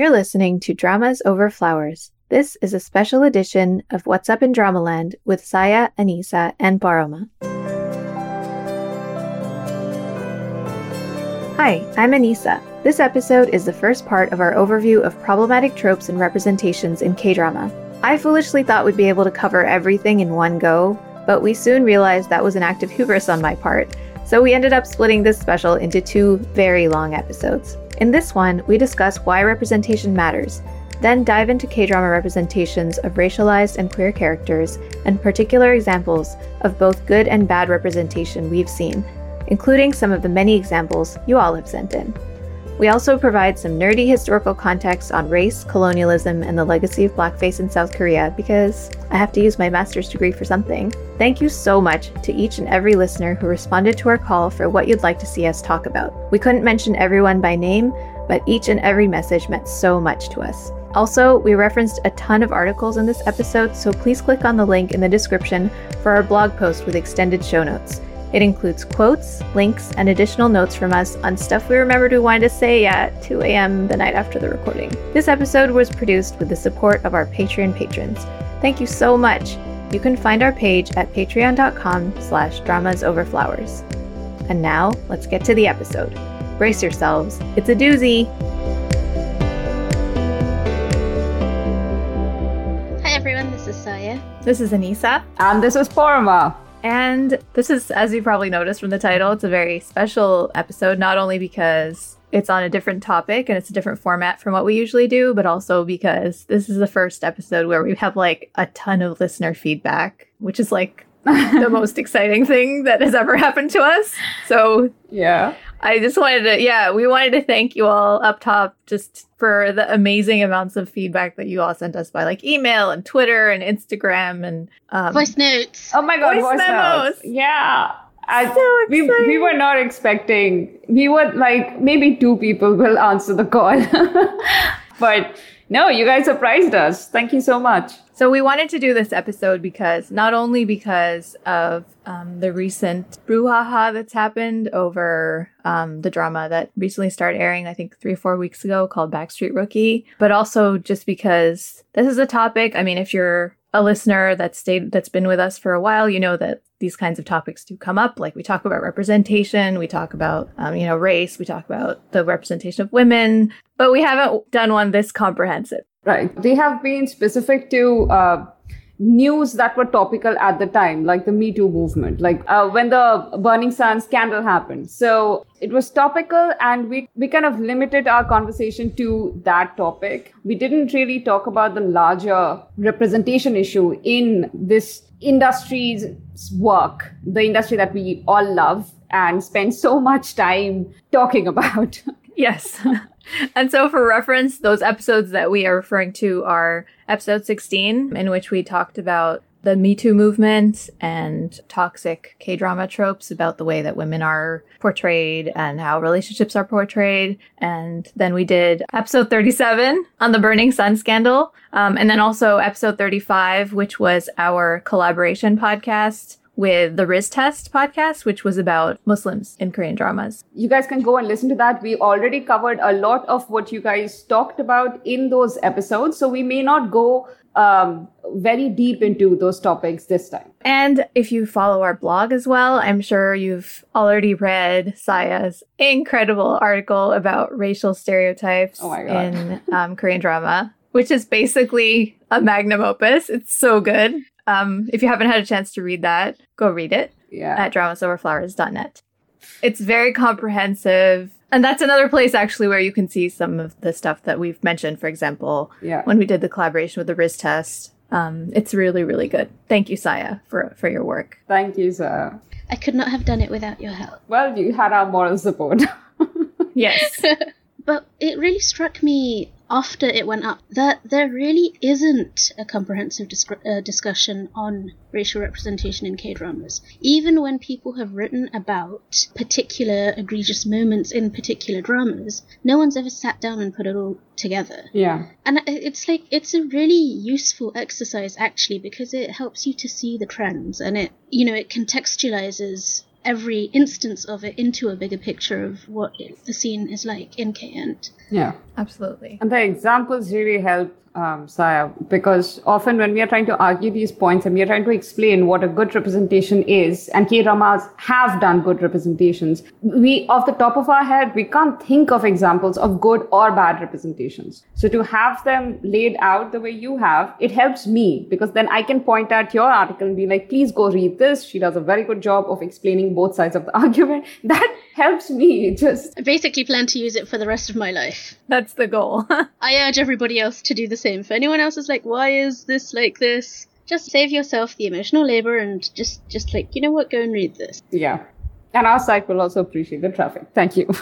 You're listening to Dramas Over Flowers. This is a special edition of What's Up in Dramaland with Saya, Anisa, and Paroma. Hi, I'm Anisa. This episode is the first part of our overview of problematic tropes and representations in K drama. I foolishly thought we'd be able to cover everything in one go, but we soon realized that was an act of hubris on my part, so we ended up splitting this special into two very long episodes. In this one, we discuss why representation matters, then dive into K drama representations of racialized and queer characters and particular examples of both good and bad representation we've seen, including some of the many examples you all have sent in. We also provide some nerdy historical context on race, colonialism, and the legacy of blackface in South Korea because I have to use my master's degree for something. Thank you so much to each and every listener who responded to our call for what you'd like to see us talk about. We couldn't mention everyone by name, but each and every message meant so much to us. Also, we referenced a ton of articles in this episode, so please click on the link in the description for our blog post with extended show notes. It includes quotes, links, and additional notes from us on stuff we remembered we wanted to say at 2 a.m. the night after the recording. This episode was produced with the support of our Patreon patrons. Thank you so much. You can find our page at patreon.com slash dramasoverflowers. And now, let's get to the episode. Brace yourselves. It's a doozy. Hi everyone, this is Saya. This is Anisa. And this is Paroma. And this is, as you probably noticed from the title, it's a very special episode, not only because it's on a different topic and it's a different format from what we usually do, but also because this is the first episode where we have like a ton of listener feedback, which is like the most exciting thing that has ever happened to us. So, Yeah. I just wanted to, yeah, we wanted to thank you all up top just for the amazing amounts of feedback that you all sent us by like email and Twitter and Instagram and um, Voice notes. Oh my god, Voice voice, memos. notes. Yeah. I, So we, we were not expecting, we were like, maybe two people will answer the call. but no, you guys surprised us. Thank you so much. So we wanted to do this episode because not only because of um, the recent brouhaha that's happened over um, the drama that recently started airing, I think three or four weeks ago, called Backstreet Rookie, but also just because this is a topic. I mean, if you're a listener that's stayed that's been with us for a while, you know that these kinds of topics do come up. Like we talk about representation, we talk about um, you know race, we talk about the representation of women, but we haven't done one this comprehensive. Right. They have been specific to uh, news that were topical at the time, like the Me Too movement, like uh, when the Burning Sun scandal happened. So it was topical, and we, we kind of limited our conversation to that topic. We didn't really talk about the larger representation issue in this industry's work, the industry that we all love and spend so much time talking about. Yes. and so, for reference, those episodes that we are referring to are episode 16, in which we talked about the Me Too movement and toxic K drama tropes about the way that women are portrayed and how relationships are portrayed. And then we did episode 37 on the Burning Sun scandal. Um, and then also episode 35, which was our collaboration podcast with the Riz Test podcast, which was about Muslims in Korean dramas. you guys can go and listen to that. We already covered a lot of what you guys talked about in those episodes. So we may not go um, very deep into those topics this time. And if you follow our blog as well, I'm sure you've already read Saya's incredible article about racial stereotypes Oh in um, Korean drama, which is basically a magnum opus. It's so good. Um, if you haven't had a chance to read that, go read it Yeah. at dramasoverflowers.net. It's very comprehensive. And that's another place actually where you can see some of the stuff that we've mentioned. For example, Yeah. when we did the collaboration with the Riz test. Um, it's really, really good. Thank you, Saya, for for your work. Thank you, sir. I could not have done it without your help. Well, you had our moral support. Yes. But it really struck me after it went up that there really isn't a comprehensive discr- uh, discussion on racial representation in K dramas. Even when people have written about particular egregious moments in particular dramas, no one's ever sat down and put it all together. yeah. And it's like it's a really useful exercise actually because it helps you to see the trends and it you know it contextualizes every instance of it into a bigger picture of what the scene is like in Kent. Yeah, absolutely. And the examples really help um, Saya, because often when we are trying to argue these points and we are trying to explain what a good representation is, and K dramas have done good representations, we, off the top of our head, we can't think of examples of good or bad representations. So to have them laid out the way you have, it helps me because then I can point at your article and be like, please go read this. She does a very good job of explaining both sides of the argument. That helps me just. I basically plan to use it for the rest of my life. That's the goal. I urge everybody else to do the same. If anyone else is like, why is this like this? Just save yourself the emotional labor and just, just like, you know what, go and read this. Yeah. And our site will also appreciate the traffic. Thank you.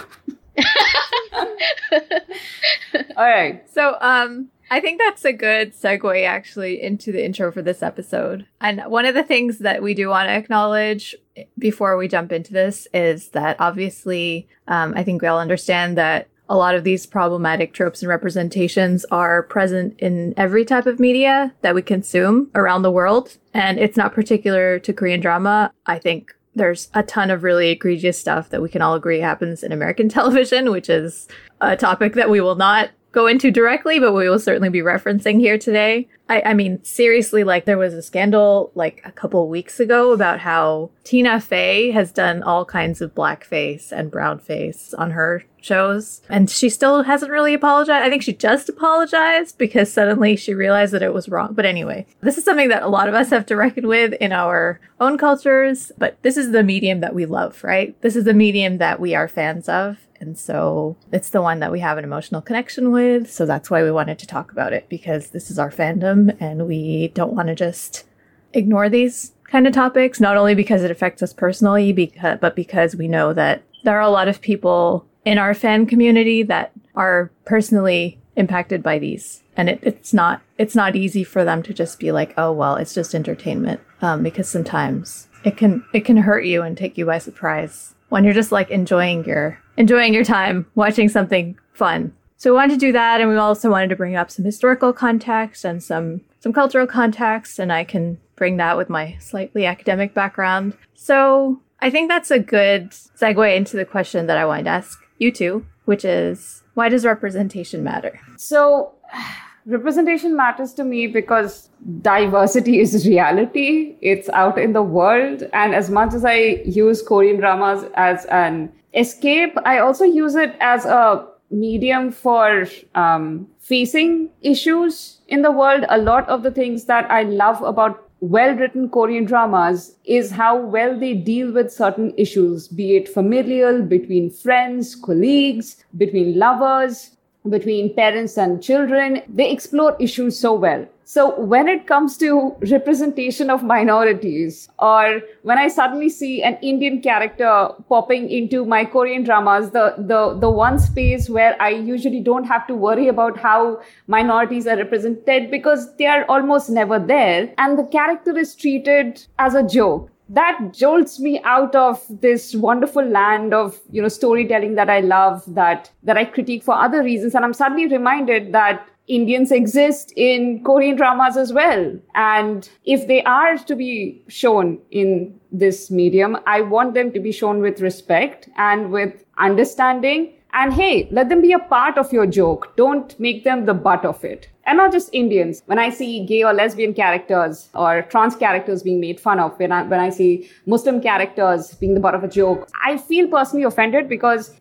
All right. So, um, I think that's a good segue actually into the intro for this episode. And one of the things that we do want to acknowledge before we jump into this is that obviously, um, I think we all understand that a lot of these problematic tropes and representations are present in every type of media that we consume around the world. And it's not particular to Korean drama. I think there's a ton of really egregious stuff that we can all agree happens in American television, which is a topic that we will not go into directly, but we will certainly be referencing here today. I, I mean, seriously, like there was a scandal like a couple weeks ago about how Tina Fey has done all kinds of blackface and brownface on her shows, and she still hasn't really apologized. I think she just apologized because suddenly she realized that it was wrong. But anyway, this is something that a lot of us have to reckon with in our own cultures, but this is the medium that we love, right? This is the medium that we are fans of. And so it's the one that we have an emotional connection with. So that's why we wanted to talk about it because this is our fandom and we don't want to just ignore these kind of topics, not only because it affects us personally, because, but because we know that there are a lot of people in our fan community that are personally impacted by these. And it, it's not it's not easy for them to just be like, oh well, it's just entertainment, um, because sometimes it can it can hurt you and take you by surprise when you're just like enjoying your enjoying your time watching something fun. So we wanted to do that and we also wanted to bring up some historical context and some some cultural context and I can bring that with my slightly academic background. So I think that's a good segue into the question that I wanted to ask you two, which is why does representation matter? So representation matters to me because diversity is reality. It's out in the world. And as much as I use Korean dramas as an escape, I also use it as a medium for um, facing issues in the world. A lot of the things that I love about well written Korean dramas is how well they deal with certain issues, be it familial, between friends, colleagues, between lovers, between parents and children. They explore issues so well. So when it comes to representation of minorities, or when I suddenly see an Indian character popping into my Korean dramas, the, the, the one space where I usually don't have to worry about how minorities are represented because they are almost never there. And the character is treated as a joke that jolts me out of this wonderful land of you know storytelling that i love that that i critique for other reasons. And i'm suddenly reminded that indians exist in korean dramas as well. And if they are to be shown in this medium i want them to be shown with respect and with understanding and hey, let them be a part of your joke. Don't make them the butt of it. And not just Indians. When I see gay or lesbian characters or trans characters being made fun of, when I, when I see Muslim characters being the butt of a joke, I feel personally offended because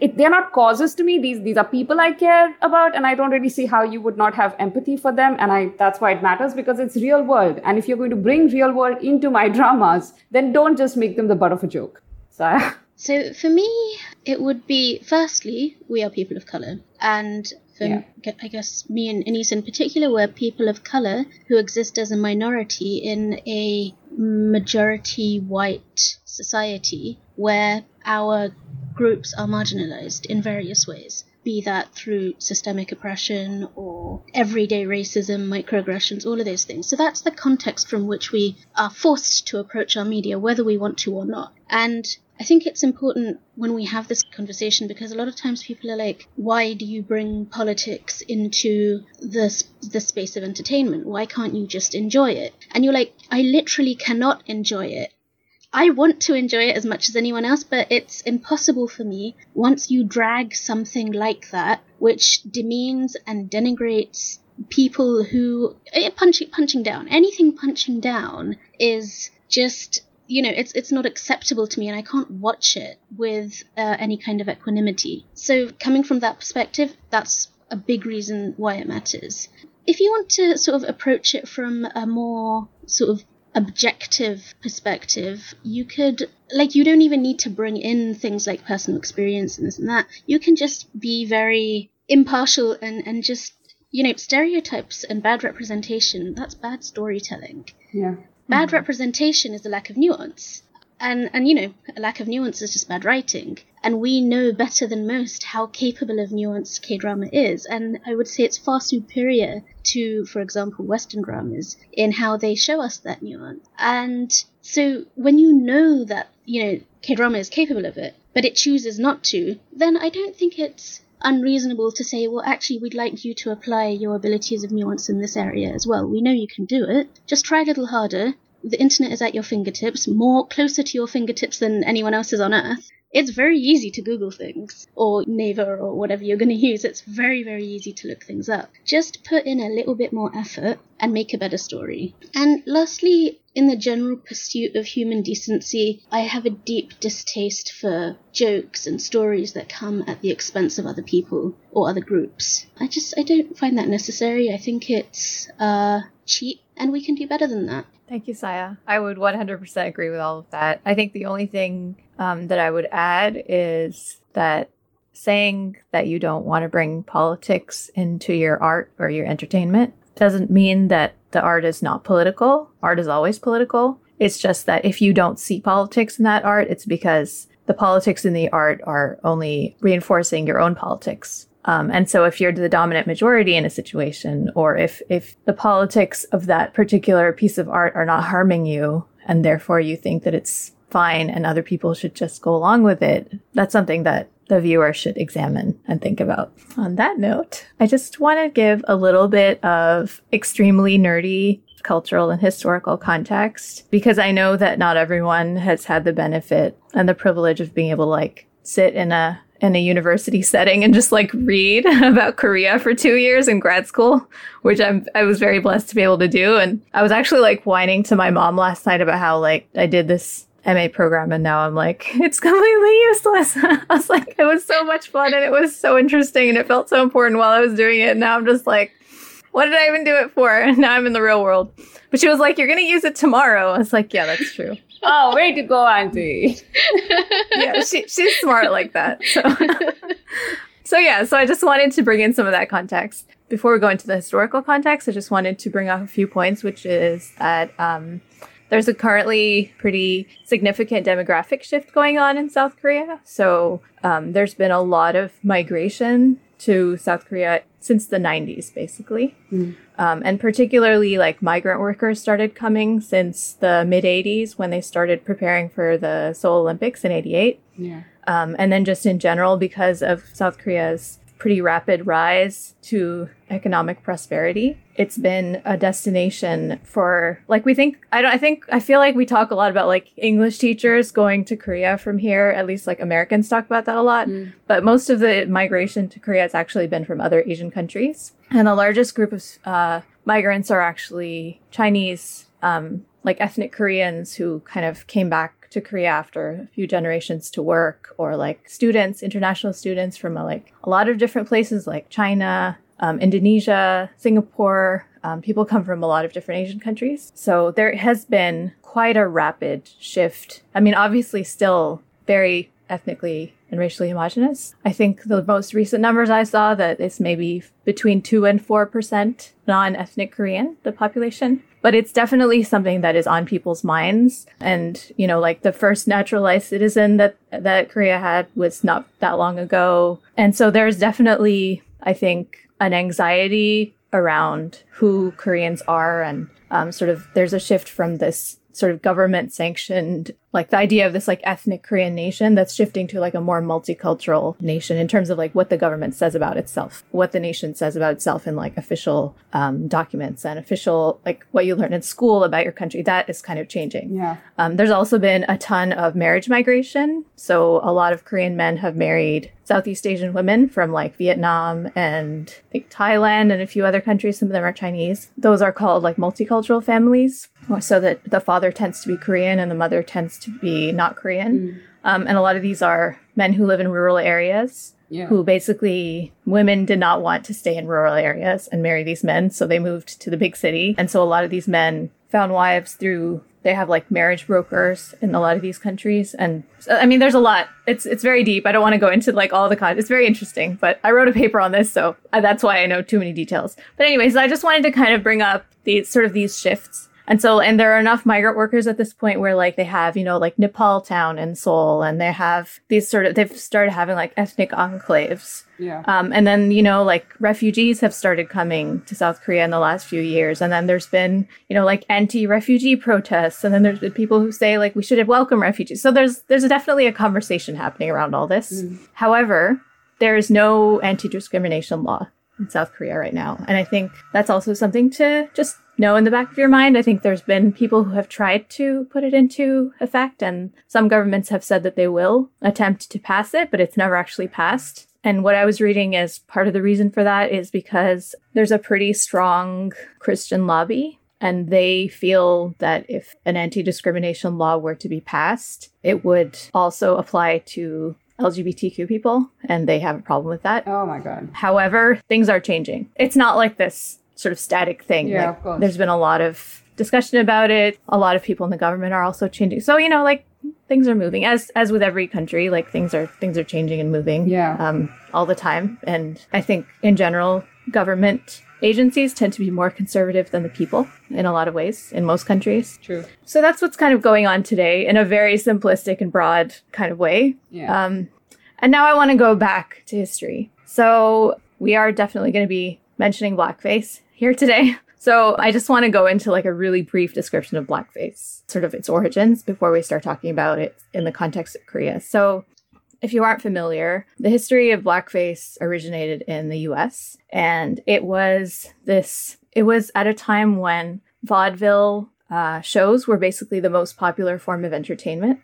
it, they're not causes to me. These, these are people I care about and I don't really see how you would not have empathy for them. And I, that's why it matters because it's real world. And if you're going to bring real world into my dramas, then don't just make them the butt of a joke. So So for me, it would be firstly, we are people of color, and for Yeah. I guess me and Anisa in particular, we're people of color who exist as a minority in a majority white society where our groups are marginalized in various ways. Be that through systemic oppression or everyday racism, microaggressions, all of those things. So that's the context from which we are forced to approach our media, whether we want to or not. And I think it's important when we have this conversation because a lot of times people are like, why do you bring politics into the, the space of entertainment? Why can't you just enjoy it? And you're like, I literally cannot enjoy it I want to enjoy it as much as anyone else, but it's impossible for me once you drag something like that, which demeans and denigrates people who eh, punching punching down anything punching down is just you know it's it's not acceptable to me and I can't watch it with uh, any kind of equanimity. So coming from that perspective, that's a big reason why it matters. If you want to sort of approach it from a more sort of objective perspective, you could like you don't even need to bring in things like personal experience and this and that. You can just be very impartial and and just you know stereotypes and bad representation. That's bad storytelling. Yeah. Bad mm-hmm. representation is a lack of nuance. And, and you know, a lack of nuance is just bad writing. And we know better than most how capable of nuance K drama is. And I would say it's far superior to, for example, Western dramas in how they show us that nuance. And so when you know that, you know, K drama is capable of it, but it chooses not to, then I don't think it's unreasonable to say, well, actually, we'd like you to apply your abilities of nuance in this area as well. We know you can do it. Just try a little harder the internet is at your fingertips, more closer to your fingertips than anyone else's on earth. It's very easy to Google things, or Naver, or whatever you're going to use. It's very, very easy to look things up. Just put in a little bit more effort and make a better story. And lastly, in the general pursuit of human decency, I have a deep distaste for jokes and stories that come at the expense of other people or other groups. I just, I don't find that necessary. I think it's, uh, cheap and we can do better than that. Thank you, Saya. I would 100% agree with all of that. I think the only thing um, that I would add is that saying that you don't want to bring politics into your art or your entertainment doesn't mean that the art is not political. Art is always political. It's just that if you don't see politics in that art, it's because the politics in the art are only reinforcing your own politics. Um, and so if you're the dominant majority in a situation, or if, if the politics of that particular piece of art are not harming you, and therefore you think that it's fine and other people should just go along with it, that's something that the viewer should examine and think about. On that note, I just want to give a little bit of extremely nerdy cultural and historical context because I know that not everyone has had the benefit and the privilege of being able to like sit in a in a university setting and just like read about Korea for two years in grad school, which I'm I was very blessed to be able to do. And I was actually like whining to my mom last night about how like I did this MA program and now I'm like, it's completely useless. I was like, it was so much fun and it was so interesting and it felt so important while I was doing it. And now I'm just like, what did I even do it for? And now I'm in the real world. But she was like, you're going to use it tomorrow. I was like, yeah, that's true oh, way to go, Auntie. yeah, she, she's smart like that. So. so, yeah, so I just wanted to bring in some of that context. Before we go into the historical context, I just wanted to bring up a few points, which is that um, there's a currently pretty significant demographic shift going on in South Korea. So, um, there's been a lot of migration to South Korea since the 90s, basically. Mm. Um, and particularly, like migrant workers started coming since the mid 80s when they started preparing for the Seoul Olympics in 88. Yeah. Um, and then just in general, because of South Korea's pretty rapid rise to economic prosperity. It's been a destination for like we think I don't I think I feel like we talk a lot about like English teachers going to Korea from here, at least like Americans talk about that a lot. Mm. But most of the migration to Korea has actually been from other Asian countries. And the largest group of uh, migrants are actually Chinese um, like ethnic Koreans who kind of came back to Korea after a few generations to work, or like students, international students from a, like a lot of different places like China, um, Indonesia, Singapore. Um, people come from a lot of different Asian countries. So there has been quite a rapid shift. I mean, obviously, still very ethnically and racially homogenous. I think the most recent numbers I saw that it's maybe between 2 and 4% non-ethnic Korean, the population but it's definitely something that is on people's minds. And, you know, like the first naturalized citizen that, that Korea had was not that long ago. And so there's definitely, I think, an anxiety around who Koreans are and um, sort of there's a shift from this sort of government sanctioned like the idea of this like ethnic Korean nation that's shifting to like a more multicultural nation in terms of like what the government says about itself, what the nation says about itself in like official um, documents and official like what you learn in school about your country. That is kind of changing. Yeah. Um, there's also been a ton of marriage migration. So a lot of Korean men have married Southeast Asian women from like Vietnam and I think Thailand and a few other countries. Some of them are Chinese. Those are called like multicultural families, so that the father tends to be Korean and the mother tends to be not Korean. Um, and a lot of these are men who live in rural areas. Yeah. Who basically women did not want to stay in rural areas and marry these men, so they moved to the big city. And so a lot of these men found wives through they have like marriage brokers in a lot of these countries and i mean there's a lot it's it's very deep i don't want to go into like all the con it's very interesting but i wrote a paper on this so uh, that's why i know too many details but anyways i just wanted to kind of bring up these sort of these shifts and so and there are enough migrant workers at this point where like they have you know like nepal town in seoul and they have these sort of they've started having like ethnic enclaves Yeah. um, and then, you know, like refugees have started coming to South Korea in the last few years. And then there's been, you know, like anti refugee protests. And then there's been people who say like we should have welcome refugees. So there's there's definitely a conversation happening around all this. However, there is no anti discrimination law in South Korea right now. And I think that's also something to just know in the back of your mind. I think there's been people who have tried to put it into effect, and some governments have said that they will attempt to pass it, but it's never actually passed. And what I was reading is part of the reason for that is because there's a pretty strong Christian lobby. And they feel that if an anti discrimination law were to be passed, it would also apply to LGBTQ people. And they have a problem with that. Oh my god. However, things are changing. It's not like this sort of static thing. Yeah, Like, of course. There's been a lot of discussion about it. A lot of people in the government are also changing. So, you know, like things are moving as as with every country, like things are things are changing and moving Yeah. um all the time. And I think in general, government agencies tend to be more conservative than the people in a lot of ways in most countries. True. So that's what's kind of going on today in a very simplistic and broad kind of way. Yeah. Um, and now I want to go back to history. So we are definitely going to be mentioning blackface here today. So I just want to go into like a really brief description of blackface, sort of its origins, before we start talking about it in the context of Korea. So if you aren't familiar, the history of blackface originated in the US and it was this it was at a time when vaudeville uh, shows were basically the most popular form of entertainment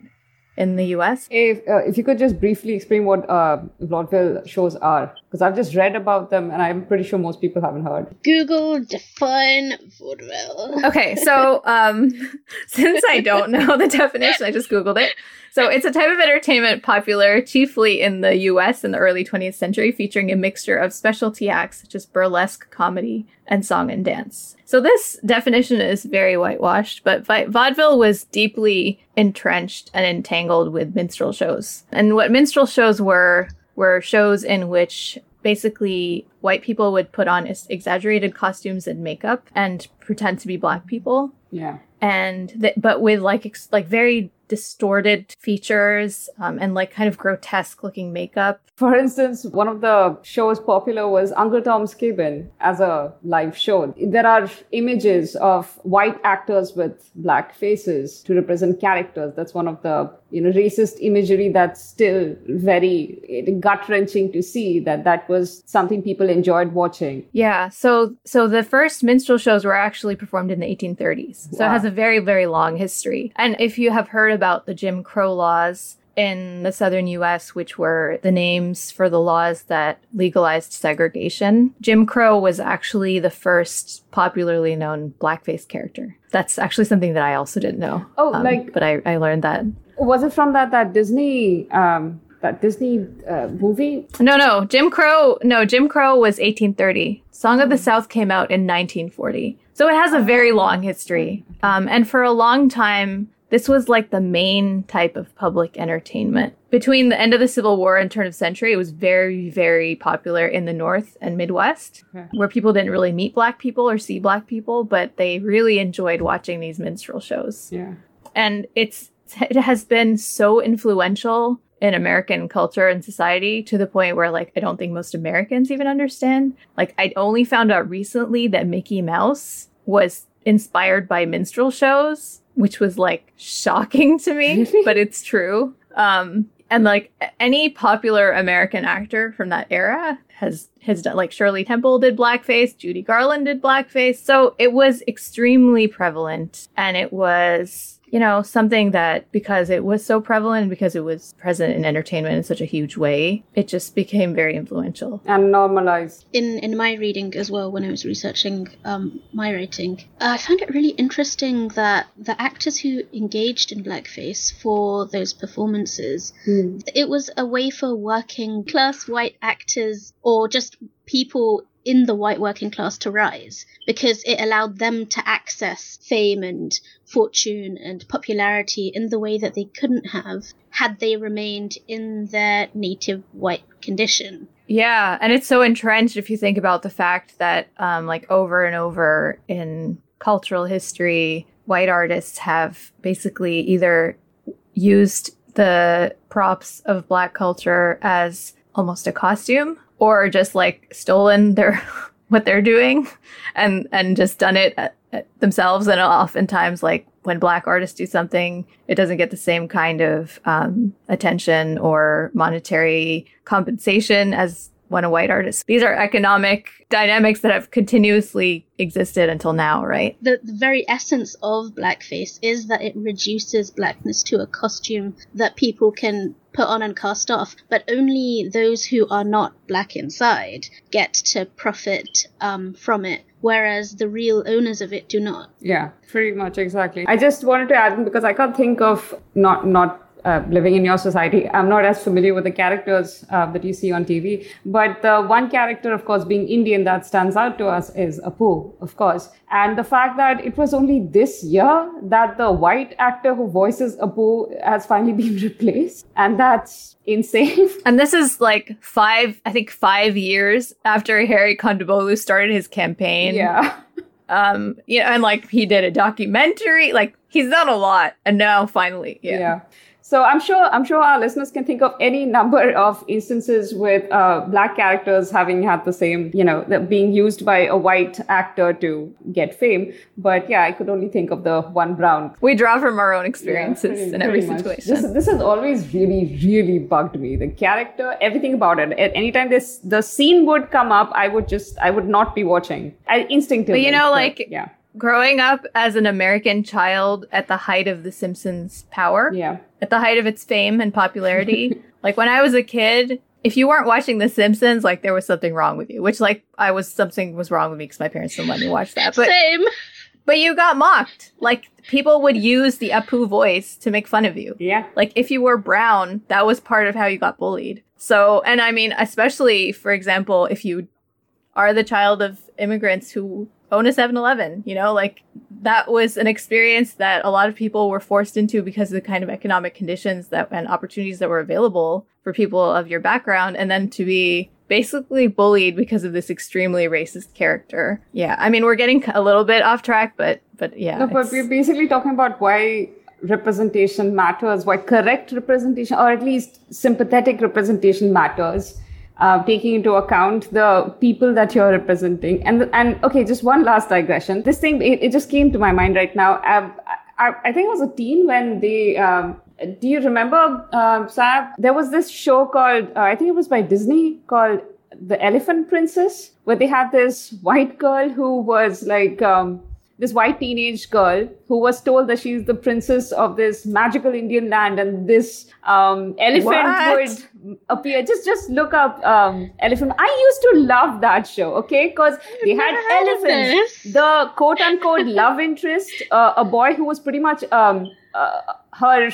in the US. If, uh, if you could just briefly explain what uh, vaudeville shows are, because I've just read about them and I'm pretty sure most people haven't heard. Google define vaudeville. Okay, so um, since I don't know the definition, I just Googled it. So it's a type of entertainment popular chiefly in the US in the early 20th century, featuring a mixture of specialty acts such as burlesque, comedy, and song and dance. So this definition is very whitewashed, but vi- vaudeville was deeply entrenched and entangled with minstrel shows. And what minstrel shows were were shows in which basically white people would put on ex- exaggerated costumes and makeup and pretend to be black people Yeah. and th- but with like ex- like very distorted features um, and like kind of grotesque looking makeup For instance, one of the shows popular was Uncle Tom's Cabin as a live show. There are images of white actors with black faces to represent characters. That's one of the you know racist imagery that's still very gut wrenching to see that that was something people enjoyed watching. yeah so so the first minstrel shows were actually performed in the 1830s so it has a very very long history and if you have heard about the jim crow laws in the southern US, which were the names for the laws that legalized segregation. Jim Crow was actually the first popularly known blackface character. That's actually something that I also didn't know. Oh, Um, like- but I, I learned that. Was it from that that Disney um, that Disney uh, movie? No, no, Jim Crow. No, Jim Crow was 1830. Song of the South came out in 1940. So it has a very long history. Um, and for a long time, this was like the main type of public entertainment. Between the end of the Civil War and turn of century, it was very, very popular in the North and Midwest, Okay. where people didn't really meet black people or see black people, but they really enjoyed watching these minstrel shows Yeah. and it's it has been so influential in American culture and society to the point where like I don't think most Americans even understand. Like I only found out recently that Mickey Mouse was inspired by minstrel shows which was like shocking to me, but it's true. Um, and like any popular American actor from that era has has done like Shirley Temple did blackface, Judy Garland did blackface. So it was extremely prevalent and it was you know, something that because it was so prevalent, because it was present in entertainment in such a huge way, it just became very influential and normalized. In in my reading as well, when I was researching um, my writing, uh, I found it really interesting that the actors who engaged in blackface for those performances, Hmm. it was a way for working class white actors or just people in the white working class to rise because it allowed them to access fame and fortune and popularity in the way that they couldn't have had they remained in their native white condition. Yeah, and it's so entrenched if you think about the fact that, um, like, over and over in cultural history, white artists have basically either used the props of black culture as almost a costume or just like stolen their what they're doing and and just done it at, at themselves. And oftentimes like when black artists do something it doesn't get the same kind of um, attention or monetary compensation as when a white artist. These are economic dynamics that have continuously existed until now right? The, the very essence of blackface is that it reduces blackness to a costume that people can put on and cast off, but only those who are not black inside get to profit um, from it, whereas the real owners of it do not. Yeah, pretty much exactly. I just wanted to add in because I can't think of not not uh, living in your society. I'm not as familiar with the characters uh, that you see on TV, but the one character, of course, being Indian, that stands out to us is Apu, of course. And the fact that it was only this year that the white actor who voices Apu has finally been replaced, and that's insane. And this is like five, I think five years after Hari Kondabolu started his campaign. yeah. Um, yeah, and like he did a documentary. Like he's done a lot, and now finally, yeah. yeah. So I'm sure I'm sure our listeners can think of any number of instances with uh, black characters having had the same, you know, being used by a white actor to get fame. But yeah, I could only think of the one brown. We draw from our own experiences Yeah, pretty- in every situation. This, this has always really, really bugged me. The character, everything about it. At anytime this the scene would come up, I would just I would not be watching. I instinctively. But you know, like- yeah, Growing up as an American child at the height of The Simpsons' power, yeah, at the height of its fame and popularity, like when I was a kid, if you weren't watching The Simpsons, like there was something wrong with you. Which, like, I was something was wrong with me because my parents didn't let me watch that. But Same. but you got mocked. Like people would use the Apu voice to make fun of you. yeah. Like if you were brown, that was part of how you got bullied. So, and I mean, especially for example, if you are the child of immigrants who own a 7-Eleven, you know, like that was an experience that a lot of people were forced into because of the kind of economic conditions that and opportunities that were available for people of your background and then to be basically bullied because of this extremely racist character. Yeah, I mean, we're getting a little bit off track, but but yeah. No, but we're basically talking about why representation matters, why correct representation, or at least sympathetic representation matters, uh, taking into account the people that you're representing. And and okay, just one last digression. This thing it, it just came to my mind right now. Um, I, I think I was a teen when they. Um, do you remember, um, Sab? There was this show called uh, I think it was by Disney called The Elephant Princess, where they had this white girl who was like. Um, this white teenage girl who was told that she's the princess of this magical Indian land, and this um, elephant What? would appear. Just just look up um, elephant. I used to love that show. Okay, because they had never heard of elephants. The quote unquote love interest, uh, a boy who was pretty much um, uh, her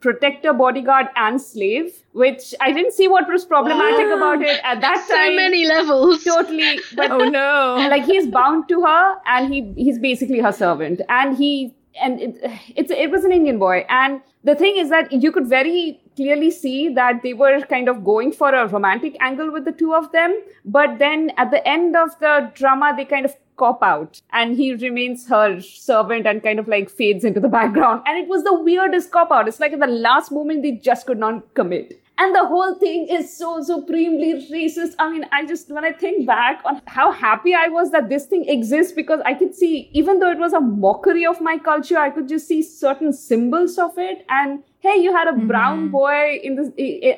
protector, bodyguard, and slave. Which I didn't see what was problematic Wow. about it at that so time. many levels. Totally, but oh no. like he's bound to her and he he's basically her servant and he and it, it's it was an indian boy. And the thing is that you could very clearly see that they were kind of going for a romantic angle with the two of them. But then at the end of the drama they kind of cop out. And he remains her servant and kind of like fades into the background. And it was the weirdest cop out. It's like at the last moment they just could not commit and the whole thing is so supremely racist. I mean i just when i think back on how happy i was that this thing exists because i could see even though it was a mockery of my culture i could just see certain symbols of it. And hey you had a mm-hmm. brown boy in this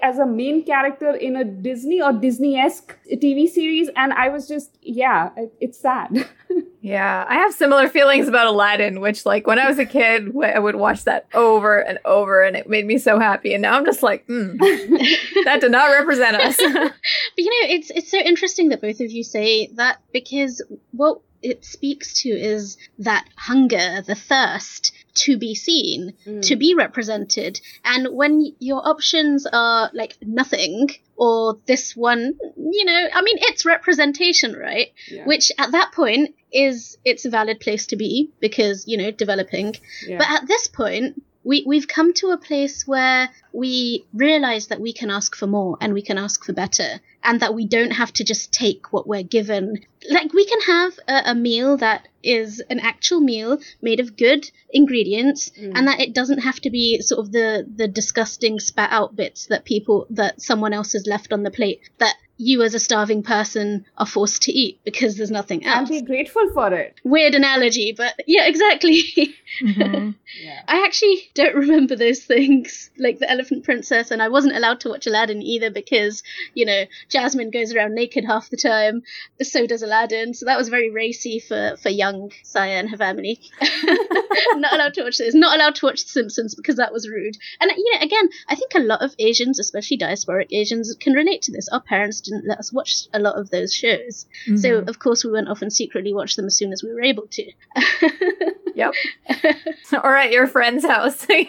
as a main character in a disney or disney-esque tv series. And i was just yeah it's sad yeah i have similar feelings about aladdin which like when i was a kid i would watch that over and over and it made me so happy and now i'm just like mm, that did not represent us. But you know it's it's so interesting that both of you say that because what it speaks to is that hunger the thirst to be seen, mm. to be represented. And when your options are like nothing or this one, you know, I mean, it's representation, right? Yeah. Which at that point is, it's a valid place to be because, you know, developing. Yeah. But at this point, we, we've come to a place where we realize that we can ask for more and we can ask for better and that we don't have to just take what we're given. Like we can have a, a meal that is an actual meal made of good ingredients mm. and that it doesn't have to be sort of the the disgusting spat out bits that people that someone else has left on the plate that you as a starving person are forced to eat because there's nothing else. And be grateful for it. Weird analogy, but yeah, exactly. Mm-hmm. yeah. I actually don't remember those things, like the Elephant Princess, and I wasn't allowed to watch Aladdin either because, you know, Jasmine goes around naked half the time. So does Aladdin. So that was very racy for, for young Saya and her family. not allowed to watch this. Not allowed to watch The Simpsons because that was rude. And, you know, again, I think a lot of Asians, especially diasporic Asians, can relate to this. Our parents didn't let us watch a lot of those shows. Mm-hmm. So, of course, we went off and secretly watched them as soon as we were able to. yep. or at your friend's house. I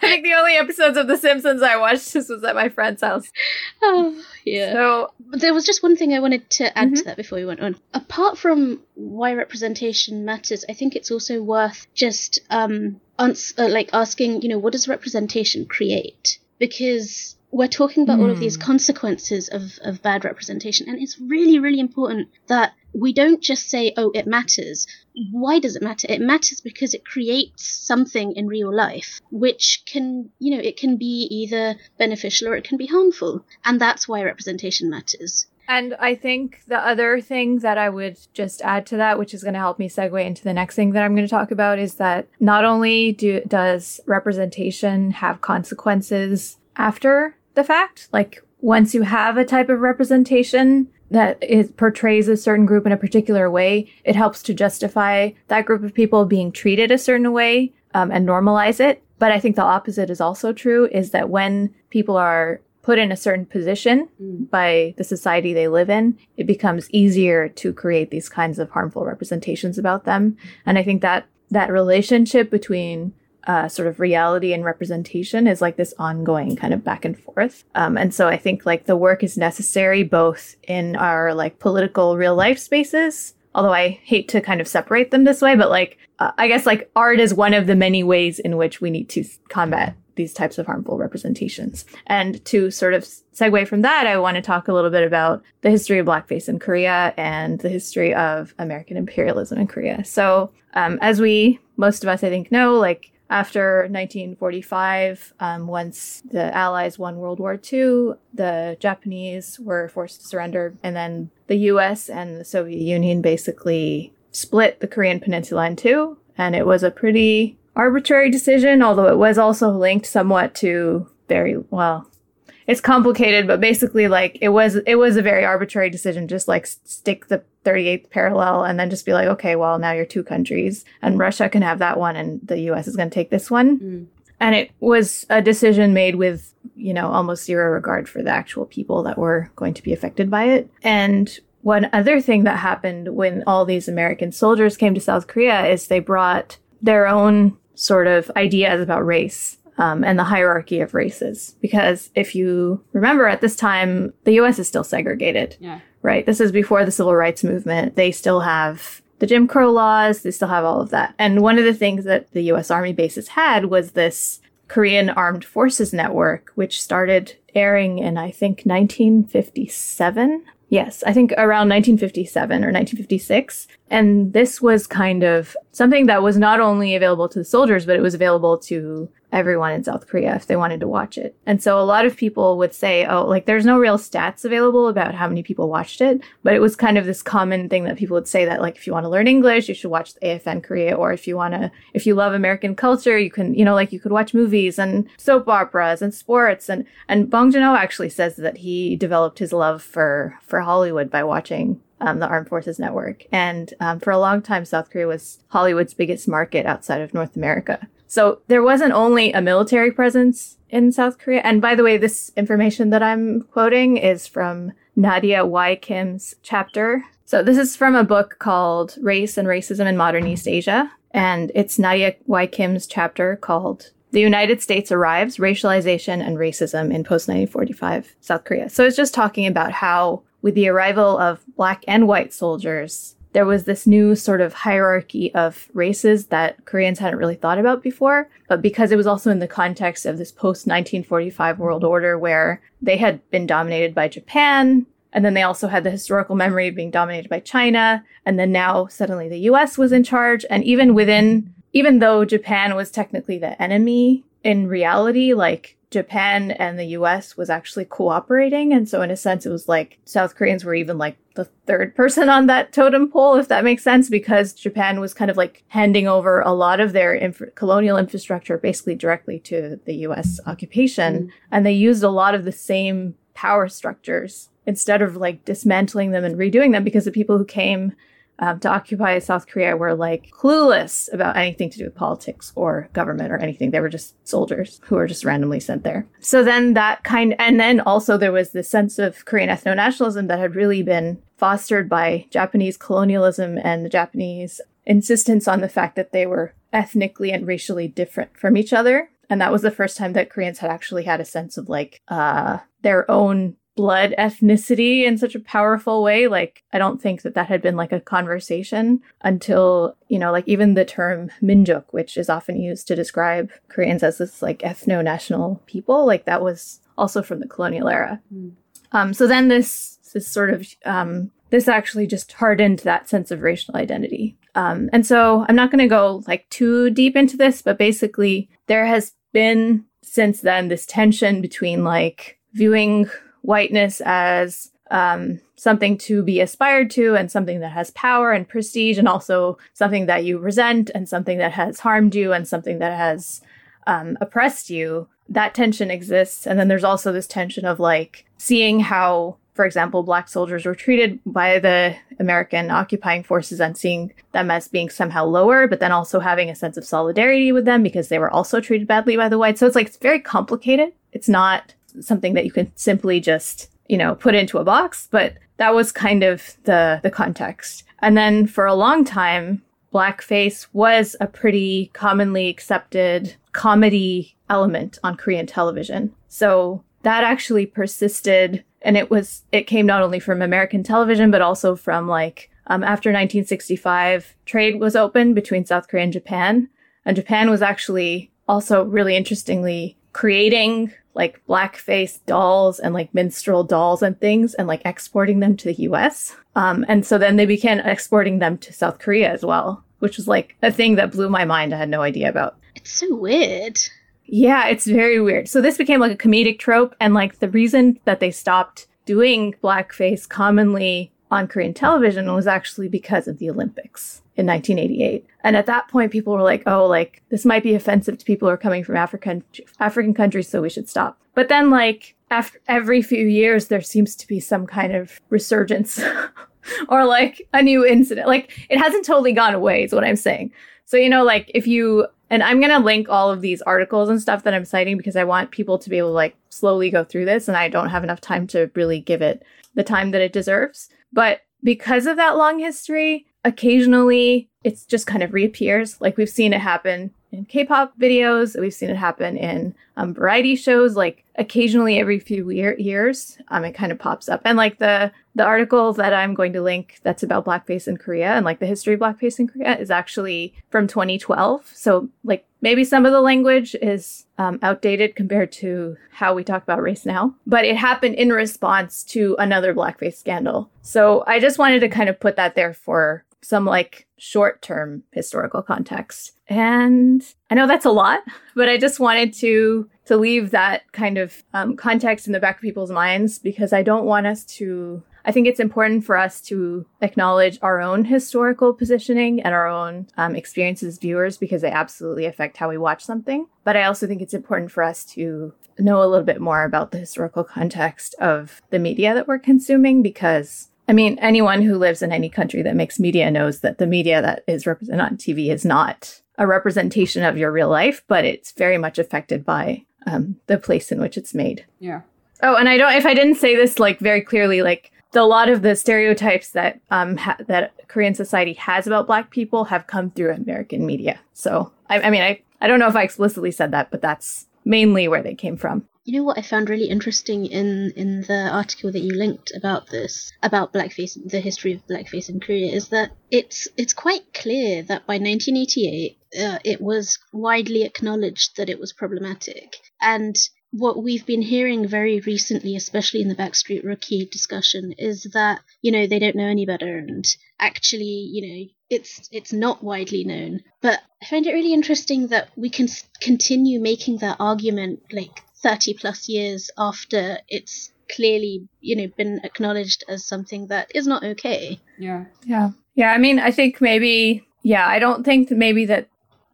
think the only episodes of The Simpsons I watched this was at my friend's house. Oh, yeah. So there was just one thing I wanted to add mm-hmm. to that before we went on. Apart from why representation matters, I think it's also worth just um ans- uh, like asking, you know, what does representation create? Because we're talking about mm. all of these hmm. consequences of, of bad representation, and it's really, really important that we don't just say, oh, it matters. Why does it matter? It matters because it creates something in real life, which can, you know, it can be either beneficial or it can be harmful. And that's why representation matters. And I think the other thing that I would just add to that, which is going to help me segue into the next thing that I'm going to talk about, is that not only do, does representation have consequences after the fact. Like once you have a type of representation that it portrays a certain group in a particular way, it helps to justify that group of people being treated a certain way um, and normalize it. But I think the opposite is also true is that when people are put in a certain position mm. by the society they live in, it becomes easier to create these kinds of harmful representations about them. And I think that that relationship between uh, sort of reality and representation is like this ongoing kind of back and forth. Um, and so I think like the work is necessary both in our like political real life spaces, although I hate to kind of separate them this way, but like uh, I guess like art is one of the many ways in which we need to combat these types of harmful representations. And to sort of segue from that, I want to talk a little bit about the history of blackface in Korea and the history of American imperialism in Korea. So, um, as we, most of us, I think, know, like after 1945, um, once the Allies won World War II, the Japanese were forced to surrender, and then the US and the Soviet Union basically split the Korean Peninsula in two. And it was a pretty arbitrary decision, although it was also linked somewhat to very, well, it's complicated, but basically like it was it was a very arbitrary decision. Just like stick the 38th parallel and then just be like, okay, well now you're two countries and Russia can have that one and the U.S. is going to take this one. Mm. And it was a decision made with you know almost zero regard for the actual people that were going to be affected by it. And one other thing that happened when all these American soldiers came to South Korea is they brought their own sort of ideas about race um, and the hierarchy of races. Because if you remember, at this time, the U.S. is still segregated. Yeah. Right. This is before the civil rights movement. They still have the Jim Crow laws. They still have all of that. And one of the things that the U.S. Army bases had was this Korean Armed Forces Network, which started airing in, I think, 1957. Yes, I think around 1957 or 1956. And this was kind of something that was not only available to the soldiers, but it was available to everyone in South Korea if they wanted to watch it. And so a lot of people would say, oh, like there's no real stats available about how many people watched it, but it was kind of this common thing that people would say that like if you want to learn English, you should watch the AFN Korea or if you want to if you love American culture, you can, you know, like you could watch movies and soap operas and sports and and Bong Joon-ho actually says that he developed his love for for Hollywood by watching um, the Armed Forces Network. And um, for a long time, South Korea was Hollywood's biggest market outside of North America. So there wasn't only a military presence in South Korea. And by the way, this information that I'm quoting is from Nadia Y. Kim's chapter. So this is from a book called Race and Racism in Modern East Asia. And it's Nadia Y. Kim's chapter called The United States Arrives Racialization and Racism in Post 1945 South Korea. So it's just talking about how, with the arrival of black and white soldiers, there was this new sort of hierarchy of races that Koreans hadn't really thought about before. But because it was also in the context of this post 1945 world order where they had been dominated by Japan, and then they also had the historical memory of being dominated by China, and then now suddenly the US was in charge. And even within, even though Japan was technically the enemy, in reality, like Japan and the US was actually cooperating. And so, in a sense, it was like South Koreans were even like the third person on that totem pole, if that makes sense, because Japan was kind of like handing over a lot of their inf- colonial infrastructure basically directly to the US occupation. Mm. And they used a lot of the same power structures instead of like dismantling them and redoing them because the people who came um, to occupy South Korea were like clueless about anything to do with politics or government or anything. They were just soldiers who were just randomly sent there. So then that kind, and then also there was this sense of Korean ethno nationalism that had really been fostered by Japanese colonialism and the Japanese insistence on the fact that they were ethnically and racially different from each other. And that was the first time that Koreans had actually had a sense of like uh, their own blood ethnicity in such a powerful way. Like, I don't think that that had been like a conversation until, you know, like even the term Minjuk, which is often used to describe Koreans as this like ethno national people, like that was also from the colonial era. Mm. Um, so then this, this sort of, um, this actually just hardened that sense of racial identity. Um, and so I'm not going to go like too deep into this, but basically there has been since then this tension between like viewing whiteness as um, something to be aspired to and something that has power and prestige and also something that you resent and something that has harmed you and something that has um, oppressed you. That tension exists. And then there's also this tension of like seeing how for example black soldiers were treated by the american occupying forces and seeing them as being somehow lower but then also having a sense of solidarity with them because they were also treated badly by the whites. So it's like it's very complicated. It's not something that you can simply just, you know, put into a box, but that was kind of the the context. And then for a long time, blackface was a pretty commonly accepted comedy element on Korean television. So that actually persisted and it was it came not only from American television but also from like um, after 1965 trade was open between South Korea and Japan and Japan was actually also really interestingly creating like blackface dolls and like minstrel dolls and things and like exporting them to the US. Um, and so then they began exporting them to South Korea as well, which was like a thing that blew my mind. I had no idea about. It's so weird. Yeah, it's very weird. So this became like a comedic trope. And like the reason that they stopped doing blackface commonly on Korean television was actually because of the Olympics in 1988. And at that point, people were like, oh, like, this might be offensive to people who are coming from African, African countries, so we should stop. But then, like, after every few years, there seems to be some kind of resurgence or like a new incident. Like, it hasn't totally gone away, is what I'm saying. So, you know, like, if you, and I'm going to link all of these articles and stuff that I'm citing because I want people to be able to, like, slowly go through this, and I don't have enough time to really give it the time that it deserves. But because of that long history, occasionally it's just kind of reappears. Like we've seen it happen in K-pop videos. We've seen it happen in um, variety shows. Like occasionally, every few year- years, um, it kind of pops up. And like the the article that I'm going to link that's about blackface in Korea and like the history of blackface in Korea is actually from 2012. So like maybe some of the language is um, outdated compared to how we talk about race now, but it happened in response to another blackface scandal. So I just wanted to kind of put that there for some like short term historical context. And I know that's a lot, but I just wanted to to leave that kind of um, context in the back of people's minds because I don't want us to. I think it's important for us to acknowledge our own historical positioning and our own um, experiences as viewers because they absolutely affect how we watch something. But I also think it's important for us to know a little bit more about the historical context of the media that we're consuming because I mean, anyone who lives in any country that makes media knows that the media that is represented on TV is not a representation of your real life, but it's very much affected by um, the place in which it's made. Yeah. Oh, and I don't. If I didn't say this like very clearly, like the, a lot of the stereotypes that um ha- that Korean society has about Black people have come through American media. So I, I mean, I I don't know if I explicitly said that, but that's mainly where they came from. You know what I found really interesting in in the article that you linked about this about blackface, the history of blackface in Korea, is that it's it's quite clear that by 1988 uh, it was widely acknowledged that it was problematic, and what we've been hearing very recently, especially in the Backstreet Rookie discussion, is that you know they don't know any better, and actually, you know, it's it's not widely known. But I find it really interesting that we can continue making that argument like 30 plus years after it's clearly you know been acknowledged as something that is not okay Yeah. Yeah. Yeah. I mean, I think maybe, yeah, I don't think that maybe that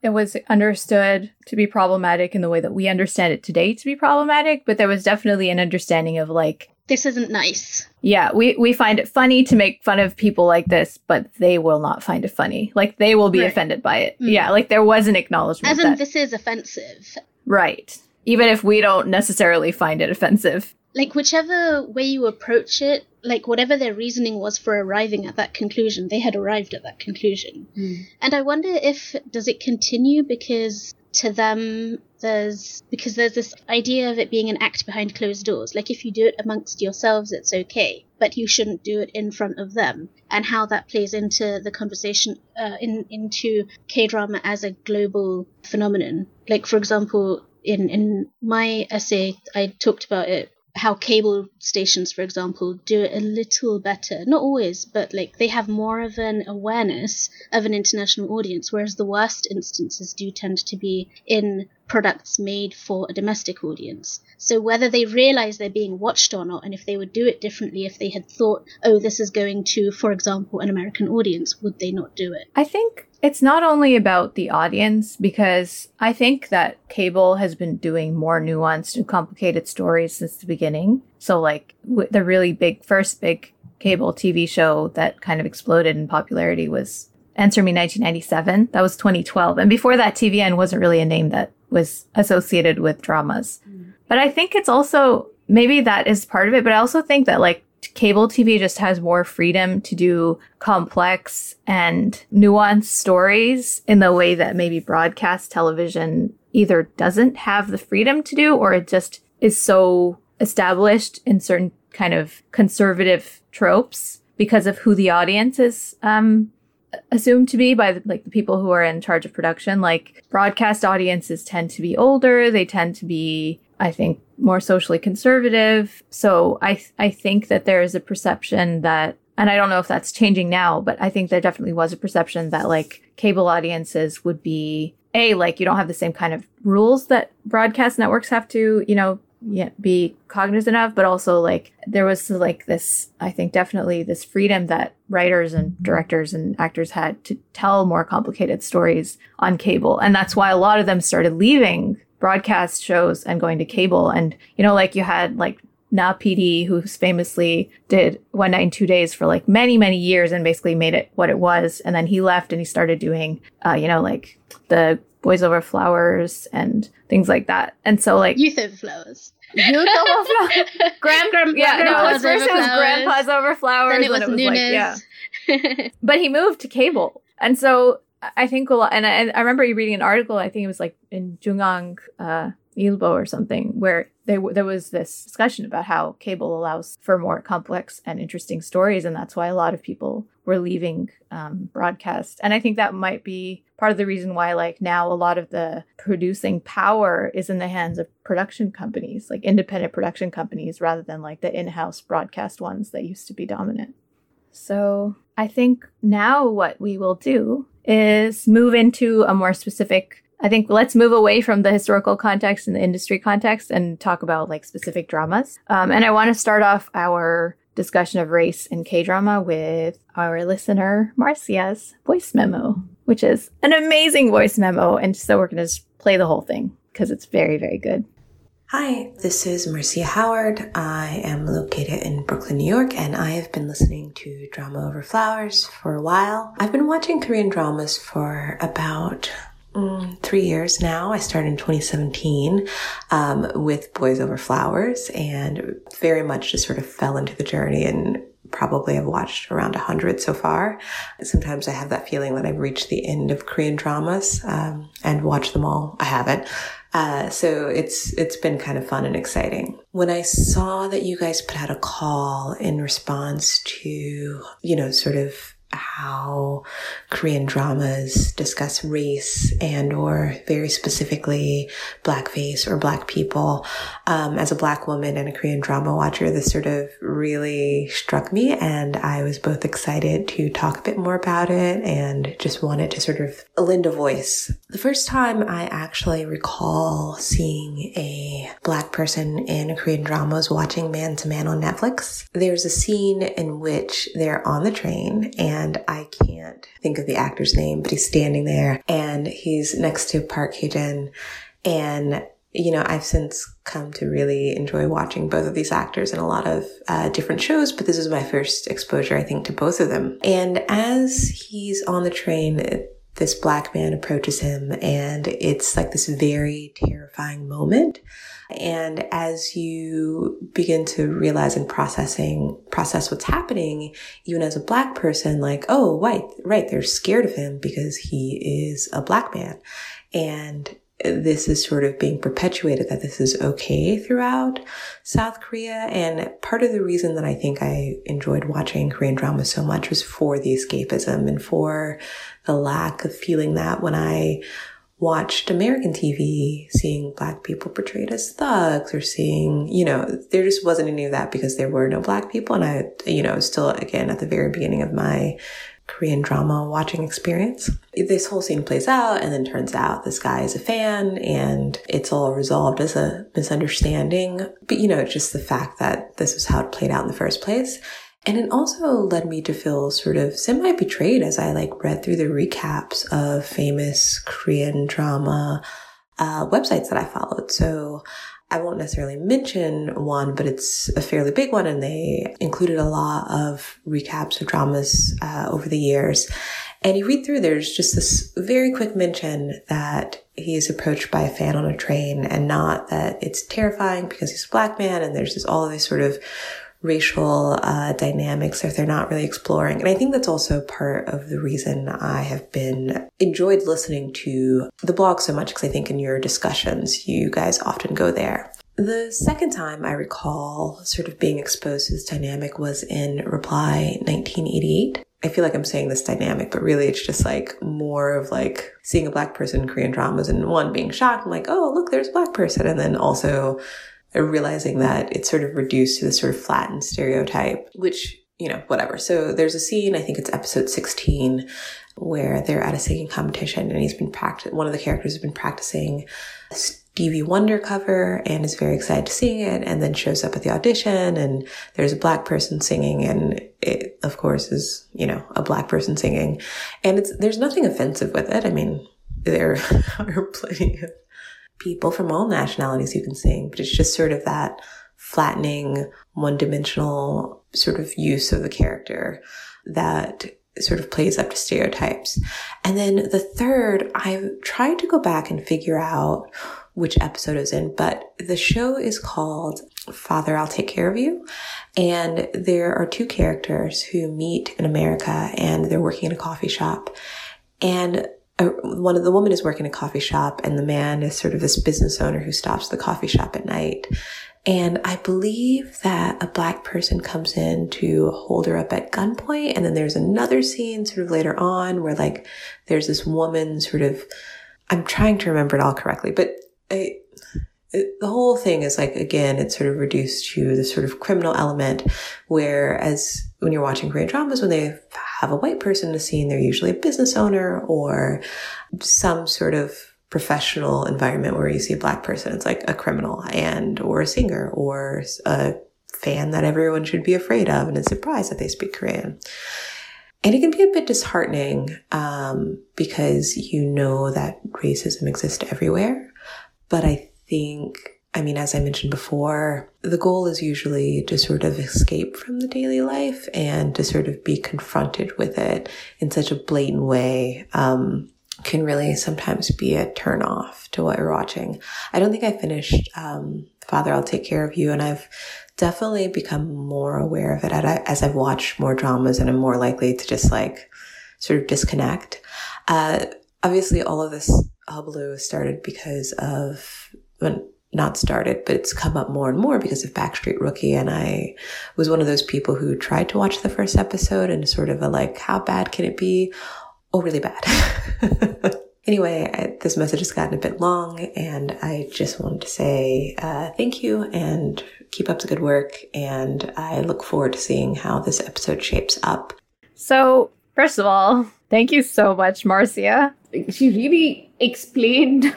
it was understood to be problematic in the way that we understand it today to be problematic, but there was definitely an understanding of like, this isn't nice yeah, we, we find it funny to make fun of people like this, but they will not find it funny. Like they will be Right. offended by it. Mm. Yeah, like there was an acknowledgement as in that, this is offensive right. Even if we don't necessarily find it offensive. like whichever way you approach it like whatever their reasoning was for arriving at that conclusion they had arrived at that conclusion. And i wonder if does it continue because to them there's because there's this idea of it being an act behind closed doors. Like if you do it amongst yourselves it's okay but you shouldn't do it in front of them. And how that plays into the conversation uh, in into k-drama as a global phenomenon. Like for example in in my essay i talked about it how cable stations, for example, do it a little better. Not always, but like they have more of an awareness of an international audience, whereas the worst instances do tend to be in products made for a domestic audience. So whether they realize they're being watched or not, and if they would do it differently if they had thought, oh, this is going to, for example, an American audience, would they not do it? I think it's not only about the audience because I think that cable has been doing more nuanced and complicated stories since the beginning. So, like the really big first big cable TV show that kind of exploded in popularity was Answer Me 1997. That was 2012. And before that, TVN wasn't really a name that was associated with dramas. But I think it's also maybe that is part of it. But I also think that like cable TV just has more freedom to do complex and nuanced stories in the way that maybe broadcast television either doesn't have the freedom to do or it just is so established in certain kind of conservative tropes because of who the audience is um, assumed to be by the, like the people who are in charge of production. Like broadcast audiences tend to be older. They tend to be i think more socially conservative. So i i think that there is a perception that and i don't know if that's changing now but i think there definitely was a perception that like cable audiences would be a like you don't have the same kind of rules that broadcast networks have to you know yeah, be cognizant of, but also like there was like this, I think definitely this freedom that writers and directors and actors had to tell more complicated stories on cable. And that's why a lot of them started leaving broadcast shows and going to cable. And, you know, like you had like Na PD, who famously did One Night in Two Days for like many, many years and basically made it what it was. And then he left and he started doing, uh, you know, like the Boys Over Flowers and things like that. And so like Youth over flowers. Youth Over Flowers. Grand, Gram- yeah, no, Grandpa's first Over it was Flowers. Grandpa's Over Flowers. Then it was, and Noonas. like, yeah. But he moved to cable. And so I think a lot, and I, I remember reading an article, I think it was like in JoongAng uh, Ilbo or something, where they, there was this discussion about how cable allows for more complex and interesting stories. And that's why a lot of people were leaving um, broadcast. And I think that might be part of the reason why, like, now a lot of the producing power is in the hands of production companies, like independent production companies, rather than like the in house broadcast ones that used to be dominant. So I think now what we will do is move into a more specific I think let's move away from the historical context and the industry context and talk about like specific dramas. Um, and I want to start off our discussion of race in K drama with our listener Marcia's voice memo, which is an amazing voice memo. And so we're going to just play the whole thing because it's very, very good. Hi, this is Marcia Howard. I am located in Brooklyn, New York, and I have been listening to Drama Over Flowers for a while. I've been watching Korean dramas for about three years now. I started in 2017 um, with Boys Over Flowers and very much just sort of fell into the journey and probably have watched around 100 so far. Sometimes I have that feeling that I've reached the end of Korean dramas um, and watched them all. I haven't. Uh, so it's it's been kind of fun and exciting. When I saw that you guys put out a call in response to, you know, sort of how Korean dramas discuss race and or very specifically blackface or black people. Um, as a black woman and a Korean drama watcher, this sort of really struck me and I was both excited to talk a bit more about it and just wanted to sort of lend a voice. The first time I actually recall seeing a black person in a Korean drama was watching Man to Man on Netflix. There's a scene in which they're on the train and and I can't think of the actor's name, but he's standing there and he's next to Park Hae-jin. And, you know, I've since come to really enjoy watching both of these actors in a lot of uh, different shows, but this is my first exposure, I think, to both of them. And as he's on the train, this black man approaches him and it's like this very terrifying moment and as you begin to realize and processing, process what's happening, even as a black person, like, oh, right, right, they're scared of him because he is a black man. And this is sort of being perpetuated that this is okay throughout South Korea. And part of the reason that I think I enjoyed watching Korean drama so much was for the escapism and for the lack of feeling that when I watched American TV, seeing black people portrayed as thugs or seeing, you know, there just wasn't any of that because there were no black people. And I, you know, still again at the very beginning of my Korean drama watching experience. This whole scene plays out and then turns out this guy is a fan and it's all resolved as a misunderstanding. But, you know, just the fact that this was how it played out in the first place. And it also led me to feel sort of semi betrayed as I like read through the recaps of famous Korean drama uh, websites that I followed. So I won't necessarily mention one, but it's a fairly big one, and they included a lot of recaps of dramas uh, over the years. And you read through, there's just this very quick mention that he is approached by a fan on a train, and not that it's terrifying because he's a black man, and there's just all of these sort of racial uh, dynamics if they're not really exploring. And I think that's also part of the reason I have been enjoyed listening to the blog so much because I think in your discussions, you guys often go there. The second time I recall sort of being exposed to this dynamic was in Reply 1988. I feel like I'm saying this dynamic, but really it's just like more of like seeing a black person in Korean dramas and one being shocked. I'm like, oh, look, there's a black person. And then also realizing that it's sort of reduced to this sort of flattened stereotype, which, you know, whatever. So there's a scene, I think it's episode 16, where they're at a singing competition and he's been practice. One of the characters has been practicing Stevie Wonder cover and is very excited to sing it and then shows up at the audition and there's a black person singing and it, of course, is, you know, a black person singing. And it's, there's nothing offensive with it. I mean, there are plenty of people from all nationalities who can sing, but it's just sort of that flattening, one dimensional sort of use of the character that sort of plays up to stereotypes. And then the third, I've tried to go back and figure out which episode is in, but the show is called Father, I'll Take Care of You. And there are two characters who meet in America and they're working in a coffee shop. And one of the woman is working a coffee shop and the man is sort of this business owner who stops the coffee shop at night. And I believe that a black person comes in to hold her up at gunpoint. And then there's another scene sort of later on where like there's this woman sort of, I'm trying to remember it all correctly, but I, it, the whole thing is like, again, it's sort of reduced to the sort of criminal element, whereas when you're watching Korean dramas, when they have a white person in a scene, they're usually a business owner or some sort of professional environment where you see a black person, it's like a criminal and, or a singer or a fan that everyone should be afraid of and is surprised that they speak Korean. And it can be a bit disheartening um, because you know that racism exists everywhere. But I think, I mean, as I mentioned before, the goal is usually to sort of escape from the daily life and to sort of be confronted with it in such a blatant way. Um, can really sometimes be a turn off to what you're watching. I don't think I finished um, Father, I'll Take Care of You, and I've definitely become more aware of it as I've watched more dramas and I'm more likely to just like sort of disconnect. Uh, obviously all of this hullabaloo started because of, well, not started, but it's come up more and more because of Backstreet Rookie. And I was one of those people who tried to watch the first episode and sort of a like, how bad can it be? Oh, really bad. Anyway, I, this message has gotten a bit long, and I just wanted to say uh, thank you and keep up the good work. And I look forward to seeing how this episode shapes up. So, first of all, thank you so much, Marcia. She really explained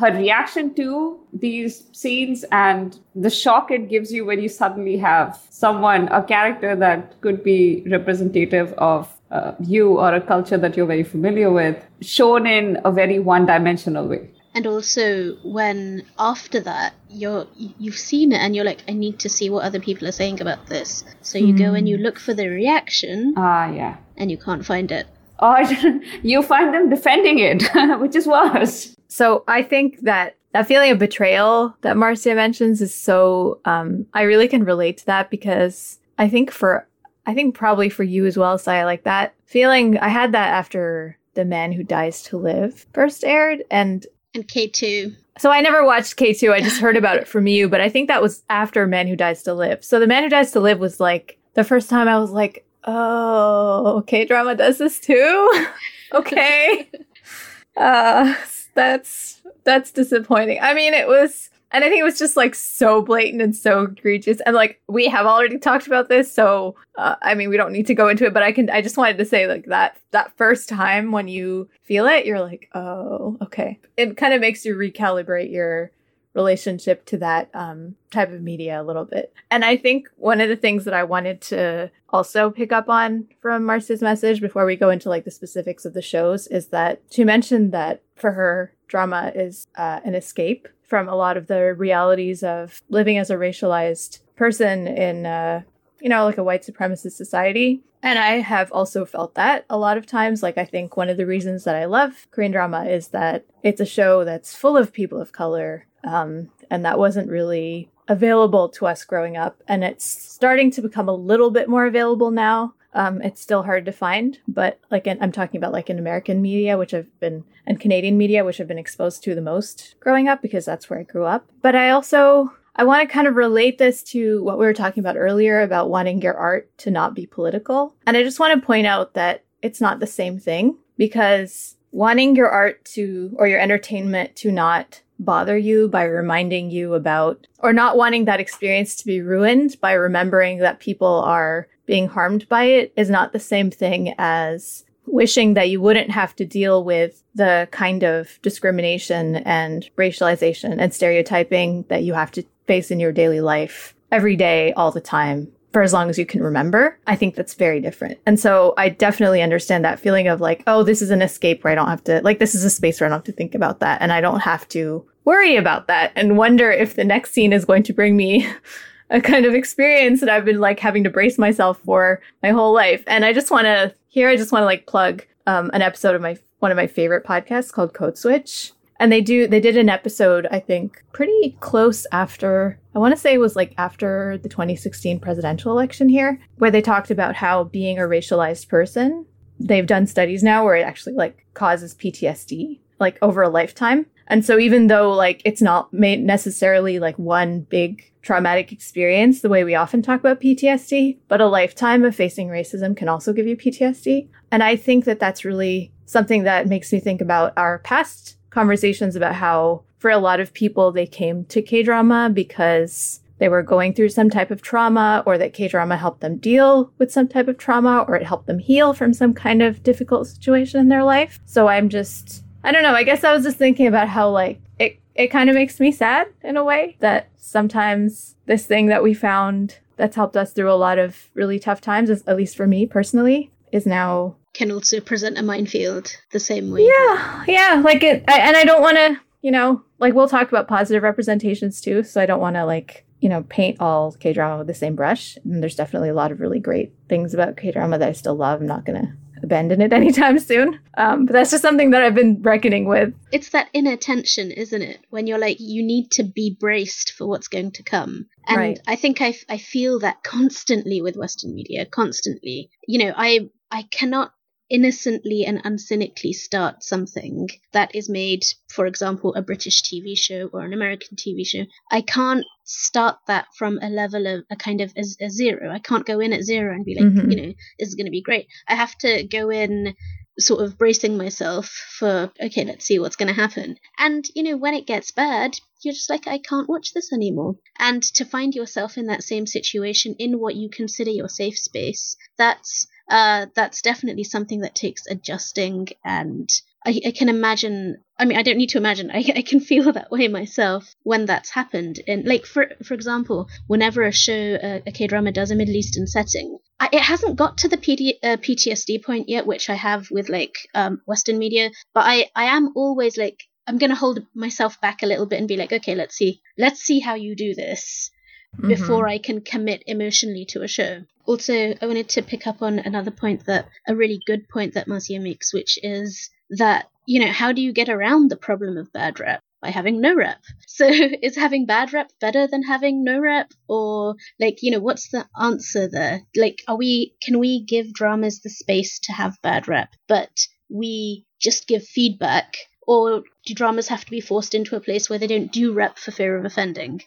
her reaction to these scenes and the shock it gives you when you suddenly have someone, a character that could be representative of uh, you or a culture that you're very familiar with shown in a very one dimensional way and also when after that you're you've seen it and you're like i need to see what other people are saying about this so you mm. go and you hmm. look for the reaction ah yeah and you can't find it or you find them defending it which is worse so i think that that feeling of betrayal that marcia mentions is so um, i really can relate to that because i think for I think probably for you as well, Saya, like that feeling. I had that after The Man Who Dies to Live first aired, and and K2. So I never watched K2. I just heard about it from you, but I think that was after Man Who Dies to Live. So The Man Who Dies to Live was like the first time I was like, oh, K drama does this too. okay. uh, that's that's disappointing. I mean, it was and I think it was just like so blatant and so egregious. And like we have already talked about this, so uh, I mean we don't need to go into it. But I can. I just wanted to say like that that first time when you feel it, you're like, oh, okay. It kind of makes you recalibrate your relationship to that um, type of media a little bit. And I think one of the things that I wanted to also pick up on from Marcia's message before we go into like the specifics of the shows is that she mentioned that for her drama is uh, an escape from a lot of the realities of living as a racialized person in, uh, you know, like a white supremacist society. And I have also felt that a lot of times. Like, I think one of the reasons that I love Korean drama is that it's a show that's full of people of color. Um, and that wasn't really available to us growing up. And it's starting to become a little bit more available now. Um, it's still hard to find, but like in, I'm talking about like in American media, which I've been, and Canadian media, which I've been exposed to the most growing up because that's where I grew up. But I also, I want to kind of relate this to what we were talking about earlier about wanting your art to not be political. And I just want to point out that it's not the same thing because wanting your art to, or your entertainment to not bother you by reminding you about, or not wanting that experience to be ruined by remembering that people are being harmed by it is not the same thing as wishing that you wouldn't have to deal with the kind of discrimination and racialization and stereotyping that you have to face in your daily life every day, all the time, for as long as you can remember. I think that's very different. And so I definitely understand that feeling of like, oh, this is an escape where I don't have to, like, this is a space where I don't have to think about that. And I don't have to worry about that and wonder if the next scene is going to bring me a kind of experience that I've been like having to brace myself for my whole life. And I just want to here, I just want to like plug um, an episode of my one of my favorite podcasts called Code Switch. And they do they did an episode I think pretty close after I want to say it was like after the 2016 presidential election here where they talked about how being a racialized person they've done studies now where it actually like causes PTSD like over a lifetime. And so even though like it's not necessarily like one big traumatic experience the way we often talk about PTSD, but a lifetime of facing racism can also give you PTSD. And I think that that's really something that makes me think about our past conversations about how for a lot of people, they came to K drama because they were going through some type of trauma or that K drama helped them deal with some type of trauma or it helped them heal from some kind of difficult situation in their life. So I'm just, I don't know. I guess I was just thinking about how like it, it kind of makes me sad in a way that sometimes this thing that we found that's helped us through a lot of really tough times, at least for me personally, is now can also present a minefield the same way. Yeah, yeah. Like it, I, and I don't want to, you know, like we'll talk about positive representations too. So I don't want to like, you know, paint all K drama with the same brush. And there's definitely a lot of really great things about K drama that I still love. I'm not gonna abandon it anytime soon. Um, but that's just something that I've been reckoning with. It's that inner tension, isn't it? When you're like, you need to be braced for what's going to come. And Right. I think I, I feel that constantly with Western media, constantly. You know, I I cannot innocently and uncynically start something that is made, for example, a British TV show or an American TV show. I can't start that from a level of a kind of a, a zero. I can't go in at zero and be like, Mhm. you know, this is going to be great. I have to go in sort of bracing myself for okay let's see what's going to happen and you know when it gets bad you're just like i can't watch this anymore and to find yourself in that same situation in what you consider your safe space that's uh that's definitely something that takes adjusting and I, I can imagine i mean i don't need to imagine I, I can feel that way myself when that's happened and like for for example whenever a show uh, a k-drama does a middle eastern setting I, it hasn't got to the PD, uh, PTSD point yet, which I have with like um, Western media. But I, I am always like, I'm gonna hold myself back a little bit and be like, okay, let's see, let's see how you do this Mm-hmm. before I can commit emotionally to a show. Also, I wanted to pick up on another point that a really good point that Marcia makes, which is that you know, how do you get around the problem of bad rep? By having no rep. So is having bad rep better than having no rep? Or like, you know, what's the answer there? Like, are we can we give dramas the space to have bad rep, but we just give feedback? Or do dramas have to be forced into a place where they don't do rep for fear of offending?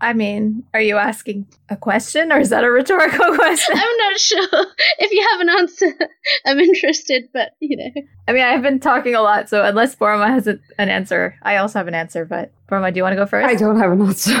I mean, are you asking a question or is that a rhetorical question? I'm not sure. If you have an answer, I'm interested, but you know. I mean, I've been talking a lot, so unless Paroma has a, an answer, I also have an answer. But Paroma, do you want to go first? I don't have an answer.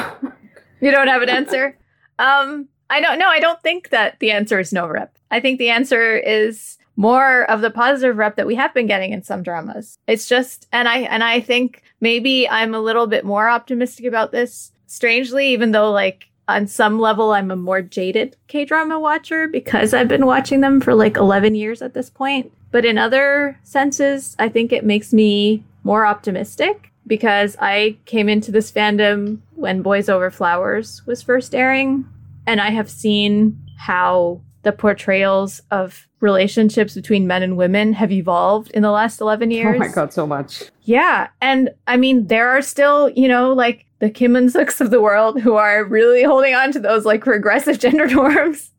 You don't have an answer. um, I don't know. I don't think that the answer is no rep. I think the answer is more of the positive rep that we have been getting in some dramas. It's just, and I and I think maybe I'm a little bit more optimistic about this. Strangely, even though like on some level I'm a more jaded K drama watcher because I've been watching them for like 11 years at this point. But in other senses, I think it makes me more optimistic because I came into this fandom when Boys Over Flowers was first airing, and I have seen how the portrayals of relationships between men and women have evolved in the last 11 years. Oh my god, so much. Yeah. And I mean, there are still, you know, like the Kim Eun-sooks of the world who are really holding on to those like regressive gender norms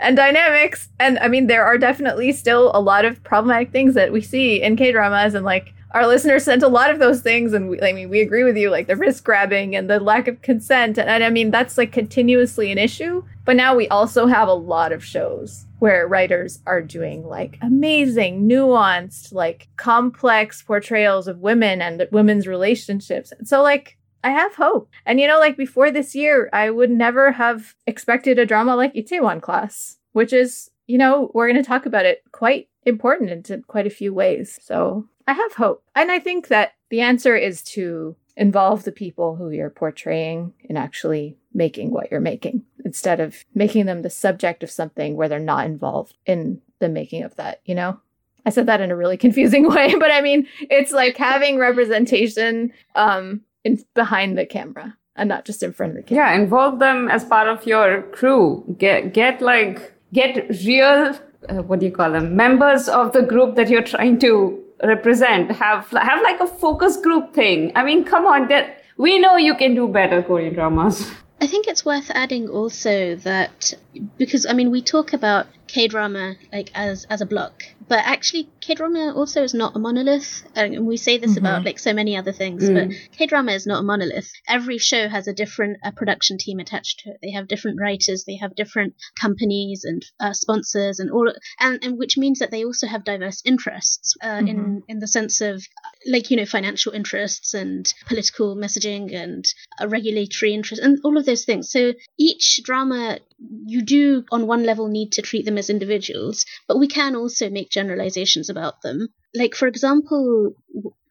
and dynamics. And I mean, there are definitely still a lot of problematic things that we see in K dramas. And like our listeners sent a lot of those things. And we, I mean, we agree with you, like the risk grabbing and the lack of consent. And, and I mean, that's like continuously an issue. But now we also have a lot of shows where writers are doing like amazing, nuanced, like complex portrayals of women and women's relationships. So, like, I have hope. And you know, like before this year, I would never have expected a drama like Itaewon Class, which is, you know, we're going to talk about it quite important into quite a few ways. So I have hope. And I think that the answer is to involve the people who you're portraying in actually making what you're making instead of making them the subject of something where they're not involved in the making of that, you know? I said that in a really confusing way, but I mean, it's like having representation um in behind the camera and not just in front of the camera. Yeah, involve them as part of your crew. Get get like get real uh, what do you call them? Members of the group that you're trying to represent. Have have like a focus group thing. I mean, come on, that we know you can do better Korean dramas. I think it's worth adding also that because I mean we talk about K drama like as as a block, but actually K drama also is not a monolith, and we say this about like so many other things. But K drama is not a monolith. Every show has a different uh, production team attached to it. They have different writers, they have different companies and uh, sponsors, and all, and and which means that they also have diverse interests uh, in in the sense of like you know financial interests and political messaging and a regulatory interest and all of those things so each drama you do on one level need to treat them as individuals but we can also make generalizations about them. Like for example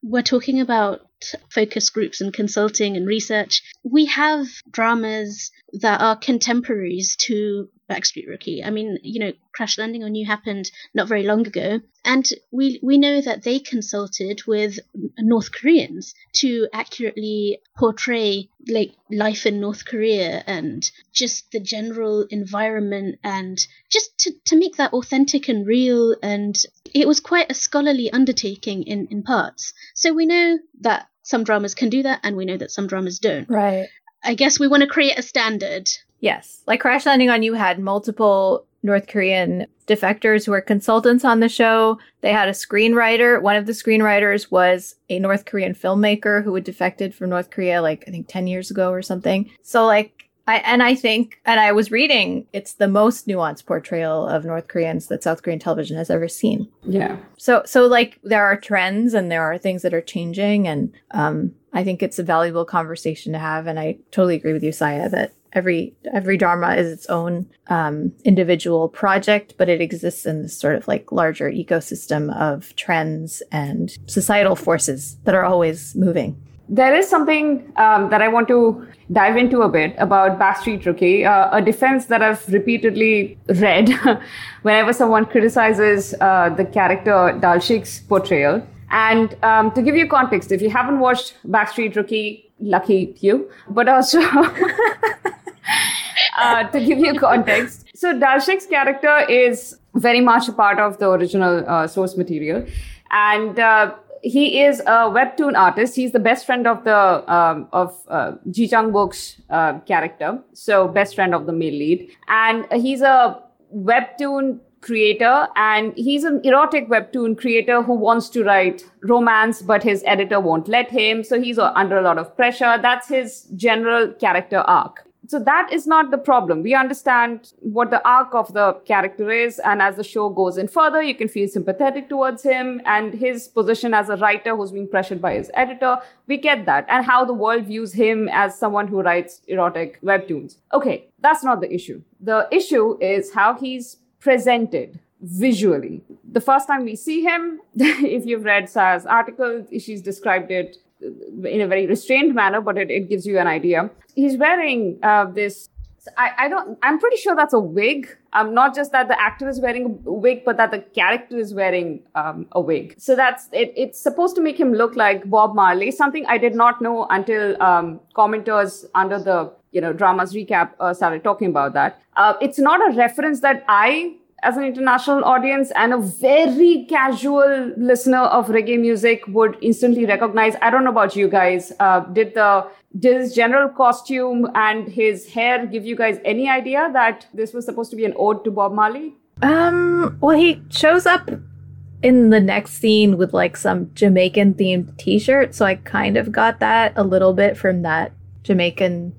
we're talking about focus groups and consulting and research. We have dramas that are contemporaries to Backstreet Rookie. I mean, you know, Crash Landing on You happened not very long ago, and we we know that they consulted with North Koreans to accurately portray like life in North Korea and just the general environment and just to, to make that authentic and real and it was quite a scholarly undertaking in, in parts. So we know that some dramas can do that and we know that some dramas don't. Right. I guess we want to create a standard. Yes. Like Crash Landing on You had multiple North Korean defectors who were consultants on the show. They had a screenwriter. One of the screenwriters was a North Korean filmmaker who had defected from North Korea like I think 10 years ago or something. So like I and I think and I was reading it's the most nuanced portrayal of North Koreans that South Korean television has ever seen. Yeah. So so like there are trends and there are things that are changing and um I think it's a valuable conversation to have and I totally agree with you Saya that every every dharma is its own um, individual project but it exists in this sort of like larger ecosystem of trends and societal forces that are always moving there is something um, that I want to dive into a bit about Backstreet Rookie, uh, a defense that I've repeatedly read whenever someone criticizes uh, the character Dalshik's portrayal. And um, to give you context, if you haven't watched Backstreet Rookie, lucky you, but also uh, to give you context, so Dalshik's character is very much a part of the original uh, source material. And uh, he is a webtoon artist. He's the best friend of the um, of uh, Ji Chang Wook's uh, character, so best friend of the male lead, and he's a webtoon creator and he's an erotic webtoon creator who wants to write romance but his editor won't let him so he's uh, under a lot of pressure that's his general character arc so that is not the problem. We understand what the arc of the character is, and as the show goes in further, you can feel sympathetic towards him and his position as a writer who's being pressured by his editor. We get that, and how the world views him as someone who writes erotic webtoons. Okay, that's not the issue. The issue is how he's presented visually. The first time we see him, if you've read Saya's article, she's described it in a very restrained manner, but it, it gives you an idea. He's wearing uh, this. I, I don't. I'm pretty sure that's a wig. Um, not just that the actor is wearing a wig, but that the character is wearing um, a wig. So that's it. It's supposed to make him look like Bob Marley. Something I did not know until um, commenters under the you know dramas recap uh, started talking about that. Uh, it's not a reference that I as an international audience and a very casual listener of reggae music would instantly recognize. I don't know about you guys. Uh, did the did his general costume and his hair give you guys any idea that this was supposed to be an ode to Bob Marley? Um. Well, he shows up in the next scene with like some Jamaican themed T-shirt, so I kind of got that a little bit from that Jamaican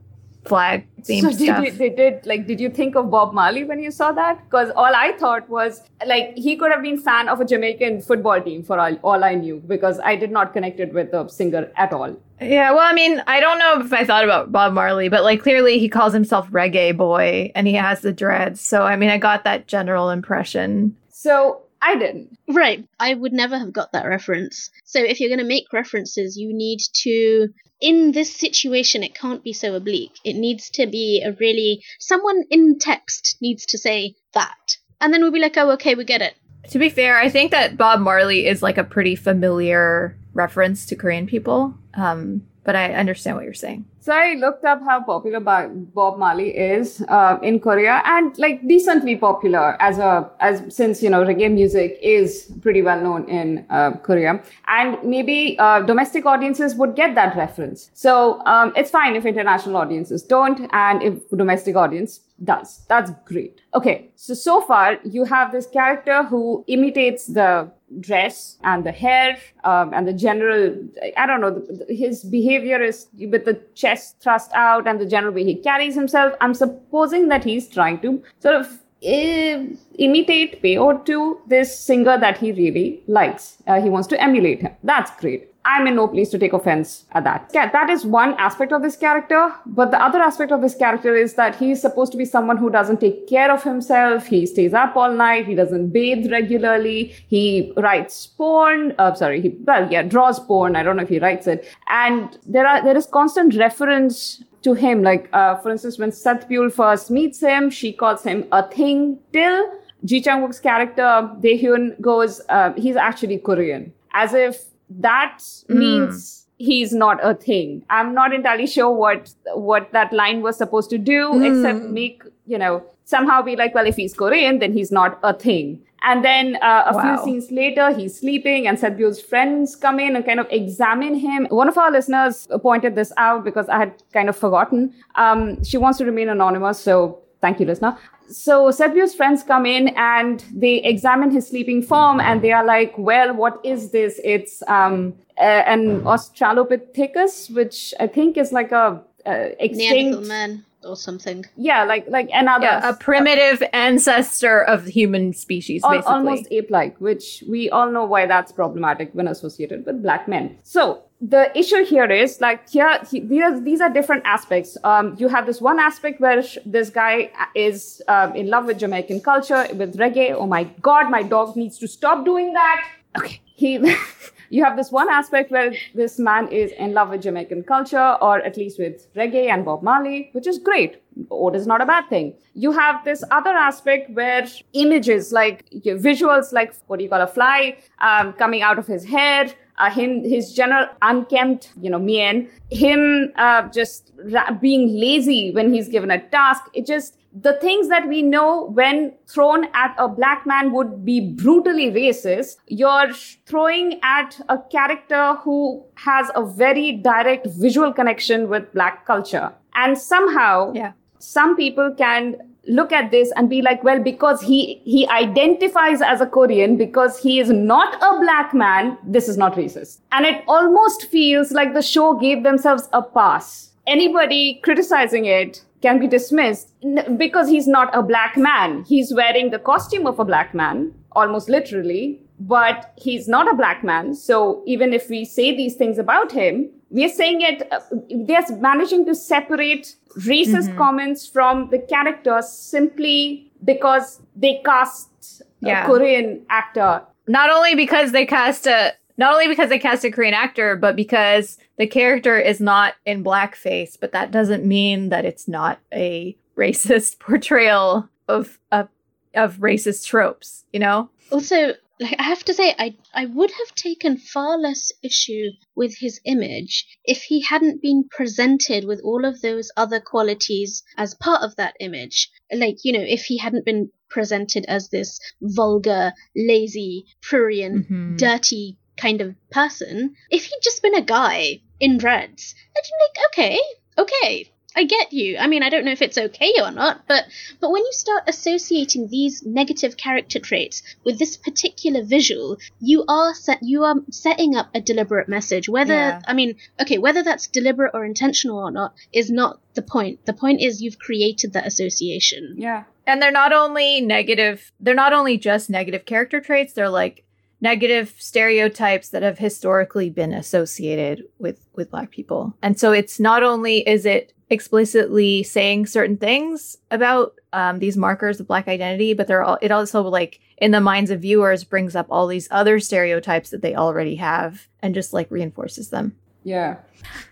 flag theme so stuff. Did you, they did like did you think of Bob Marley when you saw that? Because all I thought was like he could have been fan of a Jamaican football team for all, all I knew because I did not connect it with the singer at all. Yeah, well, I mean, I don't know if I thought about Bob Marley, but like clearly he calls himself reggae boy and he has the dreads. So I mean, I got that general impression. So I didn't. Right. I would never have got that reference. So if you're going to make references, you need to in this situation, it can't be so oblique. It needs to be a really someone in text needs to say that, and then we'll be like, oh, okay, we get it. To be fair, I think that Bob Marley is like a pretty familiar reference to Korean people. Um, but I understand what you're saying. So I looked up how popular Bob Marley is uh, in Korea, and like decently popular as a as since you know reggae music is pretty well known in uh, Korea, and maybe uh, domestic audiences would get that reference. So um, it's fine if international audiences don't, and if domestic audience does. That's great. Okay, so so far you have this character who imitates the dress and the hair um, and the general i don't know his behavior is with the chest thrust out and the general way he carries himself i'm supposing that he's trying to sort of uh, imitate, pay or to this singer that he really likes. Uh, he wants to emulate him. That's great. I'm in no place to take offense at that. Yeah, that is one aspect of this character. But the other aspect of this character is that he's supposed to be someone who doesn't take care of himself. He stays up all night. He doesn't bathe regularly. He writes porn. Uh, sorry, he, well, yeah, draws porn. I don't know if he writes it. And there are, there is constant reference to him. Like, uh, for instance, when Saet-byul first meets him, she calls him a thing till Ji Chang Wook's character, Dae Hyun, goes, uh, he's actually Korean. As if that mm. means he's not a thing. I'm not entirely sure what what that line was supposed to do, mm. except make you know somehow be like, well, if he's Korean, then he's not a thing. And then uh, a wow. few scenes later, he's sleeping, and Byul's friends come in and kind of examine him. One of our listeners pointed this out because I had kind of forgotten. Um, she wants to remain anonymous, so thank you, listener so Seth friends come in and they examine his sleeping form and they are like, well, what is this? It's um, uh, an Australopithecus, which I think is like a uh, extinct man or something. Yeah, like like another yeah, a primitive uh, ancestor of the human species, al- almost ape-like, which we all know why that's problematic when associated with black men. So the issue here is like here he, these, are, these are different aspects. Um, you have this one aspect where sh- this guy is um, in love with jamaican culture with reggae. Oh my god my dog needs to stop doing that. Okay. He you have this one aspect where this man is in love with jamaican culture or at least with reggae and bob marley which is great. Oud is not a bad thing. You have this other aspect where images like visuals, like what do you call a fly um, coming out of his hair, uh, him, his general unkempt, you know, mien, him uh, just ra- being lazy when he's given a task. It just, the things that we know when thrown at a black man would be brutally racist, you're throwing at a character who has a very direct visual connection with black culture. And somehow, yeah. some people can look at this and be like, well, because he, he identifies as a Korean, because he is not a black man, this is not racist. And it almost feels like the show gave themselves a pass. Anybody criticizing it can be dismissed because he's not a black man. He's wearing the costume of a black man, almost literally, but he's not a black man. So even if we say these things about him, we are saying it, uh, they're managing to separate racist mm-hmm. comments from the characters simply because they cast yeah. a Korean actor. Not only because they cast a not only because they cast a Korean actor, but because the character is not in blackface, but that doesn't mean that it's not a racist portrayal of of, of racist tropes, you know? Also, like I have to say, I I would have taken far less issue with his image if he hadn't been presented with all of those other qualities as part of that image. Like you know, if he hadn't been presented as this vulgar, lazy, prurient, mm-hmm. dirty kind of person, if he'd just been a guy in dreads, I'd be like, okay, okay, I get you. I mean, I don't know if it's okay or not, but but when you start associating these negative character traits with this particular visual, you are set you are setting up a deliberate message. Whether yeah. I mean, okay, whether that's deliberate or intentional or not is not the point. The point is you've created that association. Yeah. And they're not only negative, they're not only just negative character traits, they're like negative stereotypes that have historically been associated with with black people. And so it's not only is it explicitly saying certain things about um, these markers of black identity, but they're all, it also like in the minds of viewers brings up all these other stereotypes that they already have and just like reinforces them. Yeah.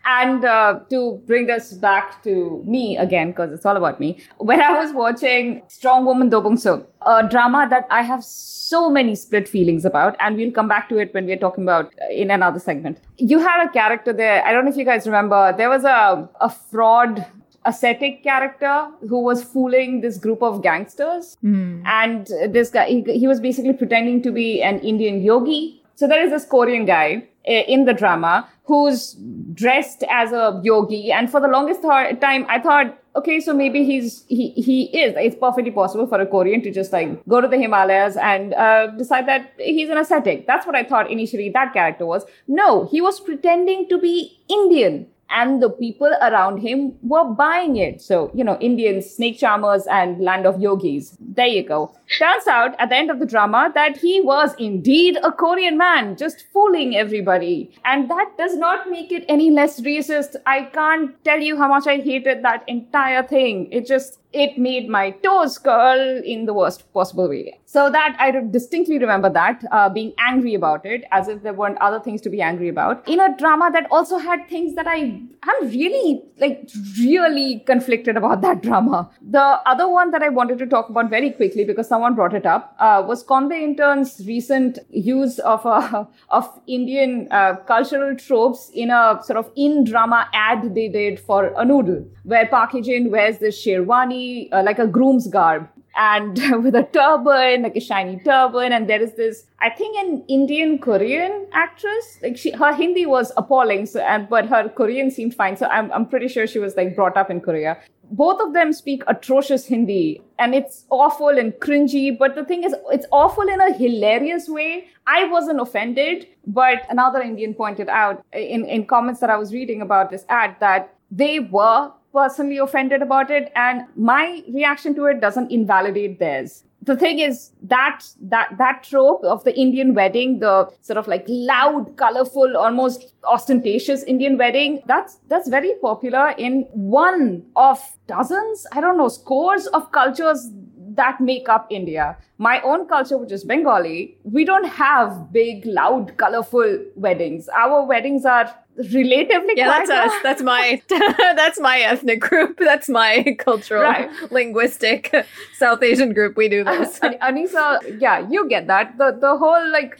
And uh, to bring this back to me again, because it's all about me, when I was watching Strong Woman Do Soon, a drama that I have so many split feelings about, and we'll come back to it when we're talking about uh, in another segment. You had a character there. I don't know if you guys remember. There was a, a fraud ascetic character who was fooling this group of gangsters. Mm. And this guy, he, he was basically pretending to be an Indian yogi. So there is this Korean guy in the drama who's dressed as a yogi. And for the longest th- time, I thought, okay, so maybe he's, he, he is, it's perfectly possible for a Korean to just like go to the Himalayas and uh, decide that he's an ascetic. That's what I thought initially that character was. No, he was pretending to be Indian. And the people around him were buying it. So, you know, Indians, snake charmers, and land of yogis. There you go. Turns out at the end of the drama that he was indeed a Korean man, just fooling everybody. And that does not make it any less racist. I can't tell you how much I hated that entire thing. It just, it made my toes curl in the worst possible way. So that I distinctly remember that uh, being angry about it, as if there weren't other things to be angry about. In a drama that also had things that I am really like really conflicted about that drama. The other one that I wanted to talk about very quickly because someone brought it up uh, was Kkondae Intern's recent use of uh, of Indian uh, cultural tropes in a sort of in drama ad they did for a noodle, where Park Hae-jin wears this sherwani uh, like a groom's garb and with a turban, like a shiny turban. And there is this, I think, an Indian Korean actress. Like she, her Hindi was appalling, so and but her Korean seemed fine. So I'm I'm pretty sure she was like brought up in Korea. Both of them speak atrocious Hindi, and it's awful and cringy. But the thing is, it's awful in a hilarious way. I wasn't offended, but another Indian pointed out in in comments that I was reading about this ad that they were personally offended about it and my reaction to it doesn't invalidate theirs the thing is that that that trope of the indian wedding the sort of like loud colorful almost ostentatious indian wedding that's that's very popular in one of dozens i don't know scores of cultures that make up India. My own culture, which is Bengali, we don't have big, loud, colorful weddings. Our weddings are relatively yeah that's us. That's my that's my ethnic group. That's my cultural right. linguistic south asian group. We do this uh, anisa yeah you get that. The the whole like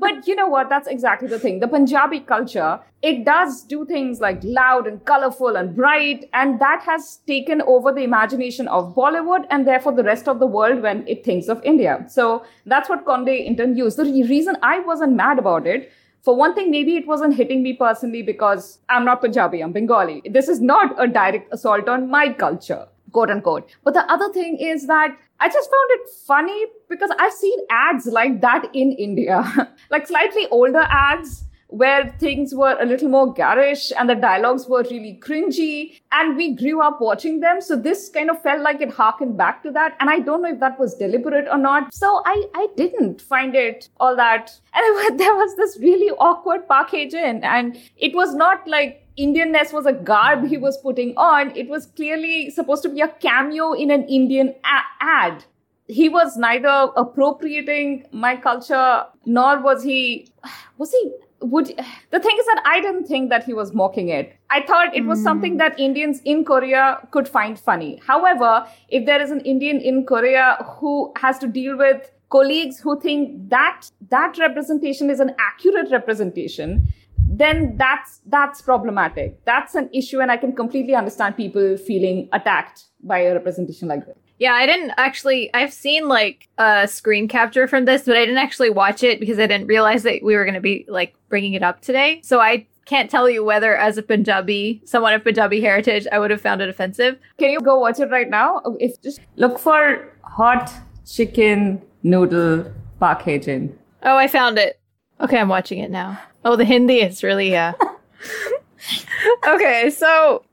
but you know what? That's exactly the thing. The punjabi culture it does do things like loud and colorful and bright and that has taken over the imagination of bollywood and therefore the rest of the world when it thinks of india so that's what kkondae intern used the reason i wasn't mad about it for one thing, maybe it wasn't hitting me personally because I'm not Punjabi, I'm Bengali. This is not a direct assault on my culture, quote unquote. But the other thing is that I just found it funny because I've seen ads like that in India, like slightly older ads where things were a little more garish and the dialogues were really cringy and we grew up watching them. So this kind of felt like it harkened back to that. And I don't know if that was deliberate or not. So I, I didn't find it all that. And there was this really awkward Park and it was not like Indianness was a garb he was putting on. It was clearly supposed to be a cameo in an Indian a- ad. He was neither appropriating my culture nor was he, was he, would the thing is that I didn't think that he was mocking it. I thought it was mm. something that Indians in Korea could find funny. However, if there is an Indian in Korea who has to deal with colleagues who think that that representation is an accurate representation, then that's that's problematic. That's an issue, and I can completely understand people feeling attacked by a representation like this. Yeah, I didn't actually. I've seen like a screen capture from this, but I didn't actually watch it because I didn't realize that we were going to be like bringing it up today. So I can't tell you whether, as a Punjabi, someone of Punjabi heritage, I would have found it offensive. Can you go watch it right now? If just look for hot chicken noodle Park Hae-jin. Oh, I found it. Okay, I'm watching it now. Oh, the Hindi is really uh. okay, so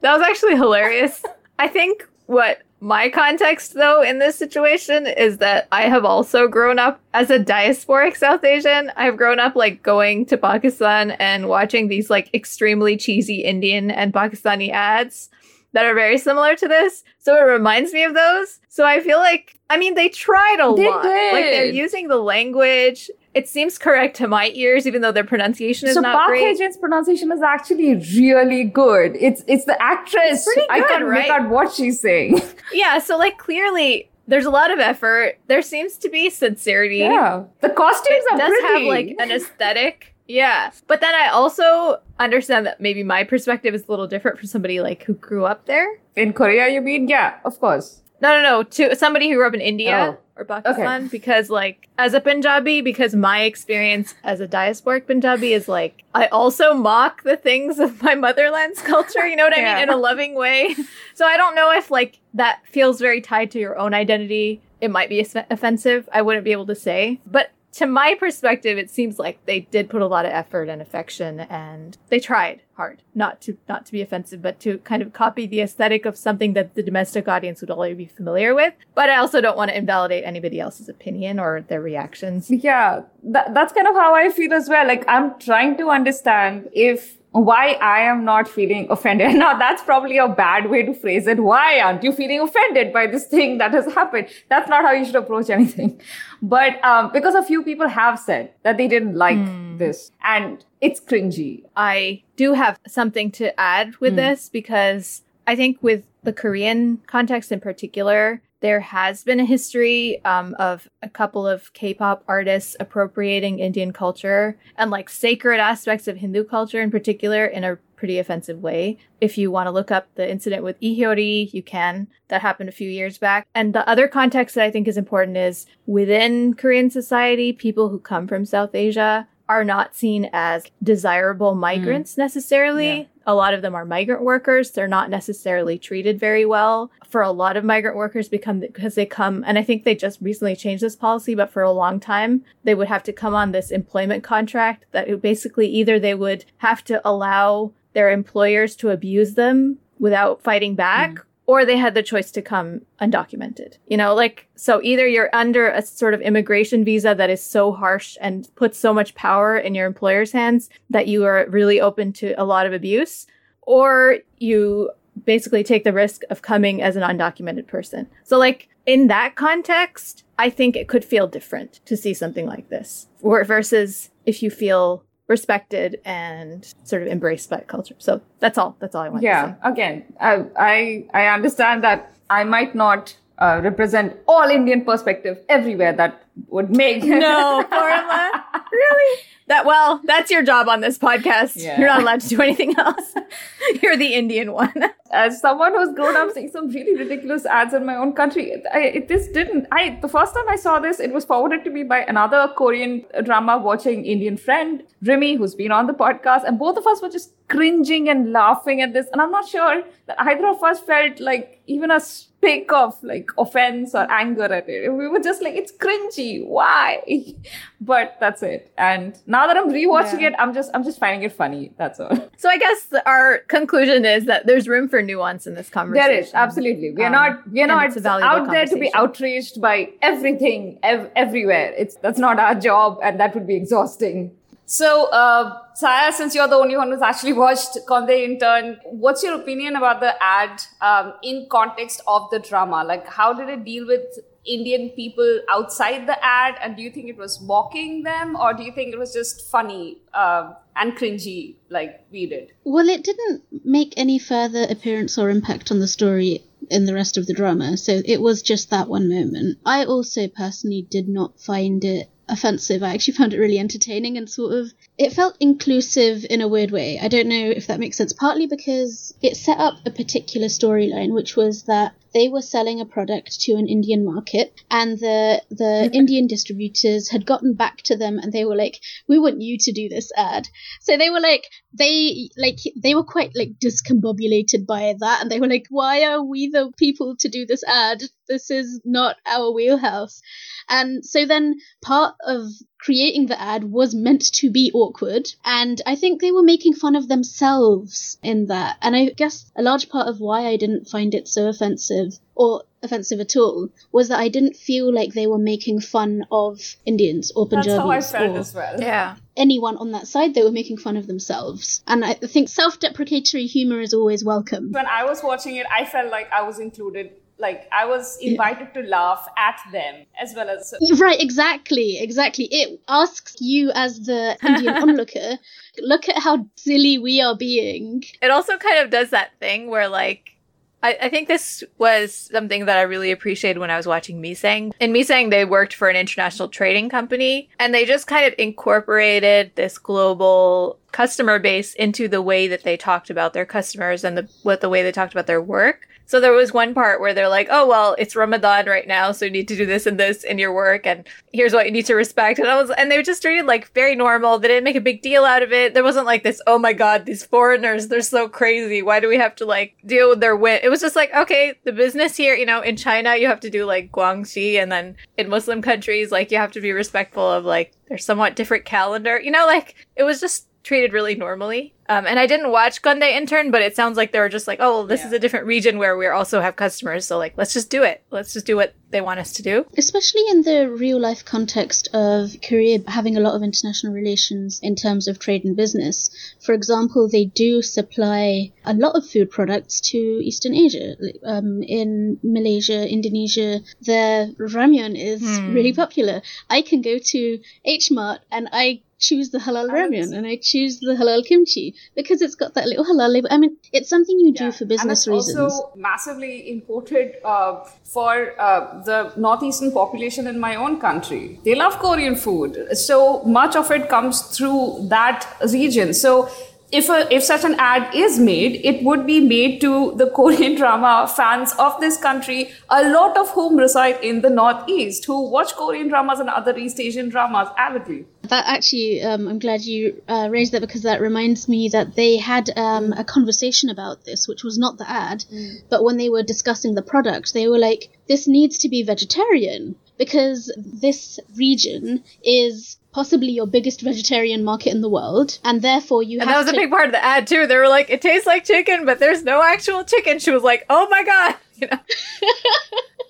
that was actually hilarious. I think what my context, though, in this situation is that I have also grown up as a diasporic South Asian. I've grown up like going to Pakistan and watching these like extremely cheesy Indian and Pakistani ads that are very similar to this. So it reminds me of those. So I feel like, I mean, they tried a they lot. Did. Like they're using the language it seems correct to my ears, even though their pronunciation is so not Park great. Hae-jin's pronunciation is actually really good. It's it's the actress. It's good, I can't right? make out what she's saying. yeah, so like clearly there's a lot of effort. There seems to be sincerity. Yeah, the costumes it are does pretty. have like an aesthetic. Yeah, but then I also understand that maybe my perspective is a little different from somebody like who grew up there in Korea. You mean? Yeah, of course. No, no, no. To somebody who grew up in India. Oh or Pakistan okay. because like as a Punjabi because my experience as a diasporic Punjabi is like I also mock the things of my motherland's culture, you know what yeah. I mean, in a loving way. So I don't know if like that feels very tied to your own identity. It might be offensive. I wouldn't be able to say. But to my perspective, it seems like they did put a lot of effort and affection, and they tried hard not to not to be offensive, but to kind of copy the aesthetic of something that the domestic audience would already be familiar with. But I also don't want to invalidate anybody else's opinion or their reactions. Yeah, that, that's kind of how I feel as well. Like I'm trying to understand if why I am not feeling offended. Now that's probably a bad way to phrase it. Why aren't you feeling offended by this thing that has happened? That's not how you should approach anything. But um, because a few people have said that they didn't like mm. this and it's cringy. I do have something to add with mm. this because I think with the Korean context in particular, there has been a history um, of a couple of K-pop artists appropriating Indian culture and like sacred aspects of Hindu culture in particular in a pretty offensive way. If you want to look up the incident with Lee Hyori, you can. That happened a few years back. And the other context that I think is important is within Korean society, people who come from South Asia are not seen as desirable migrants mm. necessarily. Yeah. A lot of them are migrant workers. They're not necessarily treated very well. For a lot of migrant workers become because they come and I think they just recently changed this policy, but for a long time they would have to come on this employment contract that basically either they would have to allow their employers to abuse them without fighting back mm or they had the choice to come undocumented. You know, like, so either you're under a sort of immigration visa that is so harsh and puts so much power in your employer's hands that you are really open to a lot of abuse, or you basically take the risk of coming as an undocumented person. So, like, in that context, I think it could feel different to see something like this versus if you feel respected and sort of embraced by culture. So that's all. That's all I want. Yeah. Again, I, I I understand that I might not uh, represent all Indian perspective everywhere. That would make no, Paroma. really? That well, that's your job on this podcast. Yeah. You're not allowed to do anything else. You're the Indian one. As someone who's grown up seeing some really ridiculous ads in my own country, I, it, this didn't. I the first time I saw this, it was forwarded to me by another Korean drama watching Indian friend, Rimi, who's been on the podcast, and both of us were just cringing and laughing at this. And I'm not sure that either of us felt like even a speck of like offense or anger at it. We were just like, it's cringy. Why? But that's it. And now that I'm rewatching yeah. it, I'm just I'm just finding it funny. That's all. So I guess our conclusion is that there's room for nuance in this conversation. There is absolutely. We are um, not we are not out there to be outraged by everything ev- everywhere. It's that's not our job, and that would be exhausting. So, uh, Saya, since you're the only one who's actually watched Kkondae Intern, what's your opinion about the ad um, in context of the drama? Like, how did it deal with Indian people outside the ad? And do you think it was mocking them, or do you think it was just funny uh, and cringy like we did? Well, it didn't make any further appearance or impact on the story in the rest of the drama, so it was just that one moment. I also personally did not find it offensive. I actually found it really entertaining and sort of it felt inclusive in a weird way. I don't know if that makes sense. Partly because it set up a particular storyline, which was that they were selling a product to an Indian market and the the Indian distributors had gotten back to them and they were like, We want you to do this ad. So they were like they like they were quite like discombobulated by that and they were like, Why are we the people to do this ad? This is not our wheelhouse. And so then part of creating the ad was meant to be awkward. And I think they were making fun of themselves in that. And I guess a large part of why I didn't find it so offensive or offensive at all was that I didn't feel like they were making fun of Indians or Punjabis or as well. yeah. Anyone on that side. They were making fun of themselves. And I think self-deprecatory humor is always welcome. When I was watching it, I felt like I was included like I was invited yeah. to laugh at them as well as right exactly exactly it asks you as the Indian onlooker look at how silly we are being it also kind of does that thing where like I, I think this was something that I really appreciated when I was watching Misaeng. In Misaeng, they worked for an international trading company and they just kind of incorporated this global customer base into the way that they talked about their customers and the what the way they talked about their work. So there was one part where they're like, "Oh well, it's Ramadan right now, so you need to do this and this in your work, and here's what you need to respect." And I was, and they were just treated like very normal. They didn't make a big deal out of it. There wasn't like this, "Oh my god, these foreigners, they're so crazy. Why do we have to like deal with their wit? It was just like, okay, the business here, you know, in China, you have to do like guanxi, and then in Muslim countries, like you have to be respectful of like their somewhat different calendar. You know, like it was just treated really normally. Um, and I didn't watch Kkondae Intern, but it sounds like they were just like, oh, well, this Yeah. is a different region where we also have customers. So, like, let's just do it. Let's just do what they want us to do. Especially in the real life context of Korea having a lot of international relations in terms of trade and business. For example, they do supply a lot of food products to Eastern Asia. Um, in Malaysia, Indonesia, their ramyun is Hmm. really popular. I can go to H Mart and I choose the halal ramen and I choose the halal kimchi because it's got that little halal label. I mean, it's something you do Yeah. for business and it's reasons. also massively imported uh, for uh, the northeastern population in my own country. They love Korean food, so much of it comes through that region. So. If, a, if such an ad is made, it would be made to the Korean drama fans of this country, a lot of whom reside in the Northeast, who watch Korean dramas and other East Asian dramas avidly. That actually, um, I'm glad you uh, raised that because that reminds me that they had um, a conversation about this, which was not the ad, but when they were discussing the product, they were like, "This needs to be vegetarian because this region is." Possibly your biggest vegetarian market in the world, and therefore you have. And that was a big part of the ad, too. They were like, it tastes like chicken, but there's no actual chicken. She was like, oh my God. You know?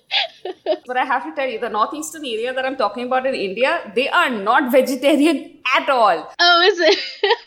But I have to tell you, the northeastern area that I'm talking about in India, they are not vegetarian at all. oh, is it?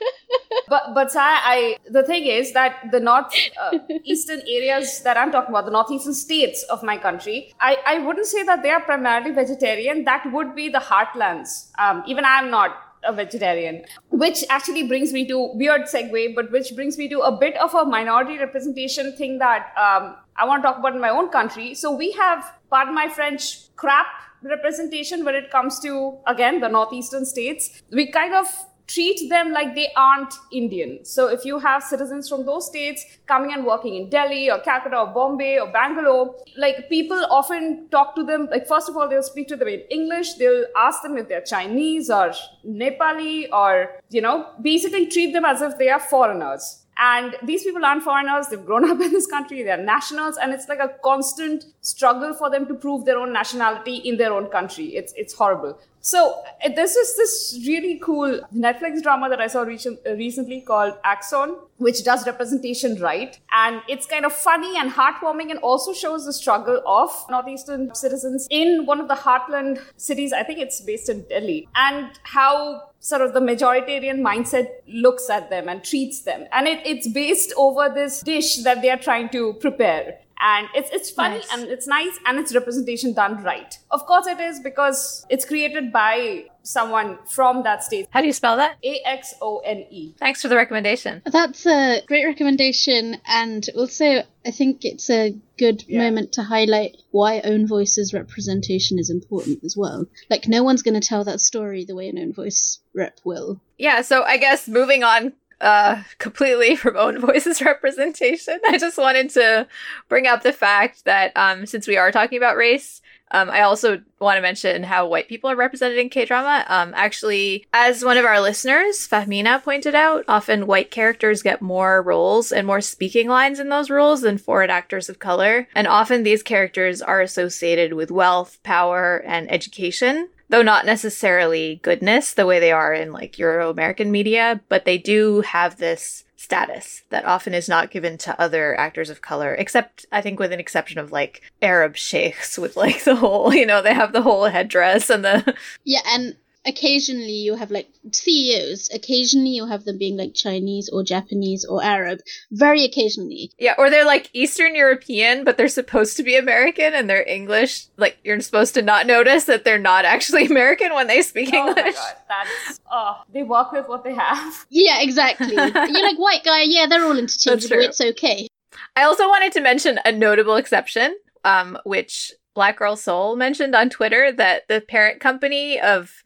But but Sai, I the thing is that the northeastern uh, areas that I'm talking about, the northeastern states of my country, I, I wouldn't say that they are primarily vegetarian. That would be the heartlands. Um, even I'm not a vegetarian, which actually brings me to weird segue, but which brings me to a bit of a minority representation thing that um, I want to talk about in my own country. So we have, pardon my French, crap representation when it comes to again the northeastern states. We kind of treat them like they aren't Indian. So if you have citizens from those states coming and working in Delhi or Calcutta or Bombay or Bangalore, like people often talk to them, like first of all, they'll speak to them in English. They'll ask them if they're Chinese or Nepali or, you know, basically treat them as if they are foreigners. And these people aren't foreigners. They've grown up in this country. They're nationals, and it's like a constant struggle for them to prove their own nationality in their own country. It's it's horrible. So uh, this is this really cool Netflix drama that I saw uh, recently called Axone, which does representation right, and it's kind of funny and heartwarming, and also shows the struggle of northeastern citizens in one of the heartland cities. I think it's based in Delhi, and how sort of the majoritarian mindset looks at them and treats them. And it, it's based over this dish that they are trying to prepare. And it's, it's funny Nice. and it's nice and it's representation done right. Of course it is because it's created by someone from that state. How do you spell that? A X O N E. Thanks for the recommendation. That's a great recommendation, and also I think it's a good Yeah. moment to highlight why Own Voice's representation is important as well. Like, no one's going to tell that story the way an Own Voice rep will. Yeah, so I guess moving on uh completely from own voices representation, I just wanted to bring up the fact that um since we are talking about race, um I also want to mention how white people are represented in K-drama. Um actually, as one of our listeners, Fahmina pointed out, often white characters get more roles and more speaking lines in those roles than foreign actors of color, and often these characters are associated with wealth, power, and education though not necessarily goodness the way they are in like Euro American media, but they do have this status that often is not given to other actors of color, except I think with an exception of like Arab sheikhs with like the whole, you know, they have the whole headdress and the Yeah, and occasionally you have like CEOs. Occasionally you have them being like Chinese or Japanese or Arab. Very occasionally. yeah, or they're like Eastern European, but they're supposed to be American and they're English. Like you're supposed to not notice that they're not actually American when they speak Oh my English. god, that's oh, they work with what they have. Yeah, exactly. You're like white guy. Yeah, they're all interchangeable. It's okay. I also wanted to mention a notable exception, um, which Black Girl Soul mentioned on Twitter that the parent company of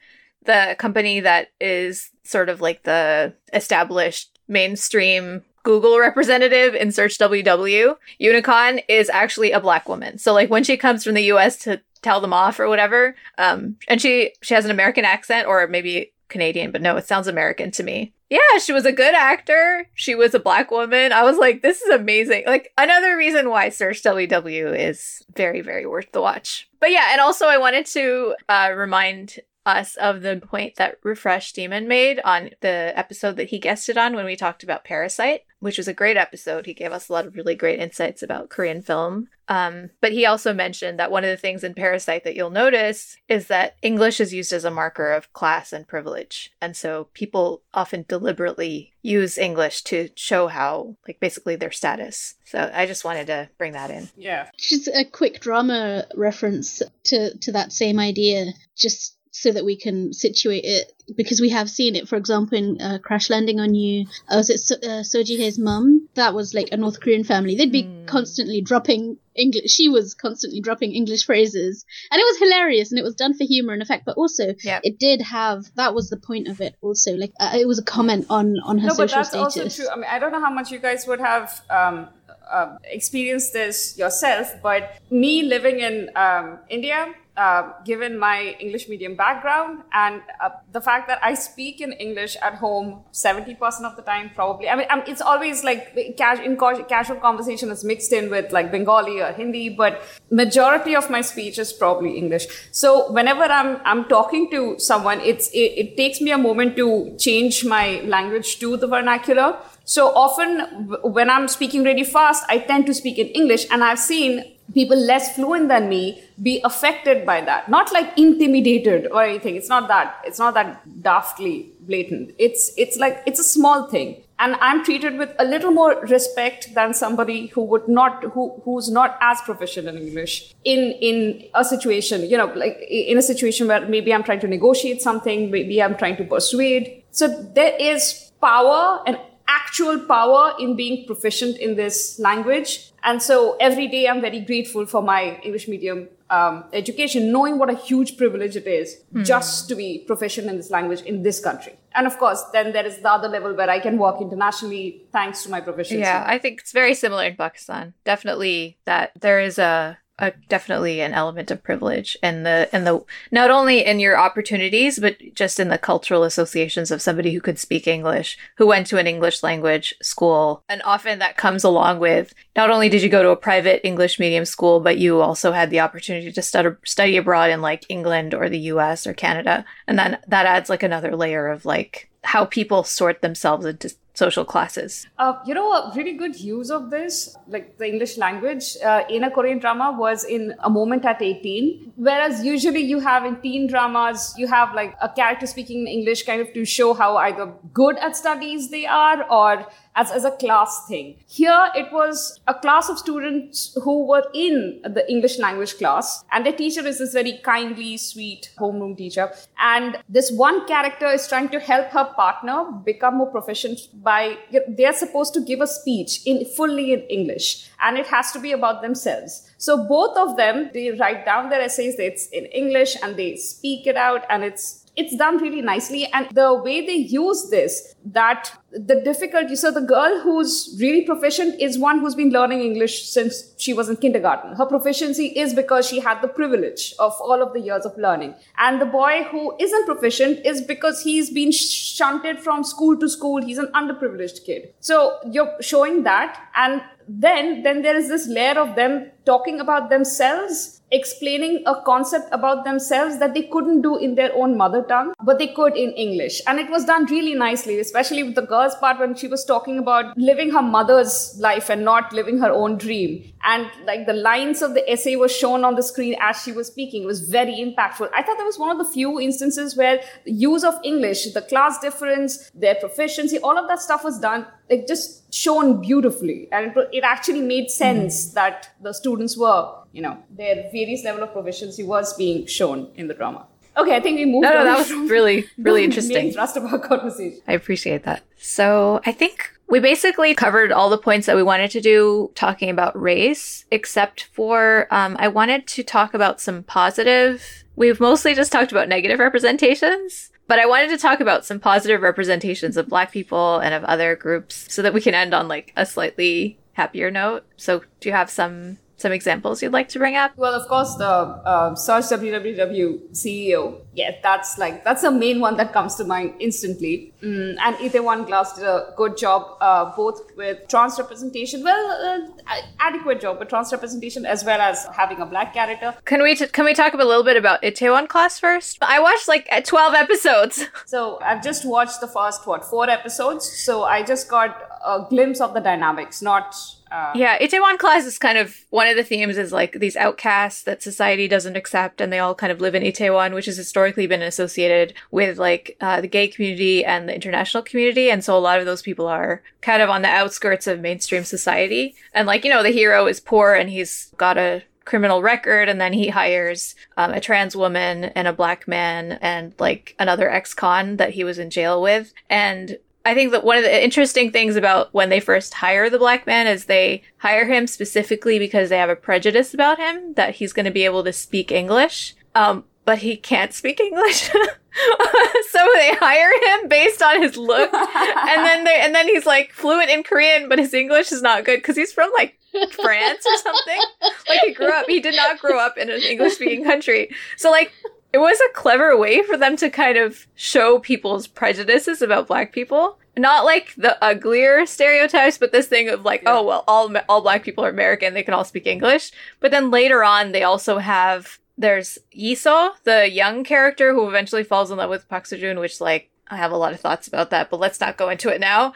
the company that is sort of like the established mainstream Google representative in Search WW, Unicorn is actually a black woman. So like when she comes from the US to tell them off or whatever, um, and she she has an American accent or maybe Canadian, but no, it sounds American to me. Yeah, she was a good actor. She was a black woman. I was like, this is amazing. Like another reason why Search WW is very, very worth the watch. But yeah, and also I wanted to uh, remind us of the point that Refresh Demon made on the episode that he guested on when we talked about Parasite, which was a great episode. He gave us a lot of really great insights about Korean film. Um, but he also mentioned that one of the things in Parasite that you'll notice is that English is used as a marker of class and privilege. And so people often deliberately use English to show how, like, basically their status. So I just wanted to bring that in. Yeah. Just a quick drama reference to, to that same idea. Just so that we can situate it because we have seen it for example in uh, crash landing on you uh, was it so- uh, Seo Ji-hae's mum that was like a north korean family they'd be Mm. constantly dropping english she was constantly dropping english phrases and it was hilarious and it was done for humor and effect but also Yep. it did have that was the point of it also like uh, it was a comment on on her no, but social that's status also true. I mean, I don't know how much you guys would have um, uh, experienced this yourself, but me living in um, India, uh, given my English medium background and uh, the fact that I speak in English at home 70% of the time, probably. I mean, i it's always like in ca- casual conversation is mixed in with like Bengali or Hindi, but majority of my speech is probably English. So whenever I'm I'm talking to someone, it's it, it takes me a moment to change my language to the vernacular. So often when I'm speaking really fast, I tend to speak in English, and I've seen people less fluent than me be affected by that. Not like intimidated or anything. It's not that. It's not that daftly blatant. It's it's like it's a small thing and i'm treated with a little more respect than somebody who would not who who's not as proficient in english in in a situation you know like in a situation where maybe i'm trying to negotiate something maybe i'm trying to persuade so there is power and actual power in being proficient in this language. And so every day i'm very grateful for my english medium um, education knowing what a huge privilege it is just to be proficient in this language in this country. And of course then there is the other level where i can work internationally thanks to my proficiency. Yeah, I think it's very similar in Pakistan. Definitely that there is a, a definitely an element of privilege and the and the not only in your opportunities but just in the cultural associations of somebody who could speak English, who went to an English language school. And often that comes along with not only did you go to a private English medium school, but you also had the opportunity to study study abroad in like England or the US or Canada. And then that adds like another layer of like how people sort themselves into social classes. Uh, you know, a really good use of this, like the English language uh, in a Korean drama, was in a moment at 18. Whereas usually you have in teen dramas, you have like a character speaking English kind of to show how either good at studies they are or as, as a class thing. Here it was a class of students who were in the English language class, and their teacher is this very kindly, sweet homeroom teacher. And this one character is trying to help her partner become more proficient by they are supposed to give a speech in fully in English, and it has to be about themselves. So both of them they write down their essays. It's in English and they speak it out, and it's it's done really nicely. And the way they use this that the difficulty so the girl who's really proficient is one who's been learning english since she was in kindergarten. Her proficiency is because she had the privilege of all of the years of learning. And the boy who isn't proficient is because he's been shunted from school to school. He's an underprivileged kid. So you're showing that and then then there is this layer of them talking about themselves explaining a concept about themselves that they couldn't do in their own mother tongue, but they could in English. And it was done really nicely, especially with the girl's part when she was talking about living her mother's life and not living her own dream. And like the lines of the essay were shown on the screen as she was speaking. It was very impactful. I thought that was one of the few instances where the use of English, the class difference, their proficiency, all of that stuff was done like just shown beautifully and it, it actually made hmm. sense that the students were you know their various level of proficiency was being shown in the drama okay i think we moved No, no, that was really, really interesting. thrust of our conversation I appreciate that. So I think we basically covered all the points that we wanted to do talking about race, except for um, I wanted to talk about some positive. We've mostly just talked about negative representations, But I wanted to talk about some positive representations of black people and of other groups so that we can end on like a slightly happier note. So do you have some some examples you'd like to bring up? Well, of course, the uh, Search WWW CEO. Yeah, that's like that's the main one that comes to mind instantly. Mm, and Itaewon Class did a good job, uh, both with trans representation, well, uh, adequate job with trans representation as well as having a black character. Can we t- can we talk a little bit about Itaewon Class first? I watched like twelve episodes. So I've just watched the first what four episodes. So I just got a glimpse of the dynamics, not uh, yeah, Itaewon Class is kind of one of the themes is like these outcasts that society doesn't accept, and they all kind of live in Itaewon, which has historically been associated with like uh, the gay community and the international community, and so a lot of those people are kind of on the outskirts of mainstream society. And like you know, the hero is poor and he's got a criminal record and then he hires um, a trans woman and a black man and like another ex-con that he was in jail with and I think that one of the interesting things about when they first hire the black man is they hire him specifically because they have a prejudice about him that he's going to be able to speak English. Um, but he can't speak English. so they hire him based on his look. and then they, and then he's like fluent in Korean, but his English is not good because he's from like France or something. Like he grew up, he did not grow up in an English speaking country. So like it was a clever way for them to kind of show people's prejudices about black people. Not like the uglier stereotypes, but this thing of like, oh, yeah. oh well, all all black people are American, they can all speak English. But then later on, they also have there's Yi-seo, the young character who eventually falls in love with Park Seo-joon, which like I have a lot of thoughts about that, but let's not go into it now.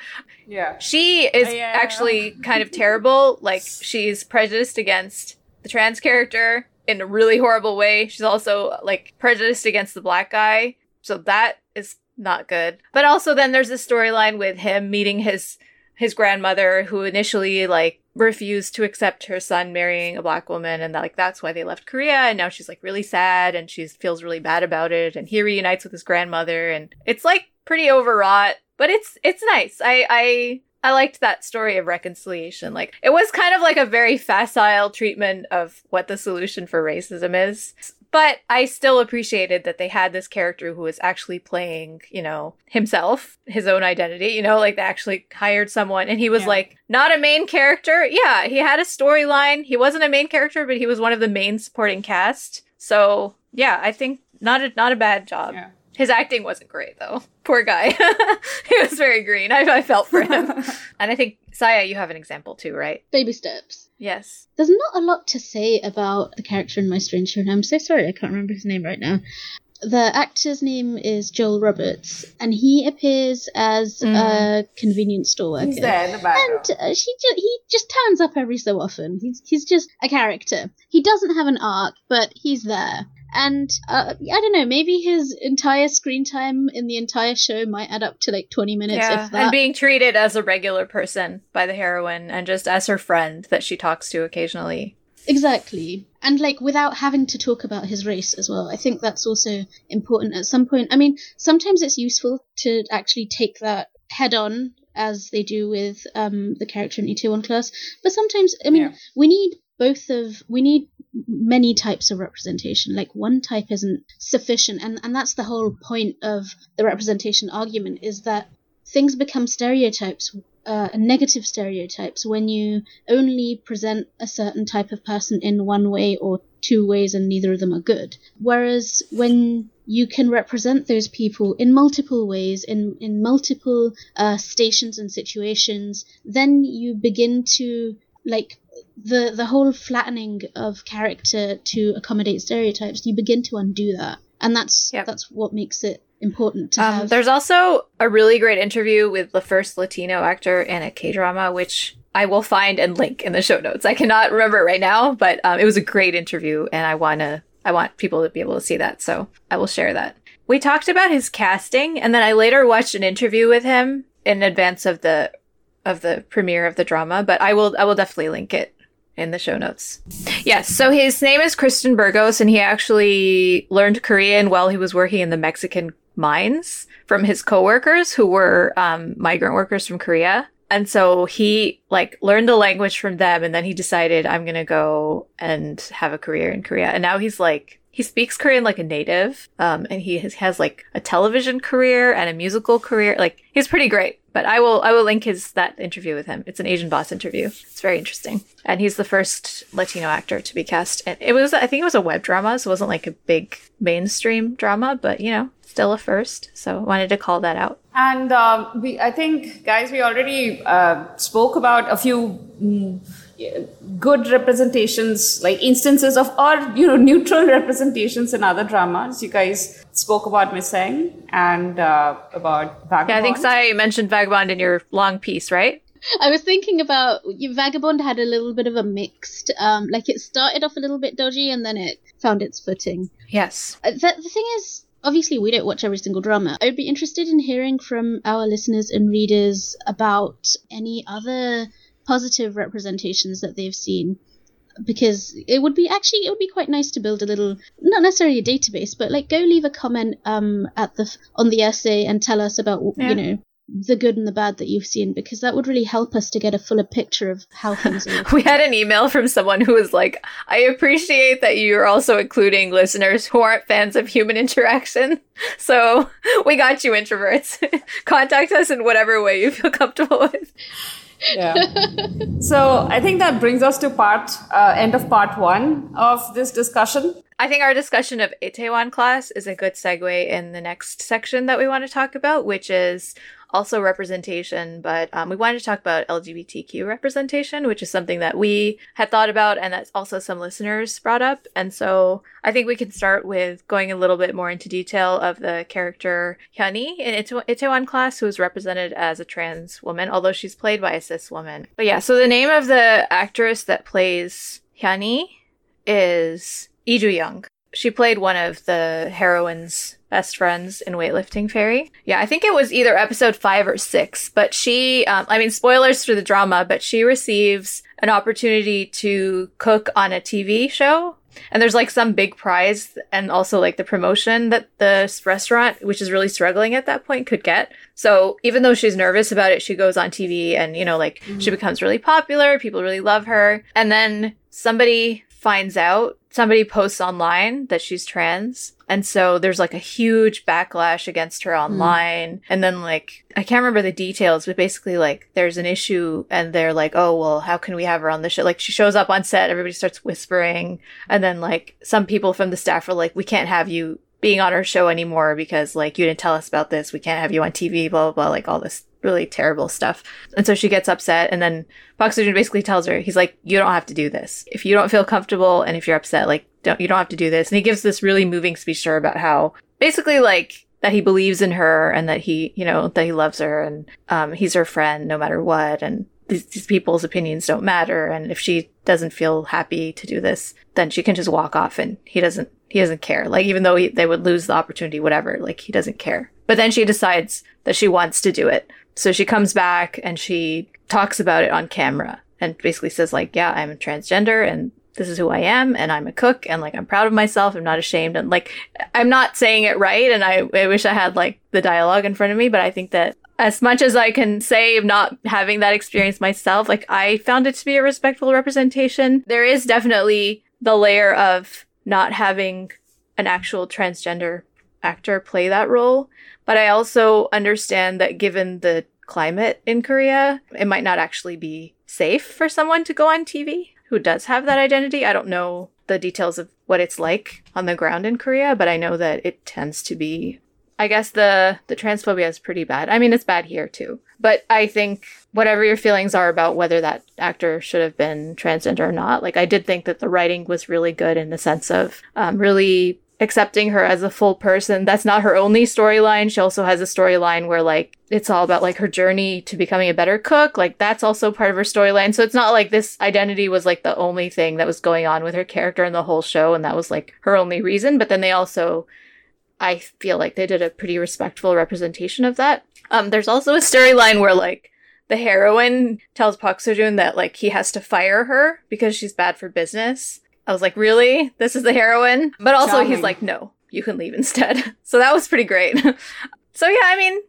Yeah, she is yeah. actually kind of terrible. Like she's prejudiced against the trans character in a really horrible way. She's also like prejudiced against the black guy. So that is not good. But also then there's this storyline with him meeting his his grandmother who initially like refused to accept her son marrying a black woman and like that's why they left Korea and now she's like really sad and she feels really bad about it and he reunites with his grandmother and it's like pretty overwrought but it's it's nice. I I I liked that story of reconciliation. Like, it was kind of like a very facile treatment of what the solution for racism is. But I still appreciated that they had this character who was actually playing, you know, himself, his own identity, you know, like they actually hired someone and he was yeah. like not a main character. Yeah, he had a storyline. He wasn't a main character, but he was one of the main supporting cast. So, yeah, I think not a not a bad job. Yeah. His acting wasn't great though. Poor guy. he was very green. I, I felt for him. and I think Saya, you have an example too, right? Baby steps. Yes. There's not a lot to say about the character in My Strange Children. I'm so sorry, I can't remember his name right now. The actor's name is Joel Roberts, and he appears as mm. a convenience store worker. He's there in the background. And uh, he, ju- he just turns up every so often. He's, he's just a character. He doesn't have an arc, but he's there. And uh, I don't know, maybe his entire screen time in the entire show might add up to like 20 minutes. Yeah, and being treated as a regular person by the heroine and just as her friend that she talks to occasionally. Exactly. And like without having to talk about his race as well. I think that's also important at some point. I mean, sometimes it's useful to actually take that head on as they do with um, the character in Itaewon Class. But sometimes, I mean, yeah. we need both of we need many types of representation. Like one type isn't sufficient and and that's the whole point of the representation argument is that things become stereotypes uh, negative stereotypes when you only present a certain type of person in one way or two ways and neither of them are good. Whereas when you can represent those people in multiple ways in in multiple uh, stations and situations then you begin to like the the whole flattening of character to accommodate stereotypes, you begin to undo that, and that's yep. that's what makes it important to um, have. There's also a really great interview with the first Latino actor in a K drama, which I will find and link in the show notes. I cannot remember it right now, but um, it was a great interview, and I wanna I want people to be able to see that, so I will share that. We talked about his casting, and then I later watched an interview with him in advance of the of the premiere of the drama, but I will I will definitely link it in the show notes. Yes, so his name is Christian Burgos, and he actually learned Korean while he was working in the Mexican mines from his coworkers who were um, migrant workers from Korea. And so he like learned the language from them, and then he decided I'm gonna go and have a career in Korea. And now he's like he speaks Korean like a native, um, and he has, has like a television career and a musical career. Like he's pretty great. But I will I will link his that interview with him. It's an Asian boss interview. It's very interesting. And he's the first Latino actor to be cast. And it was I think it was a web drama, so it wasn't like a big mainstream drama, but you know, still a first. So wanted to call that out. And um, we, I think, guys, we already uh, spoke about a few mm, good representations, like instances of, or you know, neutral representations in other dramas. You guys spoke about Misaeng and uh, about Vagabond. Yeah, I think Sai mentioned Vagabond in your long piece, right? I was thinking about Vagabond had a little bit of a mixed, um, like it started off a little bit dodgy and then it found its footing. Yes. Uh, the, the thing is, obviously we don't watch every single drama. I would be interested in hearing from our listeners and readers about any other positive representations that they've seen because it would be actually it would be quite nice to build a little not necessarily a database but like go leave a comment um at the on the essay and tell us about yeah. you know the good and the bad that you've seen because that would really help us to get a fuller picture of how things are. we had an email from someone who was like, I appreciate that you're also including listeners who aren't fans of human interaction. So we got you, introverts. Contact us in whatever way you feel comfortable with yeah. so I think that brings us to part uh, end of part one of this discussion. I think our discussion of Itaewon class is a good segue in the next section that we want to talk about, which is also representation, but um, we wanted to talk about LGBTQ representation, which is something that we had thought about and that's also some listeners brought up. And so I think we can start with going a little bit more into detail of the character Hyun-yi in Itae- Itaewon class, who is represented as a trans woman, although she's played by a cis woman. But yeah, so the name of the actress that plays Hyun-yi is Lee Ju Young. She played one of the heroines best friends in Weightlifting Fairy. Yeah, I think it was either episode five or six, but she, um, I mean, spoilers for the drama, but she receives an opportunity to cook on a TV show. And there's like some big prize and also like the promotion that the restaurant, which is really struggling at that point, could get. So even though she's nervous about it, she goes on TV and, you know, like mm-hmm. she becomes really popular. People really love her. And then somebody finds out, somebody posts online that she's trans. And so there's like a huge backlash against her hmm. online. Mm. And then like, I can't remember the details, but basically like there's an issue and they're like, oh, well, how can we have her on the show? Like she shows up on set, everybody starts whispering. And then like some people from the staff are like, we can't have you being on our show anymore because like you didn't tell us about this. We can't have you on TV, blah, blah, blah, like all this really terrible stuff. And so she gets upset and then Seo-joon basically tells her, he's like, you don't have to do this. If you don't feel comfortable and if you're upset, like, don't, you don't have to do this. And he gives this really moving speech to her about how basically like that he believes in her and that he, you know, that he loves her and, um, he's her friend no matter what. And these, these people's opinions don't matter. And if she doesn't feel happy to do this, then she can just walk off and he doesn't, he doesn't care. Like, even though he, they would lose the opportunity, whatever, like, he doesn't care. But then she decides that she wants to do it. So she comes back and she talks about it on camera and basically says like, yeah, I'm transgender and this is who I am and I'm a cook and like I'm proud of myself. I'm not ashamed and like I'm not saying it right and I, I wish I had like the dialogue in front of me, but I think that as much as I can say not having that experience myself, like I found it to be a respectful representation. There is definitely the layer of not having an actual transgender actor play that role. But I also understand that given the climate in Korea, it might not actually be safe for someone to go on TV who does have that identity. I don't know the details of what it's like on the ground in Korea, but I know that it tends to be I guess the the transphobia is pretty bad. I mean, it's bad here too. But I think whatever your feelings are about whether that actor should have been transgender or not, like I did think that the writing was really good in the sense of um, really accepting her as a full person. That's not her only storyline. She also has a storyline where like it's all about like her journey to becoming a better cook. Like that's also part of her storyline. So it's not like this identity was like the only thing that was going on with her character in the whole show and that was like her only reason. But then they also I feel like they did a pretty respectful representation of that. Um there's also a storyline where like the heroine tells Park Seo-joon that like he has to fire her because she's bad for business. I was like, really? This is the heroine? But also Charming. he's like, no, you can leave instead. so that was pretty great. so yeah, I mean,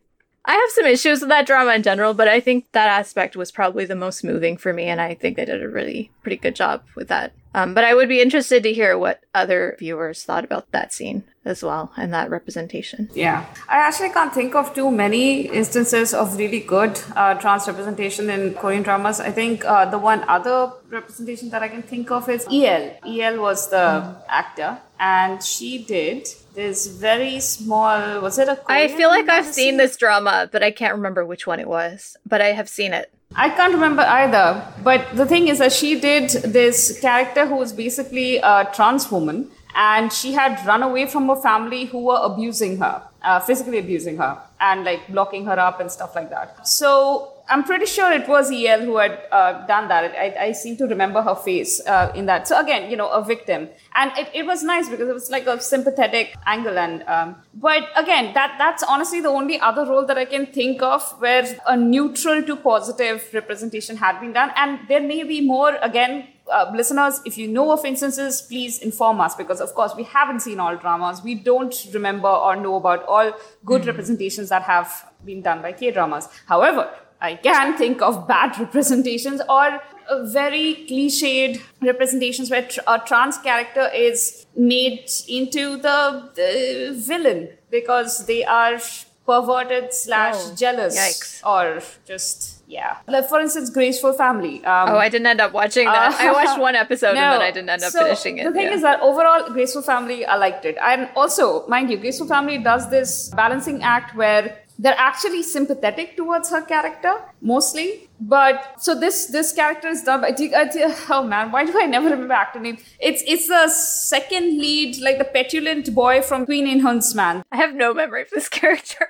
I have some issues with that drama in general, but I think that aspect was probably the most moving for me, and I think they did a really pretty good job with that. Um, but I would be interested to hear what other viewers thought about that scene as well and that representation. Yeah, I actually can't think of too many instances of really good uh, trans representation in Korean dramas. I think uh, the one other representation that I can think of is EL. EL was the mm. actor, and she did this very small. Was it a? Korean I feel like I've seen this drama, but I can't remember which one it was. But I have seen it. I can't remember either. But the thing is that she did this character who was basically a trans woman, and she had run away from her family who were abusing her, uh, physically abusing her, and like blocking her up and stuff like that. So I'm pretty sure it was EL who had uh, done that. I, I, seem to remember her face uh, in that. So again, you know, a victim, and it, it was nice because it was like a sympathetic angle. And um, but again, that that's honestly the only other role that I can think of where a neutral to positive representation had been done. And there may be more. Again, uh, listeners, if you know of instances, please inform us because, of course, we haven't seen all dramas. We don't remember or know about all good mm. representations that have been done by K dramas. However, I can think of bad representations or very cliched representations where a trans character is made into the, the villain because they are perverted slash oh, jealous yikes. or just yeah like for instance graceful family um, oh i didn't end up watching that uh, i watched one episode no, and then i didn't end up so finishing it the thing yeah. is that overall graceful family i liked it and also mind you graceful family does this balancing act where they're actually sympathetic towards her character mostly. But so this this character is done by uh, oh man why do i never remember actor name it's it's the second lead like the petulant boy from Queen In-hyun's Man i have no memory of this character.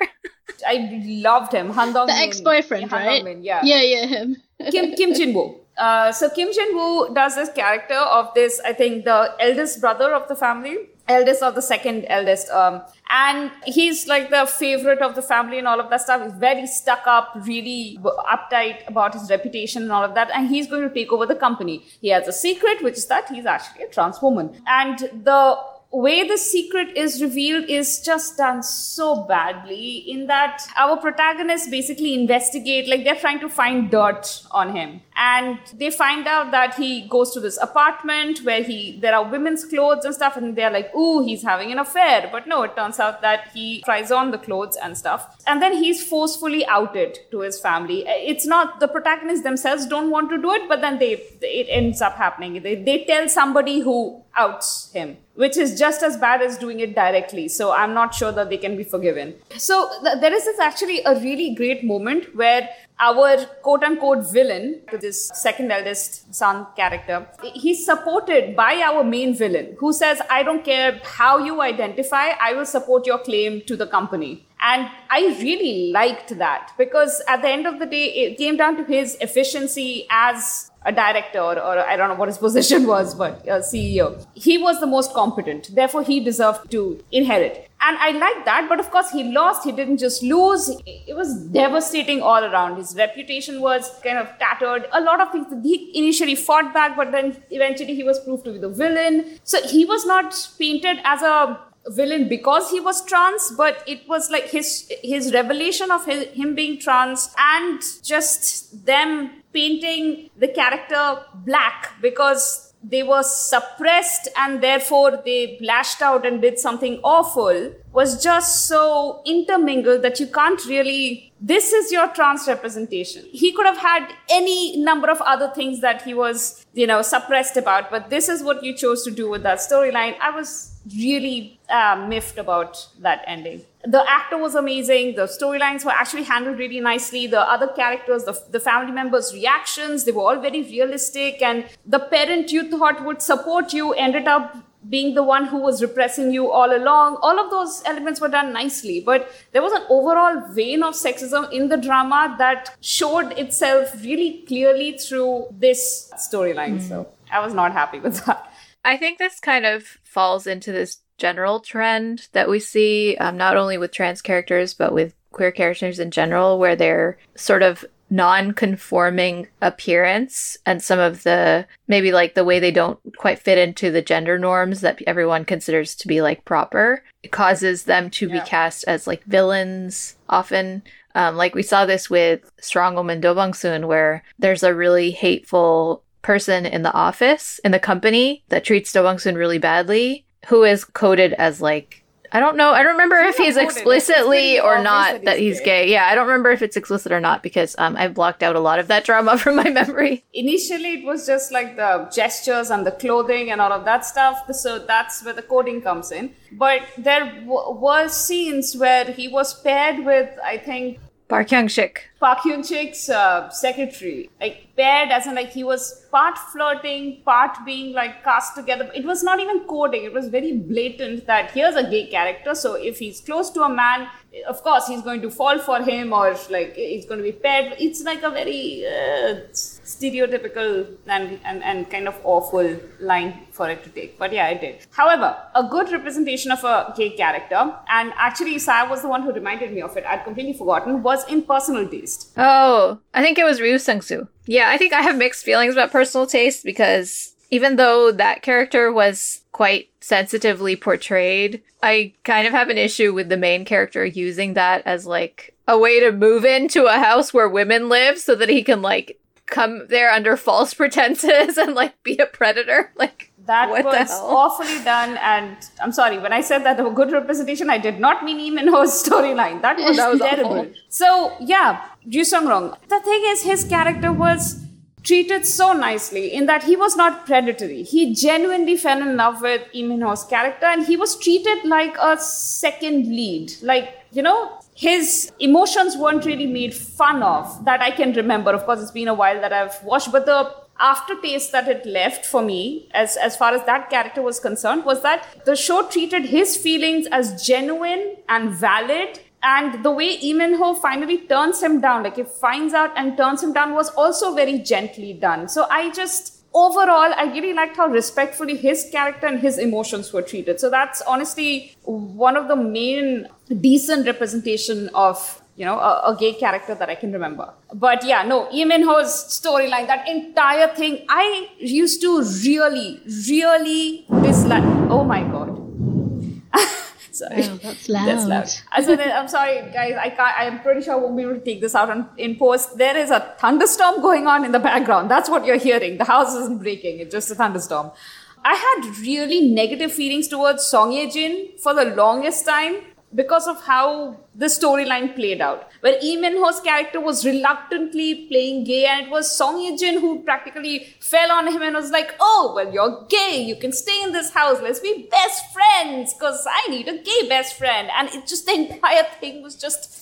I loved him. Han Dong the ex-boyfriend yeah, right? Min, yeah. Yeah yeah him. Kim kim jin woo uh, so kim jin woo does this character of this i think the eldest brother of the family eldest or the second eldest um, and he's like the favorite of the family and all of that stuff. He's very stuck up really uptight about his reputation and all of that and he's going to take over the company. He has a secret which is that he's actually a trans woman. And the way the secret is revealed is just done so badly in that our protagonists basically investigate like they're trying to find dirt on him. And they find out that he goes to this apartment where he there are women's clothes and stuff and they're like ooh he's having an affair. But no it turns out that he tries on the clothes and stuff. And then he's forcefully outed to his family. It's not the protagonists themselves don't want to do it but then they it ends up happening. They, they tell somebody who outs him which is just as bad as doing it directly. So I'm not sure that they can be forgiven. So th- there is this actually a really great moment where our quote unquote villain, this second eldest son character, he's supported by our main villain who says, I don't care how you identify, I will support your claim to the company. And I really liked that because at the end of the day, it came down to his efficiency as a director or, I don't know what his position was, but CEO. He was the most competent. Therefore, he deserved to inherit. And I like that. But of course, he lost. He didn't just lose. It was devastating all around. His reputation was kind of tattered. A lot of things. He initially fought back, but then eventually he was proved to be the villain. So he was not painted as a villain because he was trans but it was like his his revelation of his, him being trans and just them painting the character black because they were suppressed and therefore they lashed out and did something awful was just so intermingled that you can't really this is your trans representation he could have had any number of other things that he was you know suppressed about but this is what you chose to do with that storyline i was really uh, miffed about that ending. The actor was amazing. The storylines were actually handled really nicely. The other characters, the, the family members' reactions, they were all very realistic. And the parent you thought would support you ended up being the one who was repressing you all along. All of those elements were done nicely. But there was an overall vein of sexism in the drama that showed itself really clearly through this storyline. Mm. So I was not happy with that. I think this kind of falls into this general trend that we see, um, not only with trans characters, but with queer characters in general, where they're sort of non-conforming appearance and some of the maybe like the way they don't quite fit into the gender norms that everyone considers to be like proper it causes them to yeah. be cast as like villains often Um, like we saw this with Strong Woman Do Soon, where there's a really hateful person in the office in the company that treats Do Soon really badly, who is coded as like I don't know. I don't remember if he's explicitly or not that he's, gay. Yeah, I don't remember if it's explicit or not because um, I've blocked out a lot of that drama from my memory. Initially, it was just like the gestures and the clothing and all of that stuff. So that's where the coding comes in. But there w- were scenes where he was paired with, I think, Park Hyung Sik. Park Hyung Sik's uh, secretary, like paired as in like he was part flirting, part being like cast together. It was not even coding. It was very blatant that here's a gay character. So if he's close to a man, of course he's going to fall for him or like he's going to be paired. It's like a very uh, stereotypical and, and, and kind of awful line for it to take. But yeah, it did. However, a good representation of a gay character, and actually Saya was the one who reminded me of it, I'd completely forgotten, was in personal taste. Oh, I think it was Ryu Seung-soo. Yeah, I think I have mixed feelings about personal taste because even though that character was quite sensitively portrayed, I kind of have an issue with the main character using that as like a way to move into a house where women live so that he can like come there under false pretenses and like be a predator. Like that was awfully done and i'm sorry when i said that a good representation i did not mean Lee Min-ho's storyline that was, that was terrible awful. so yeah Ju Sung Rong the thing is his character was treated so nicely in that he was not predatory. He genuinely fell in love with Lee Min-ho's character and he was treated like a second lead. Like, you know, his emotions weren't really made fun of that I can remember. Of course, it's been a while that I've watched, but the aftertaste that it left for me, as, as far as that character was concerned, was that the show treated his feelings as genuine and valid and the way Lee Min-ho finally turns him down, like he finds out and turns him down, was also very gently done. So I just overall, I really liked how respectfully his character and his emotions were treated. So that's honestly one of the main decent representation of you know a, a, gay character that I can remember. But yeah, no, Lee Min-ho's storyline, that entire thing, I used to really, really dislike. Oh my god. sorry. Oh, that's loud. That's loud. So I'm sorry, guys. I can't. I'm pretty sure I won't be able to take this out on, in post. There is a thunderstorm going on in the background. That's what you're hearing. The house isn't breaking. It's just a thunderstorm. I had really negative feelings towards Son Ye Jin for the longest time because of how the storyline played out. Where Lee Min-ho's character was reluctantly playing gay, and it was Son Ye Jin who practically fell on him and was like, "Oh, well, you're gay. You can stay in this house. Let's be best friends, cause I need a gay best friend." And it just the entire thing was just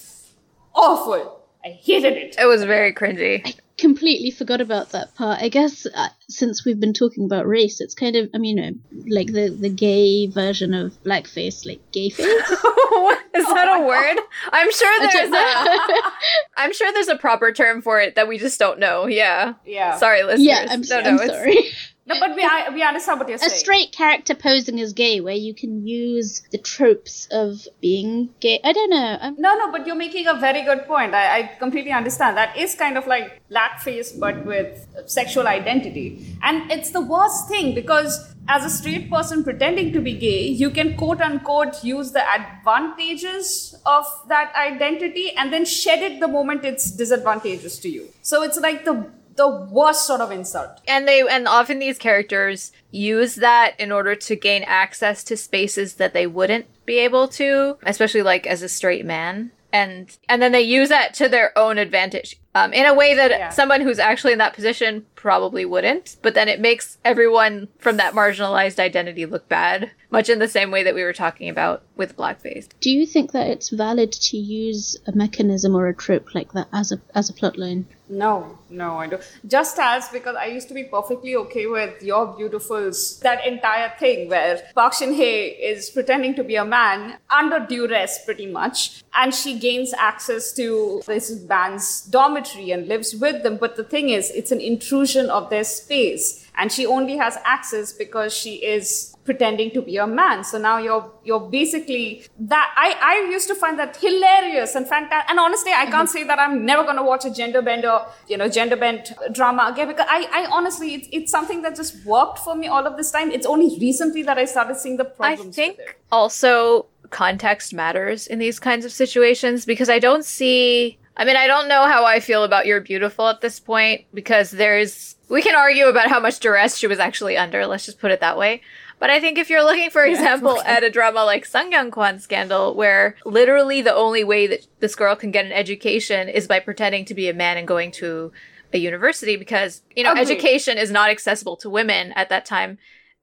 awful. I hated it. It was very cringy. I completely forgot about that part. I guess uh, since we've been talking about race, it's kind of, I mean, uh, like the, the gay version of blackface, like gay face. Is that a word? I'm sure there's a. I'm sure there's a proper term for it that we just don't know. Yeah. Yeah. Sorry, listeners. Yeah, I'm, no, no, I'm sorry. No, but we, I, we understand what you're saying. A straight character posing as gay, where you can use the tropes of being gay. I don't know. I'm... No, no, but you're making a very good point. I, I completely understand. That is kind of like blackface, but with sexual identity. And it's the worst thing because as a straight person pretending to be gay, you can quote unquote use the advantages of that identity and then shed it the moment it's disadvantageous to you. So it's like the the worst sort of insult. And they and often these characters use that in order to gain access to spaces that they wouldn't be able to, especially like as a straight man. And and then they use that to their own advantage. Um, in a way that yeah. someone who's actually in that position probably wouldn't, but then it makes everyone from that marginalized identity look bad, much in the same way that we were talking about with blackface. Do you think that it's valid to use a mechanism or a trope like that as a as a plotline? No, no, I don't. Just as because I used to be perfectly okay with You're Beautiful's, that entire thing where Park Shin Hye is pretending to be a man under duress pretty much, and she gains access to this band's dormitory and lives with them. But the thing is, it's an intrusion of their space, and she only has access because she is pretending to be a man. So now you're you're basically that. I I used to find that hilarious and fantastic. And honestly, I can't say that I'm never gonna watch a gender bender, you know, gender bent drama again because I I honestly it's it's something that just worked for me all of this time. It's only recently that I started seeing the problems. I think also context matters in these kinds of situations because I don't see I mean, I don't know how I feel about You're Beautiful at this point because there's. We can argue about how much duress she was actually under, let's just put it that way. But I think if you're looking, for example, okay. at a drama like Sungkyunkwan Scandal, where literally the only way that this girl can get an education is by pretending to be a man and going to a university because, you know, Agreed. education is not accessible to women at that time.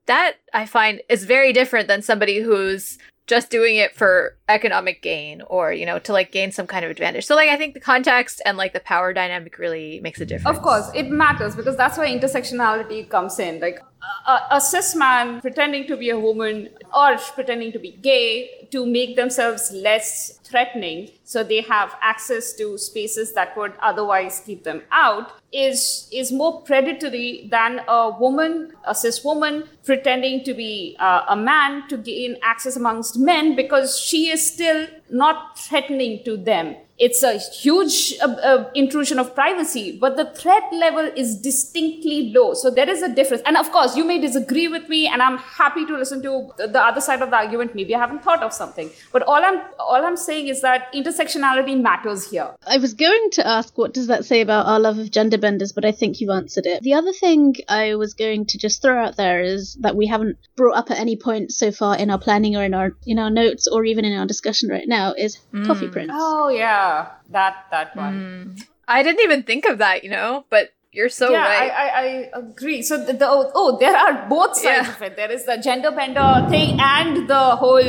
That I find is very different than somebody who's just doing it for economic gain or, you know, to like gain some kind of advantage. So like I think the context and like the power dynamic really makes a mm-hmm. difference. Of course, it matters because that's where intersectionality comes in. Like a, a, cis man pretending to be a woman or pretending to be gay to make themselves less threatening so they have access to spaces that would otherwise keep them out is is more predatory than a woman a cis woman pretending to be uh, a man to gain access amongst men because she is still not threatening to them it's a huge uh, uh, intrusion of privacy, but the threat level is distinctly low. So there is a difference. And of course, you may disagree with me, and I'm happy to listen to the- the other side of the argument. Maybe I haven't thought of something, but all I'm all I'm saying is that intersectionality matters here. I was going to ask what does that say about our love of gender benders, but I think you've answered it. The other thing I was going to just throw out there is that we haven't brought up at any point so far in our planning or in our in our notes or even in our discussion right now is Coffee Prince. Oh yeah, that that one. Hmm. I didn't even think of that, you know, but you're so yeah, right. I, I, I agree. So the, the oh, oh, there are both sides Yeah. of it. There is the gender bender thing and the whole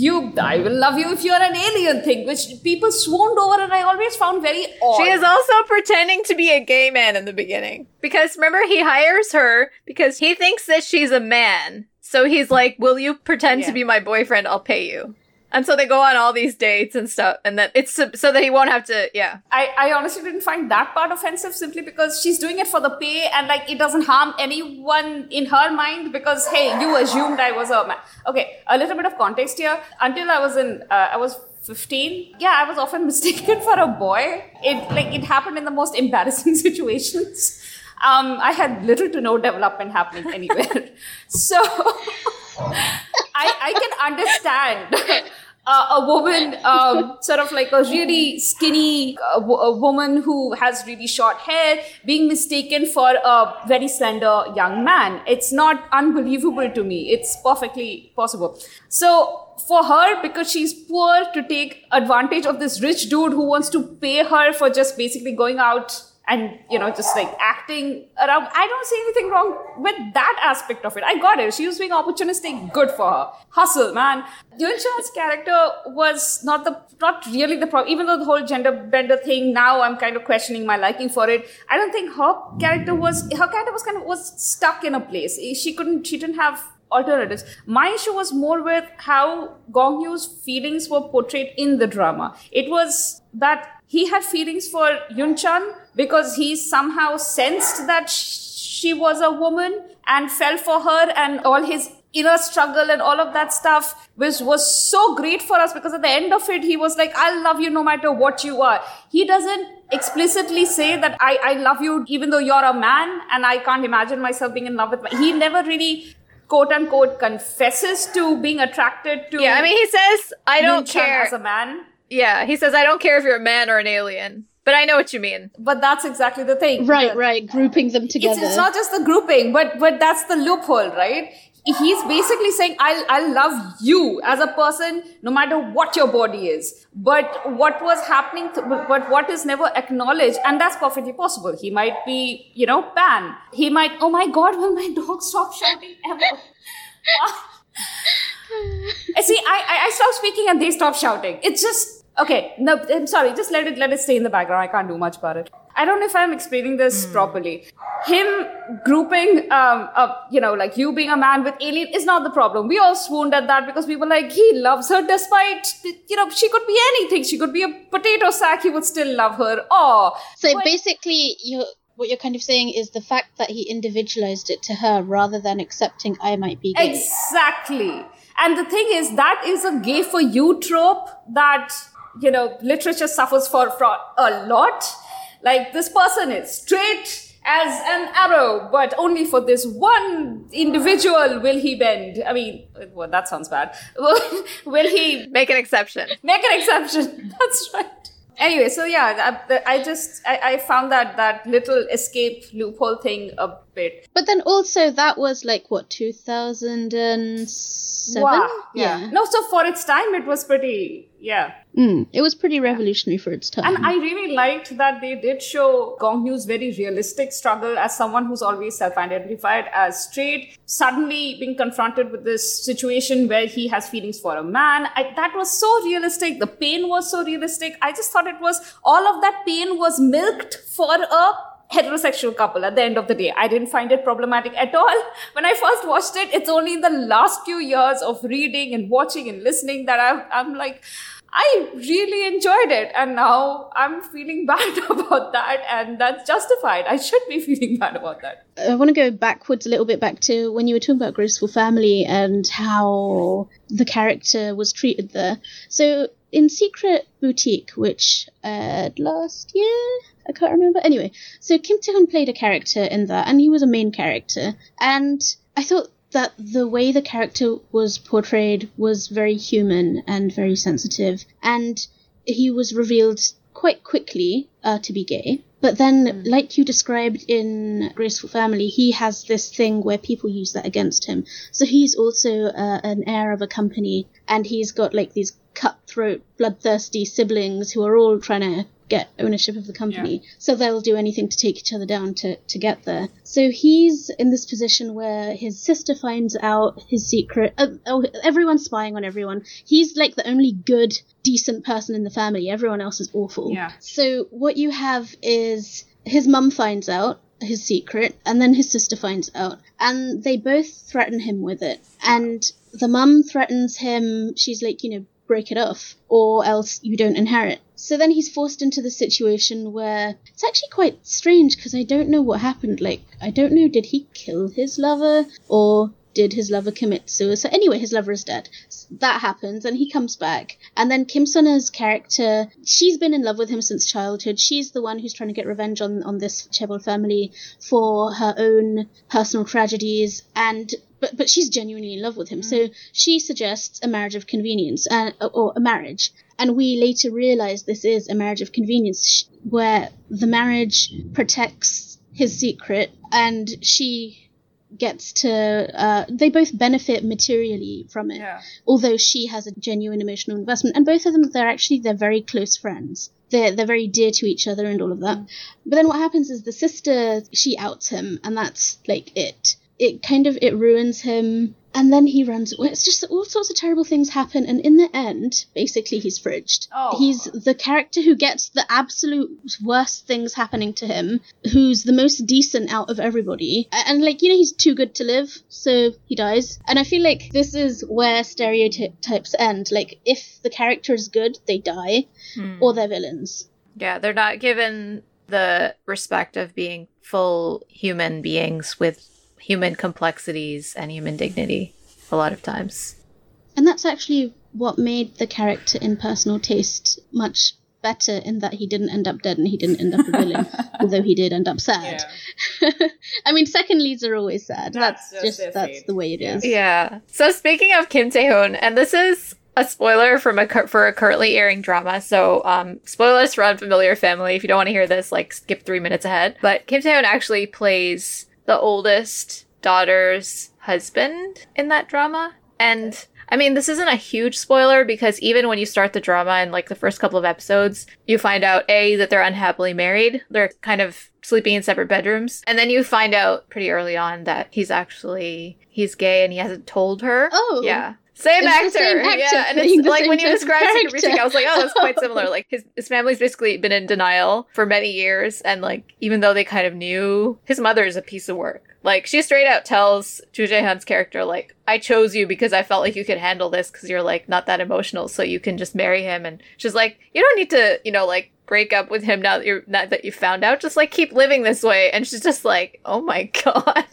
you I will love you if you're an alien thing, which people swooned over and I always found very odd. She is also pretending to be a gay man in the beginning. Because remember, he hires her because he thinks that she's a man. So he's like, Will you pretend to be my boyfriend? I'll pay you. And so they go on all these dates and stuff. And then it's so, so that he won't have to, yeah. I, I honestly didn't find that part offensive simply because she's doing it for the pay and like it doesn't harm anyone in her mind because hey, you assumed I was a man. Okay, a little bit of context here. Until I was in, uh, I was 15. Yeah, I was often mistaken for a boy. It like it happened in the most embarrassing situations. Um, I had little to no development happening anywhere. so I, I can understand uh, a woman, um, sort of like a really skinny uh, wo- a woman who has really short hair, being mistaken for a very slender young man. It's not unbelievable to me. It's perfectly possible. So for her, because she's poor, to take advantage of this rich dude who wants to pay her for just basically going out and you know just like acting around. I don't see anything wrong with that aspect of it. I got it. She was being opportunistic. Good for her. Hustle man. Yoon Chan's character was not the not really the problem even though the whole gender bender thing now i'm kind of questioning my liking for it. I don't think her character was her character was kind of was stuck in a place. She couldn't she didn't have alternatives. My issue was more with how Gong Yu's feelings were portrayed in the drama. It was that he had feelings for Yun Chan because he somehow sensed that she was a woman and fell for her and all his inner struggle and all of that stuff was was so great for us because at the end of it he was like i'll love you no matter what you are he doesn't explicitly say that i i love you even though you're a man and i can't imagine myself being in love with my he never really quote unquote confesses to being attracted to Yeah, I mean, he says, I don't care. as a man yeah, he says, I don't care if you're a man or an alien. But I know what you mean. but that's exactly the thing Right, The- right, grouping them together. it's not just the grouping, but but that's the loophole, right? He's basically saying, I'll, I'll love you as a person, no matter what your body is." But what was happening? To, but what is never acknowledged, and that's perfectly possible. He might be, you know, pan. He might. Oh my God! Will my dog stop shouting ever? Ah. I see. I, I I stop speaking and they stop shouting. It's just okay. No, I'm sorry. Just let it let it stay in the background. I can't do much about it. I don't know if I'm explaining this properly. Him grouping, um, uh, you know, like you being a man with alien is not the problem. We all swooned at that because we were like, he loves her despite, you know, she could be anything. She could be a potato sack. He would still love her. Oh, so but- basically, you what you're kind of saying is the fact that he individualized it to her rather than accepting I might be gay. Exactly. And the thing is, that is a gay for you trope that, you know, literature suffers for, for a lot. Like, this person is straight as an arrow, but only for this one individual will he bend. I mean, well, that sounds bad. will he Make an exception. make an exception? That's right. anyway, so yeah, I, I just I, I, found that that little escape loophole thing a bit. But then also that was like what two thousand and seven. Wow. Yeah. yeah. No, so for its time, it was pretty. Yeah. Mm, it was pretty revolutionary for its time. And I really liked that they did show Gong Yu's very realistic struggle as someone who's always self identified as straight, suddenly being confronted with this situation where he has feelings for a man. I, that was so realistic. The pain was so realistic. I just thought it was all of that pain was milked for a heterosexual couple at the end of the day. I didn't find it problematic at all. When I first watched it, it's only in the last few years of reading and watching and listening that I'm, I'm like, I really enjoyed it. And now I'm feeling bad about that. And that's justified. I should be feeling bad about that. I want to go backwards a little bit back to when you were talking about Graceful Family and how the character was treated there. So in Secret Boutique, which aired last year, I can't remember. Anyway, so Kim Tae-hoon played a character in that, and he was a main character. And I thought that the way the character was portrayed was very human and very sensitive, and he was revealed quite quickly uh, to be gay. But then, mm. like you described in Graceful Family, he has this thing where people use that against him. So he's also uh, an heir of a company, and he's got like these cutthroat, bloodthirsty siblings who are all trying to get ownership of the company. Yeah. So they'll do anything to take each other down to, to get there. So he's in this position where his sister finds out his secret. Uh, oh, everyone's spying on everyone. He's like the only good, decent person in the family. Everyone else is awful. Yeah. So what you have is his mum finds out his secret, and then his sister finds out, and they both threaten him with it. And the mum threatens him. She's like, you know, break it off, or else you don't inherit. So then he's forced into the situation where it's actually quite strange because I don't know what happened. Like, I don't know, did he kill his lover? Or did his lover commit suicide? Anyway, his lover is dead. That happens, and he comes back. And then Kim Sun-a's character, she's been in love with him since childhood. She's the one who's trying to get revenge on, on this Chaebol family for her own personal tragedies. And but but she's genuinely in love with him. Mm. So she suggests a marriage of convenience, uh, or a marriage. And we later realize this is a marriage of convenience, where the marriage protects his secret, and she gets to. Uh, they both benefit materially from it, yeah. although she has a genuine emotional investment. And both of them, they're actually they're very close friends they're they're very dear to each other and all of that. Mm. But then what happens is the sister she outs him, and that's like it it kind of it ruins him and then he runs away. It's just all sorts of terrible things happen, and in the end, basically, he's fridged. Oh. He's the character who gets the absolute worst things happening to him, who's the most decent out of everybody, and like you know, he's too good to live, so he dies. And I feel like this is where stereotypes end. Like if the character is good, they die, hmm. or they're villains. Yeah, they're not given the respect of being full human beings with human complexities and human dignity a lot of times. And that's actually what made the character in Personal Taste much better in that he didn't end up dead and he didn't end up a villain, although he did end up sad. Yeah. I mean, second leads are always sad. That's, that's just that's the way it is. Yeah. So speaking of Kim Tae-hoon, and this is a spoiler from a for a currently airing drama. So, um, spoilers for Unfamiliar Family. If you don't want to hear this, like skip three minutes ahead. But Kim Tae-hoon actually plays the oldest daughter's husband in that drama. And I mean, this isn't a huge spoiler because even when you start the drama in like the first couple of episodes, you find out A, that they're unhappily married. They're kind of sleeping in separate bedrooms. And then you find out pretty early on that he's actually, he's gay and he hasn't told her. Oh. Yeah. Same actor. Same actor. Yeah. And it's like when you described Secret Boutique, I was like, oh, that's quite similar. Like his, his family's basically been in denial for many years. And like, even though they kind of knew his mother is a piece of work. Like she straight out tells Ju Jae-hyun's character, like, I chose you because I felt like you could handle this because you're like not that emotional, so you can just marry him. And she's like, you don't need to, you know, like break up with him now that you're not that you found out. Just like keep living this way. And she's just like, oh my god.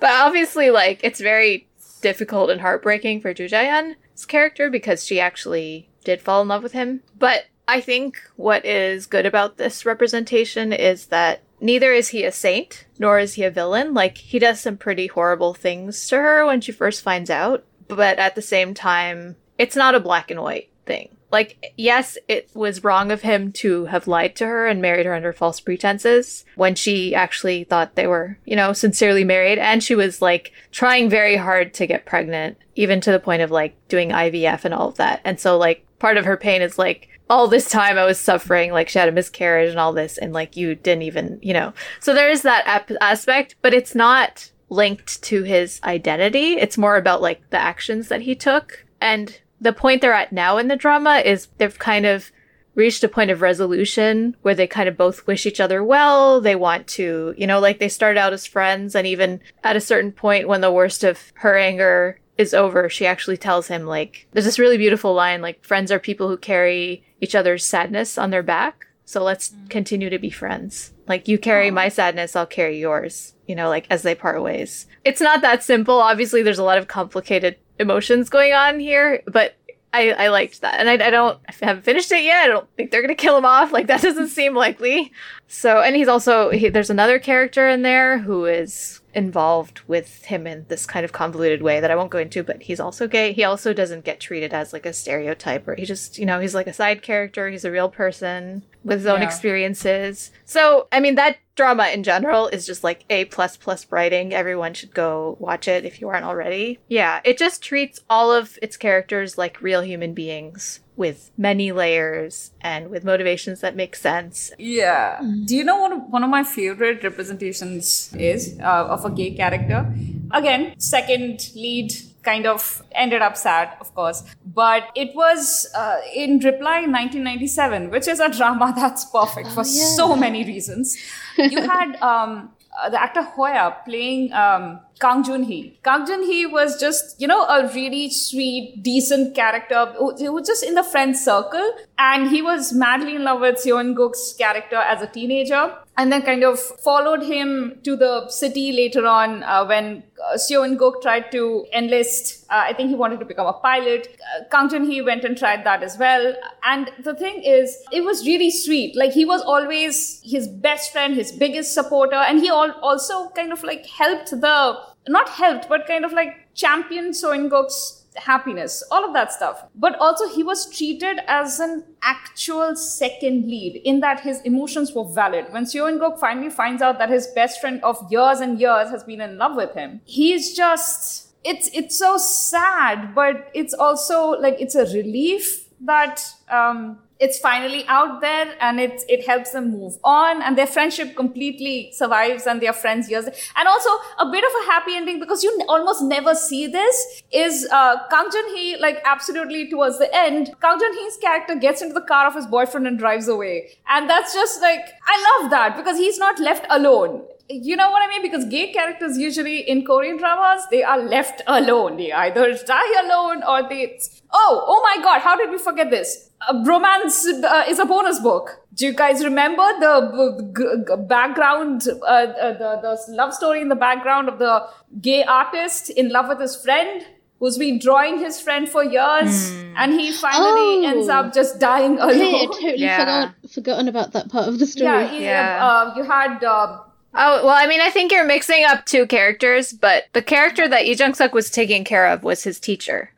but obviously, like it's very difficult and heartbreaking for Ju Jae-hyun's character because she actually did fall in love with him. But I think what is good about this representation is that neither is he a saint, nor is he a villain. Like, he does some pretty horrible things to her when she first finds out, but at the same time, it's not a black and white thing. Like, yes, it was wrong of him to have lied to her and married her under false pretenses when she actually thought they were, you know, sincerely married. And she was like trying very hard to get pregnant, even to the point of like doing IVF and all of that. And so, like, part of her pain is like, all this time I was suffering, like she had a miscarriage and all this, and like you didn't even, you know. So there is that ap- aspect, but it's not linked to his identity. It's more about like the actions that he took. And the point they're at now in the drama is they've kind of reached a point of resolution where they kind of both wish each other well. They want to, you know, like they start out as friends and even at a certain point when the worst of her anger is over, she actually tells him like there's this really beautiful line like friends are people who carry each other's sadness on their back. So let's mm. continue to be friends. Like you carry my sadness, I'll carry yours, you know, like as they part ways. It's not that simple. Obviously, there's a lot of complicated emotions going on here, but I, I liked that. And I, I don't, I haven't finished it yet. I don't think they're going to kill him off. Like that doesn't seem likely. So, and he's also, he, there's another character in there who is involved with him in this kind of convoluted way that I won't go into, but he's also gay. He also doesn't get treated as like a stereotype or he just, you know, he's like a side character. He's a real person with his own yeah. experiences. So, I mean, that drama in general is just like A plus plus writing. Everyone should go watch it if you aren't already. Yeah, it just treats all of its characters like real human beings with many layers and with motivations that make sense. Yeah. Do you know what one of my favorite representations is uh, of a gay character? Again, second lead kind of ended up sad, of course. But it was uh, in Reply 1997, which is a drama that's perfect oh, for yeah. so many reasons. You had um, uh, the actor Hoya playing um, Kang Jun Hee. Kang Jun Hee was just, you know, a really sweet, decent character. He was just in the friend circle. And he was madly in love with Seon Guk's character as a teenager. And then kind of followed him to the city later on uh, when uh, Seon Guk tried to enlist. Uh, I think he wanted to become a pilot. Uh, Kang Jun Hee went and tried that as well. And the thing is, it was really sweet. Like he was always his best friend, his biggest supporter. And he al- also kind of like helped the not helped, but kind of like championed Guk's happiness, all of that stuff. But also, he was treated as an actual second lead in that his emotions were valid. When Guk finally finds out that his best friend of years and years has been in love with him, he's just. It's it's so sad, but it's also like it's a relief that um, it's finally out there and it it helps them move on and their friendship completely survives and their friends years. And also a bit of a happy ending because you almost never see this is uh, Kang Jun Hee like absolutely towards the end Kang Jun Hee's character gets into the car of his boyfriend and drives away. And that's just like I love that because he's not left alone you know what I mean? Because gay characters usually in Korean dramas, they are left alone. They either die alone or they. Oh, oh my god, how did we forget this? Uh, romance uh, is a bonus book. Do you guys remember the g- g- background, uh, uh, the, the love story in the background of the gay artist in love with his friend? who's been drawing his friend for years mm. and he finally oh. ends up just dying alone. Hey, I totally yeah. forgot, forgotten about that part of the story. Yeah, he, yeah. Uh, you had uh, Oh, well, I mean, I think you're mixing up two characters, but the character that Lee Jong Suk was taking care of was his teacher.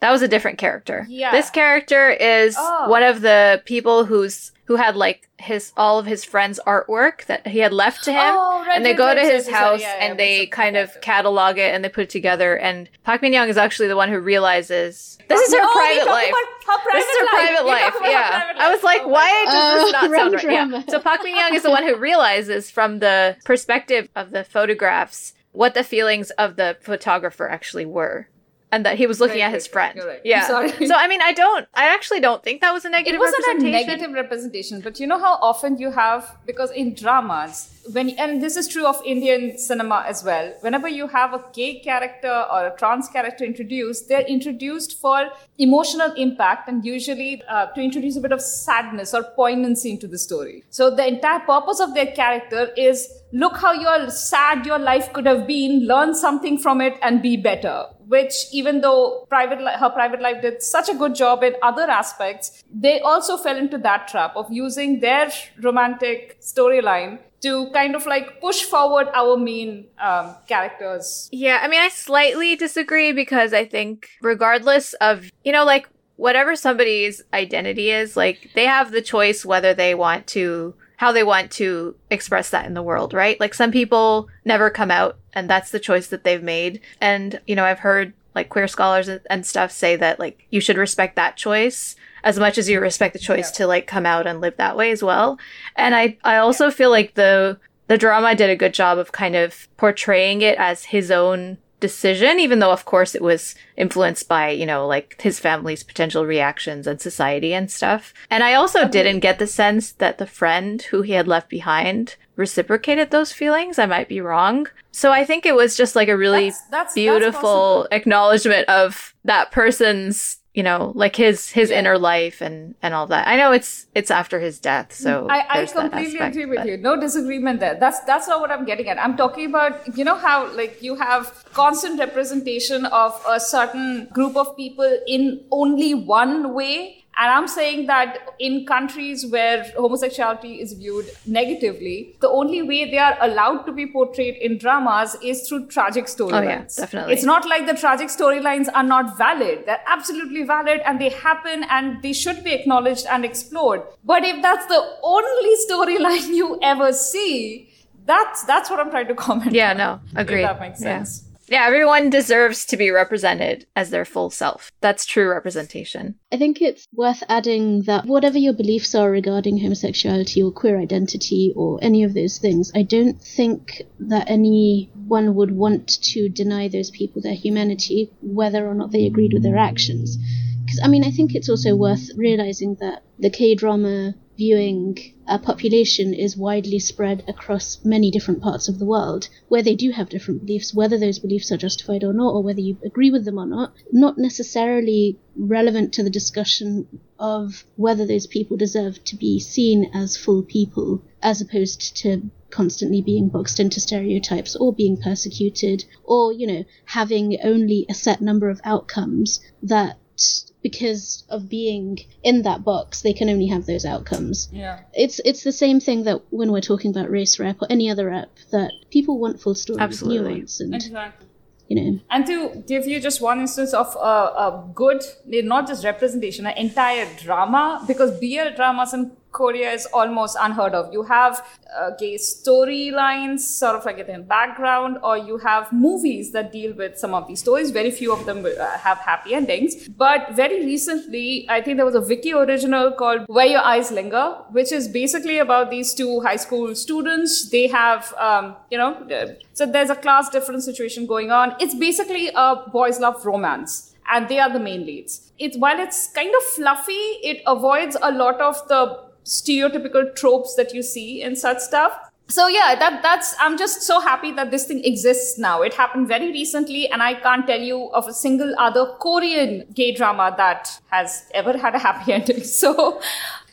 That was a different character. Yeah. This character is oh. one of the people who's who had like his all of his friends' artwork that he had left to him, oh, right, and they right, go right, to his house yeah, and they kind of catalog it and they put it together. And Park Min Young is actually the one who realizes this is her no, private life. Private this is her private life. Yeah, private I was like, oh why does this not sound right? Yeah. So Park Min Young is the one who realizes from the perspective of the photographs what the feelings of the photographer actually were and that he was looking right, at his friend. Right. Yeah. so I mean, I don't. I actually don't think that was a negative. It wasn't a negative representation, but you know how often you have because in dramas when and this is true of Indian cinema as well. Whenever you have a gay character or a trans character introduced, they're introduced for emotional impact and usually uh, to introduce a bit of sadness or poignancy into the story. So the entire purpose of their character is look how your sad your life could have been, learn something from it, and be better which even though private li- her private life did such a good job in other aspects they also fell into that trap of using their romantic storyline to kind of like push forward our main um, characters. Yeah i mean i slightly disagree because i think regardless of you know like whatever somebody's identity is, like they have the choice whether they want to how they want to express that in the world, right? Like some people never come out and that's the choice that they've made. And, you know, I've heard like queer scholars and stuff say that like you should respect that choice as much as you respect the choice yeah. to like come out and live that way as well. And I I also feel like the the drama did a good job of kind of portraying it as his own decision, even though, of course, it was influenced by, you know, like his family's potential reactions and society and stuff. And I also okay. didn't get the sense that the friend who he had left behind reciprocated those feelings. I might be wrong. So I think it was just like a really that's, that's, beautiful that's acknowledgement of that person's you know like his his yeah. inner life and and all that. I know it's it's after his death so mm, i, I completely aspect, agree with but... you. No disagreement there. That's that's not what i'm getting at. I'm talking about you know how like you have constant representation of a certain group of people in only one way and I'm saying that in countries where homosexuality is viewed negatively, the only way they are allowed to be portrayed in dramas is through tragic storylines. Oh, yeah, definitely. It's not like the tragic storylines are not valid. They're absolutely valid and they happen and they should be acknowledged and explored. But if that's the only storyline you ever see, that's that's what I'm trying to comment. Yeah, on, no, agree. that makes sense. Yeah. Yeah, everyone deserves to be represented as their full self. That's true representation. I think it's worth adding that whatever your beliefs are regarding homosexuality or queer identity or any of those things, I don't think that anyone would want to deny those people their humanity, whether or not they agreed with their actions. Because, I mean, I think it's also worth realizing that the K drama viewing a population is widely spread across many different parts of the world where they do have different beliefs, whether those beliefs are justified or not, or whether you agree with them or not, not necessarily relevant to the discussion of whether those people deserve to be seen as full people as opposed to constantly being boxed into stereotypes or being persecuted or, you know, having only a set number of outcomes that because of being in that box, they can only have those outcomes. Yeah. It's it's the same thing that when we're talking about race rep or any other rep, that people want full stories, Absolutely. nuance, and exactly. you know. And to give you just one instance of a, a good, not just representation, an entire drama, because BL dramas and Korea is almost unheard of. You have uh, gay storylines, sort of like in background, or you have movies that deal with some of these stories. Very few of them uh, have happy endings. But very recently, I think there was a Viki original called Where Your Eyes Linger, which is basically about these two high school students. They have, um, you know, uh, so there's a class difference situation going on. It's basically a boys' love romance and they are the main leads. It's while it's kind of fluffy, it avoids a lot of the stereotypical tropes that you see in such stuff. So yeah that that's i'm just so happy that this thing exists now. It happened very recently and i can't tell you of a single other korean gay drama that has ever had a happy ending. So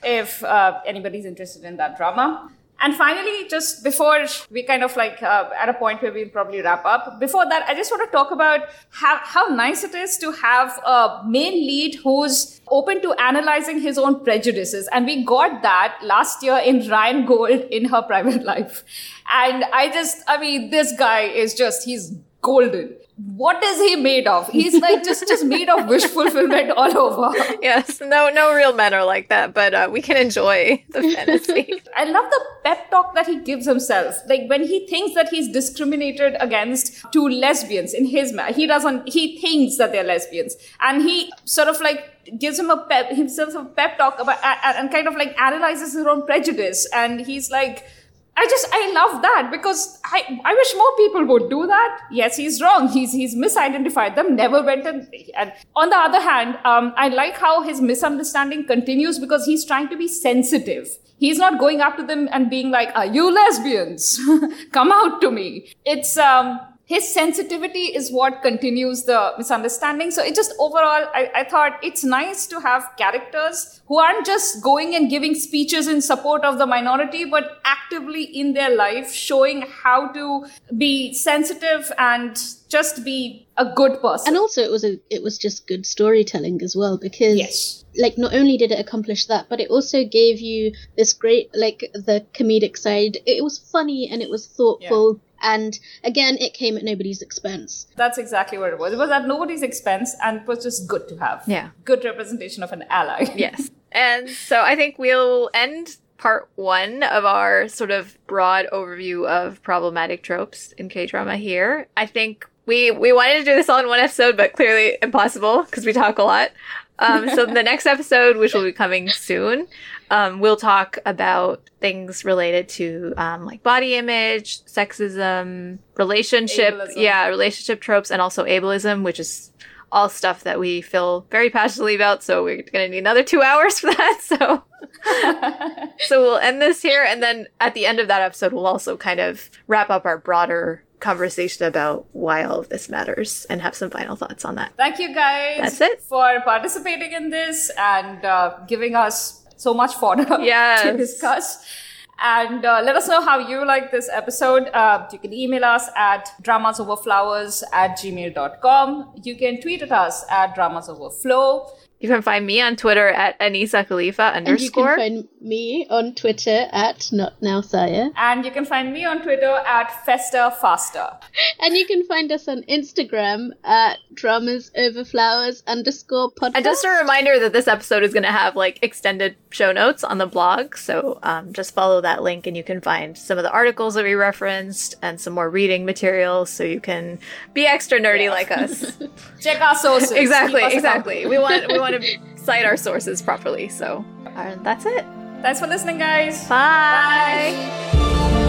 if uh, anybody's interested in that drama and finally, just before we kind of like uh, at a point where we'll probably wrap up, before that, I just want to talk about how, how nice it is to have a main lead who's open to analyzing his own prejudices. And we got that last year in Ryan Gold in her private life. And I just, I mean, this guy is just, he's golden what is he made of? He's like just just made of wish fulfillment all over. Yes, no no real men are like that, but uh, we can enjoy the fantasy. I love the pep talk that he gives himself. Like when he thinks that he's discriminated against two lesbians in his man, he doesn't he thinks that they're lesbians, and he sort of like gives him a pep himself a pep talk about and kind of like analyzes his own prejudice, and he's like I just I love that because I I wish more people would do that. Yes, he's wrong. He's he's misidentified them. Never went and, and on the other hand, um, I like how his misunderstanding continues because he's trying to be sensitive. He's not going up to them and being like, "Are you lesbians? Come out to me." It's um his sensitivity is what continues the misunderstanding. So it just overall, I, I, thought it's nice to have characters who aren't just going and giving speeches in support of the minority, but actively in their life showing how to be sensitive and just be a good person. And also it was a it was just good storytelling as well because yes. like not only did it accomplish that, but it also gave you this great like the comedic side. It was funny and it was thoughtful. Yeah And again, it came at nobody's expense. That's exactly what it was. It was at nobody's expense and it was just good to have. Yeah. Good representation of an ally. yes. And so I think we'll end part one of our sort of broad overview of problematic tropes in K drama here. I think we we wanted to do this all in one episode, but clearly impossible because we talk a lot. Um, so the next episode, which will be coming soon, um, we'll talk about things related to um, like body image, sexism, relationship, Ableism. yeah, relationship tropes, and also ableism, which is all stuff that we feel very passionately about. So we're gonna need another two hours for that. So so we'll end this here, and then at the end of that episode, we'll also kind of wrap up our broader conversation about why all of this matters and have some final thoughts on that. Thank you guys That's it. for participating in this and uh, giving us so much fodder Yes. to discuss. And uh, let us know how you like this episode. Uh, you can email us at dramasoverflowers at gmail.com. You can tweet at us at dramasoverflow. You can find me on Twitter at Anisa Khalifa And you can underscore. find me on Twitter at Not Now Saya. And you can find me on Twitter at Festa Faster. And you can find us on Instagram at Dramas Over Flowers underscore podcast. And just a reminder that this episode is going to have like extended show notes on the blog. So um, just follow that link and you can find some of the articles that we referenced and some more reading materials so you can be extra nerdy like us. Check our sources. exactly, us exactly. accountable. We want we want to cite our sources properly. So uh, that's it. Thanks for listening, guys. Bye. Bye.